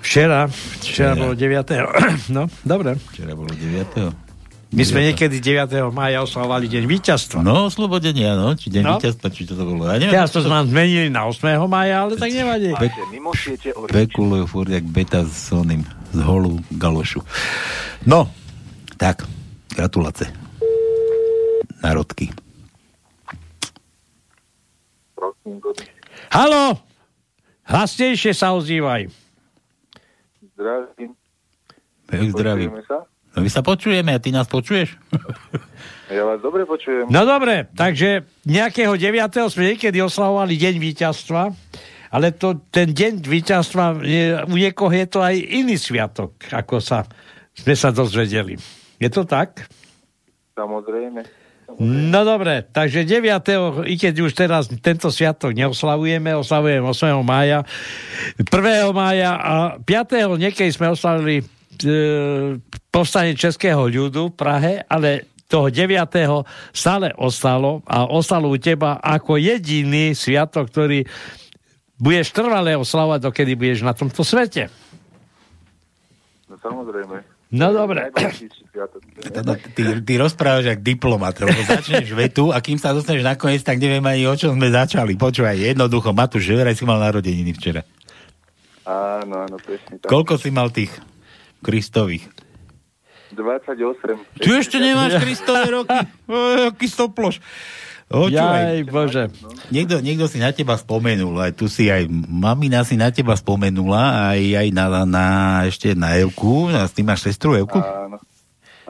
I: Včera, včera, bolo 9. [CLEARS THROAT] no, dobre.
H: Včera bolo 9.
I: My sme niekedy 9. maja oslavovali deň víťazstva.
H: No, oslobodenia, no, či deň
I: No.
H: víťazstva, či čo to bolo. Ja neviem,
I: Teraz to
H: čo
I: nám zmenili na 8. maja, ale tak nevadí.
H: Pe-. Spekulujú furt jak beta s oným, z holu galošu. No, tak, gratulace. Národky.
I: Halo! Hlasnejšie sa ozývaj.
V: Zdravím.
H: Ja zdravím.
V: Počujeme sa?
H: No my sa počujeme a ty nás počuješ? [LAUGHS]
V: Ja vás dobre počujem.
I: No dobre, takže nejakého 9. sme niekedy oslavovali deň víťazstva, ale to, ten deň víťazstva, je, u niekoho je to aj iný sviatok, ako sa, sme sa dozvedeli. Je to tak?
V: Samozrejme.
I: No dobre, takže 9. i keď už teraz tento sviatok neoslavujeme, oslavujeme 8. mája, 1. mája a 5. niekedy sme oslavili povstanie českého ľudu v Prahe, ale toho 9. stále ostalo a ostalo u teba ako jediný sviatok, ktorý budeš trvalé oslavovať, dokedy budeš na tomto svete.
V: No samozrejme.
I: No dobre.
H: Teda, ty, ty rozprávaš jak diplomat, lebo začneš vetu a kým sa dostaneš nakoniec, tak neviem ani o čom sme začali. Počúvaj, jednoducho, Matúš, že si mal narodeniny včera.
V: Áno, áno, presne tak.
H: Koľko si mal tých Kristových?
V: 28.
H: Ty ešte nemáš Kristové roky? [LAUGHS] O, aký stoploš.
I: Jaj, Bože.
H: Niekto, niekto si na teba spomenul, aj tu si aj mamina si na teba spomenula, aj, aj na, na, ešte na Evku, a s tým máš sestru Evku?
V: Áno.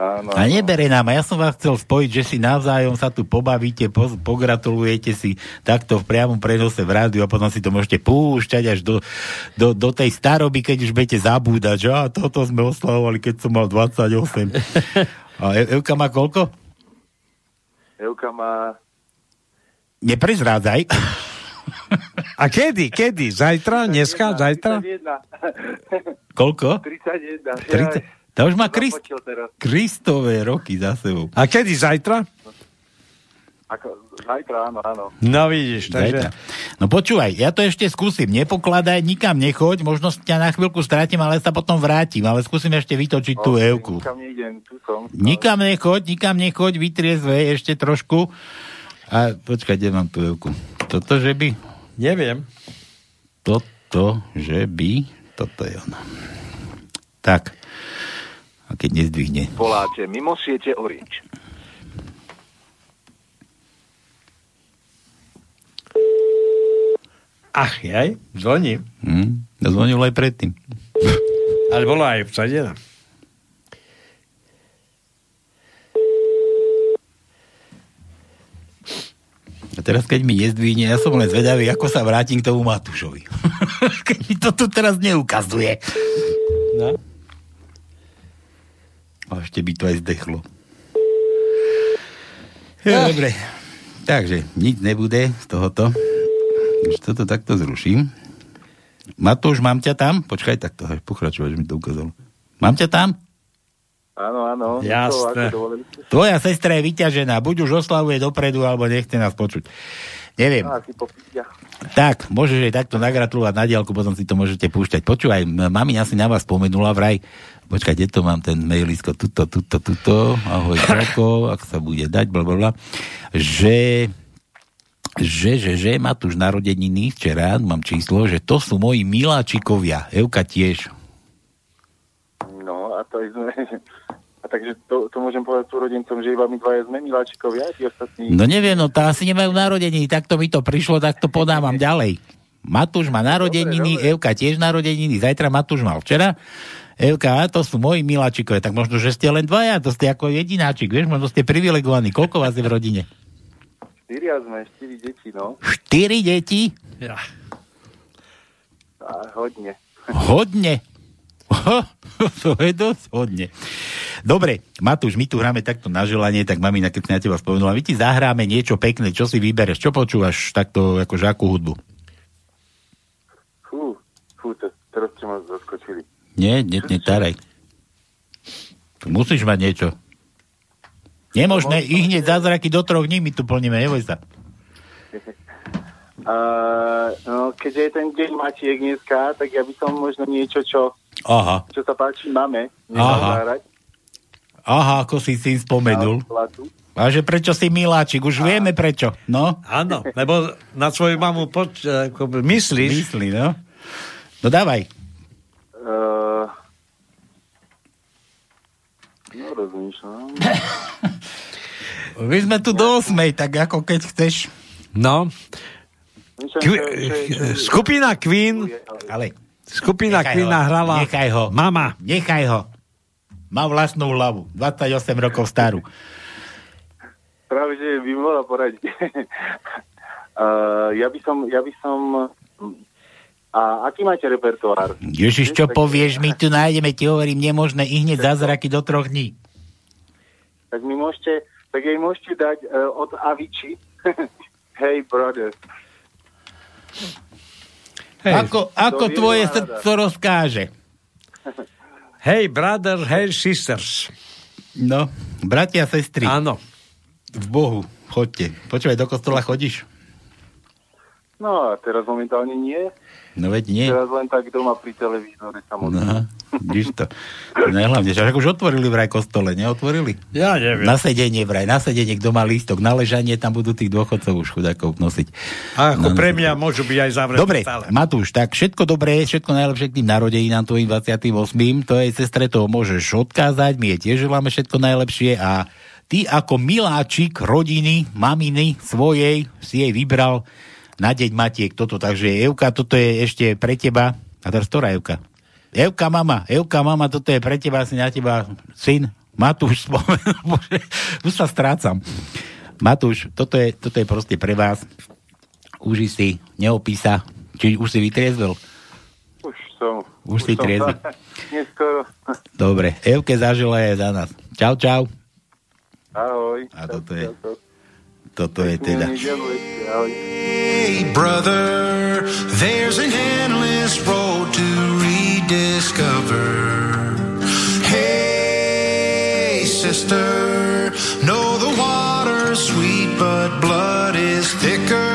V: Áno,
H: A nebere nám, a ja som vás chcel spojiť, že si navzájom sa tu pobavíte, po, pogratulujete si takto v priamom prenose v rádiu a potom si to môžete púšťať až do, do, do tej staroby, keď už budete zabúdať, že a toto sme oslavovali, keď som mal 28. A E- Evka má koľko?
V: Evka má...
H: Neprezrádzaj.
I: A kedy? Kedy? Zajtra? Dneska? Zajtra?
V: 31.
H: Koľko?
V: 31.
H: 30. To už má Krist. Kristové roky za sebou.
I: A kedy? Zajtra?
V: Ako, zajtra, áno, áno.
I: No vidíš,
H: Zajtra.
I: takže...
H: No počúvaj, ja to ešte skúsim. Nepokladaj, nikam nechoď, možno ťa na chvíľku strátim, ale sa potom vrátim. Ale skúsim ešte vytočiť tú
V: Ok,
H: Evku.
V: Nikam nejdem, tu som.
H: Nikam nechoď, nikam nechoď, vytriezve ešte trošku. A počkaj, kde mám tú Evku? Toto, že by?
I: Neviem.
H: Toto, že by? Toto je ono. Tak. A keď nezdvihne.
T: Voláte mimo siete Orange.
I: Ach, jaj, zvoní.
H: Hm? Zvonil aj predtým.
I: Ale bola aj obsadená.
H: A teraz, keď mi nezdvihne, ja som len zvedavý, ako sa vrátim k tomu Matúšovi. [LAUGHS] keď mi to tu teraz neukazuje.
I: No.
H: A ešte by to aj zdechlo. Ja, dobre. Takže, nič nebude z tohoto. Už toto takto zruším. Matúš, mám ťa tam? Počkaj, takto, hej, pokračovať, že mi to ukázalo. Mám ťa tam?
V: Áno, áno.
I: Jasné.
V: To?
H: Tvoja sestra je vyťažená, buď už oslavuje dopredu, alebo nechce nás počuť. Neviem. Tak, môžeš jej takto nagratulovať na diálku, potom si to môžete púšťať. Počúvaj, mami asi na vás spomenula vraj, počkaj, kde to mám ten mailisko, tuto, tuto, tuto, ahoj, [LAUGHS] Krako, ak sa bude dať, blablabla, že že, že, že už narodeniny včera, mám číslo, že to sú moji miláčikovia. Evka tiež.
V: No, a to sme... Takže to, to môžem povedať súrodencom, že iba my dvaja sme miláčikovia, tí ostatní...
H: No neviem, no tá asi nemajú narodeniny, takto mi to prišlo, tak to podávam [LAUGHS] ďalej. Matúš má narodeniny,
V: Dobre, dobre.
H: Evka tiež narodeniny, zajtra Matúš mal včera. Evka, a to sú moji miláčikové, tak možno, že ste len dvaja, to ste ako jedináčik, vieš, možno ste privilegovaní. Koľko vás je v rodine?
V: Štyria sme, štyri deti, no.
H: Štyri deti?
I: Ja.
V: A hodne.
H: Hodne. [LAUGHS] to je dosť hodne. Dobre, Matúš, my tu hráme takto na želanie, tak mamina, keď si na teba spomenula, my ti zahráme niečo pekné, čo si vybereš, čo počúvaš takto, ako žáku hudbu?
V: Fú, fú, to, teraz ste ma zaskočili.
H: Nie, ne, netáraj. Musíš mať niečo. Nemožné, ich hneď zázraky do troch dní my tu plníme, neboj sa. [LAUGHS]
V: Uh, no, keďže je ten deň Matiek dneska, tak ja by som možno niečo, čo,
H: Aha,
V: čo sa páči mame,
H: Aha. aha, ako si si spomenul. A že prečo si miláčik, už vieme prečo, no.
I: Áno, lebo na svoju mamu poč- ako myslíš.
H: Myslí, no. No dávaj.
V: Uh, no, rozmýšľam. [LAUGHS]
H: My sme tu do 8, tak ako keď chceš.
I: No.
V: Že-
I: skupina Queen,
H: Ale
I: skupina
H: Nechaj
I: Queen
H: ho,
I: hrala
H: Nechaj ho.
I: Mama.
H: Nechaj ho. Má vlastnú hlavu. 28 rokov starú.
V: Práve, že by mohla poradiť. uh, [LAUGHS] ja by som, ja by som... A aký máte repertoár?
H: Ježiš, čo povieš, my tu nájdeme, ti hovorím, nemožné i hneď zázraky do troch dní.
V: Tak mi môžete, tak jej môžete dať uh, od Aviči. [LAUGHS] hey, brother.
H: Hej. Ako, ako
V: To
H: tvoje
V: je
H: srdce rozkáže. [LAUGHS]
I: Hey brother, hey sisters.
H: No, bratia, sestry.
I: Áno.
H: V Bohu, chodte. Počúvaj, do kostola chodíš?
V: No a teraz momentálne nie.
H: No veď nie.
V: Teraz len tak doma pri televízore samotné.
H: No, vidíš to. Najhlavne, že už otvorili vraj kostole, neotvorili?
I: Ja neviem.
H: Na sedenie vraj, na sedenie, kto má lístok, na ležanie, tam budú tých dôchodcov už chudákov nosiť.
I: A ako
H: No, no.
I: pre mňa môžu byť aj zavreté
H: Dobre,
I: stále.
H: Matúš, tak všetko dobré, všetko najlepšie k tým narodeninám tvojim 28. To jej sestre to môžeš odkázať, my jej tiež želáme všetko najlepšie a ty ako miláčik rodiny, maminy svojej si jej vybral na deň Matiek toto. Takže Evka, toto je ešte pre teba. A teraz ktorá Evka? Evka mama, Evka mama, toto je pre teba, asi na teba syn. Matúš, [LAUGHS] spomenul, bože, už sa strácam. Matúš, toto je, toto je proste pre vás. Uži si, neopísa. Či už si vytriezvel?
V: Už som.
H: Už si
V: som
H: triezvy.
V: sa- [LAUGHS] Neskoro. [LAUGHS]
H: Dobre, Evke zažila je za nás. Čau, čau.
V: Ahoj.
H: A toto je, toto je teda.
G: brother, there's an endless road to rediscover. Hey, sister, know the water's sweet, but blood is thicker.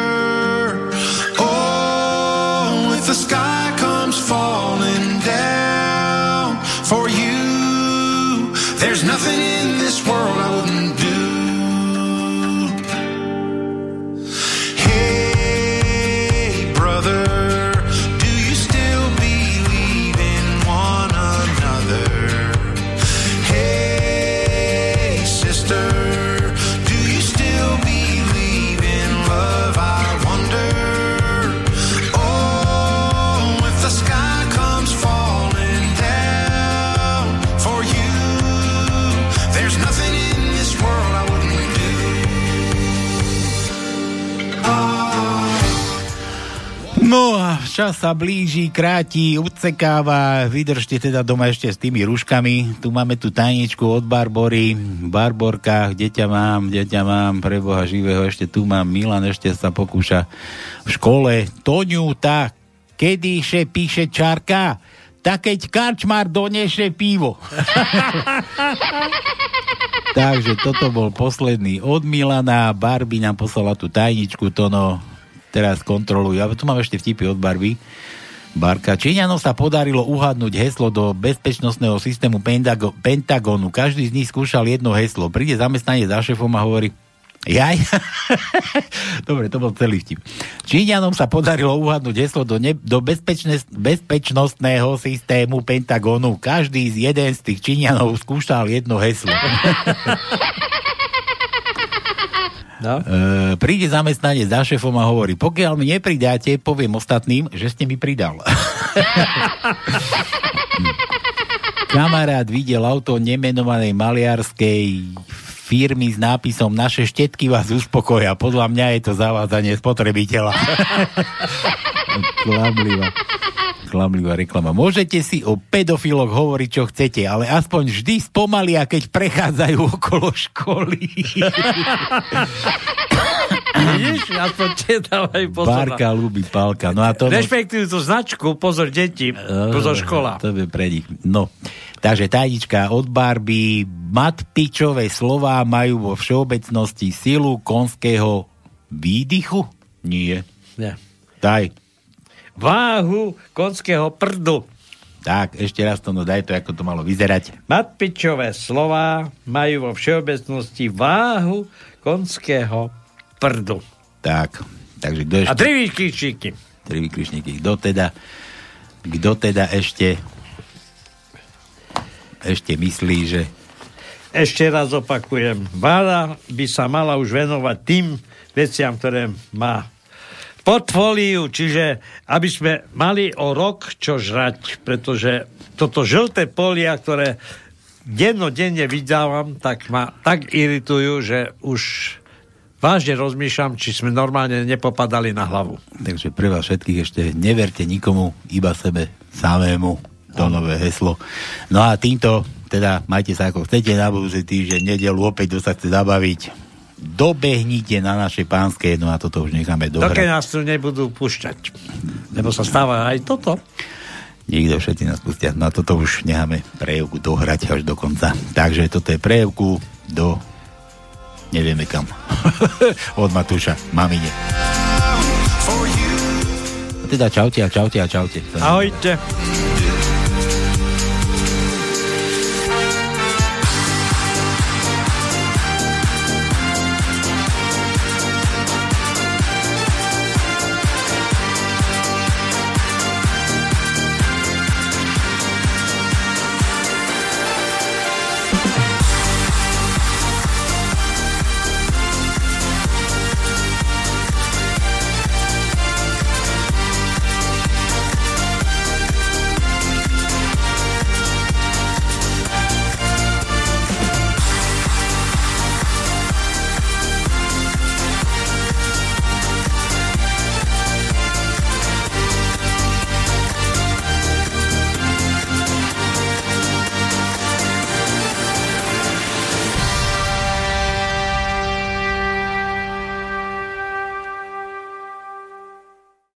H: No a čas sa blíži, kráti, odsekáva. Vydržte teda doma ešte s tými rúškami. Tu máme tu tajničku od Barbory. Barborka, kde ťa mám, kde ťa mám, pre Boha živého. Ešte tu mám Milan, ešte sa pokúša v škole. Toňu, tá, kedy še píše čárka? Tak keď karčmár doneše pivo. [LAUGHS] Takže toto bol posledný od Milana. Barbie nám poslala tú tajničku, to no, teraz kontrolujú. A tu mám ešte vtipy od Barbie. Barka. Číňanom sa podarilo uhadnúť heslo do bezpečnostného systému Pentago- Pentagonu. Každý z nich skúšal jedno heslo. Príde zamestnanie za šéfom a hovorí Jaj? [LAUGHS] Dobre, to bol celý vtip. Číňanom sa podarilo uhadnúť heslo do, ne- do bezpečne- bezpečnostného systému Pentagonu. Každý z jeden z tých Číňanov skúšal jedno heslo. [LAUGHS]
I: No?
H: E, príde zamestnanie za šéfom a hovorí, pokiaľ mi nepridáte, poviem ostatným, že ste mi pridal. [LAUGHS] Kamarát videl auto nemenovanej maliarskej firmy s nápisom Naše štetky vás uspokoja. Podľa mňa je to zavádzanie spotrebiteľa. [LAUGHS] Klamlivá. Klamlivá reklama. Môžete si o pedofiloch hovoriť, čo chcete, ale aspoň vždy spomalia, keď prechádzajú okolo školy.
I: Vidíš? Aspoň dávajú pozor.
H: Bárka ľúbi pálka. No a to...
I: Rešpektujú tú značku, pozor deti, pozor škola.
H: To je pre nich. No, takže tajnička od Barbie. Matpičové slová majú vo všeobecnosti silu konského výdychu? Nie.
I: Nie.
H: Daj.
I: Váhu konského prdu.
H: Tak, ešte raz to, no daj to, ako to malo vyzerať.
I: Matpičové slova majú vo všeobecnosti váhu konského prdu.
H: Tak, takže kto ešte...
I: A tri výkričníky.
H: Tri vykričníky. Kto teda, kto teda ešte ešte myslí, že
I: Ešte raz opakujem. Vláda by sa mala už venovať tým veciam, ktoré má portfóliu, čiže aby sme mali o rok čo žrať, pretože toto žlté polia, ktoré dennodenne vydávam, tak ma tak iritujú, že už vážne rozmýšľam, či sme normálne nepopadali na hlavu.
H: Takže pre vás všetkých ešte neverte nikomu, iba sebe samému. To nové heslo. No a týmto, teda majte sa ako chcete na budúci týždeň, nedelu opäť, kto sa chce zabaviť. Dobehnite na naše pánske, no a toto už necháme dohrať.
I: nás tu nebudú púšťať. Lebo sa stáva aj toto.
H: Nikto všetci nás pustia. No a toto už necháme prejevku dohrať až do konca. Takže toto je prejevku do nevieme kam. [LAUGHS] Od Matúša, mamine. Teda čaute a čaute a čaute.
I: Ahojte.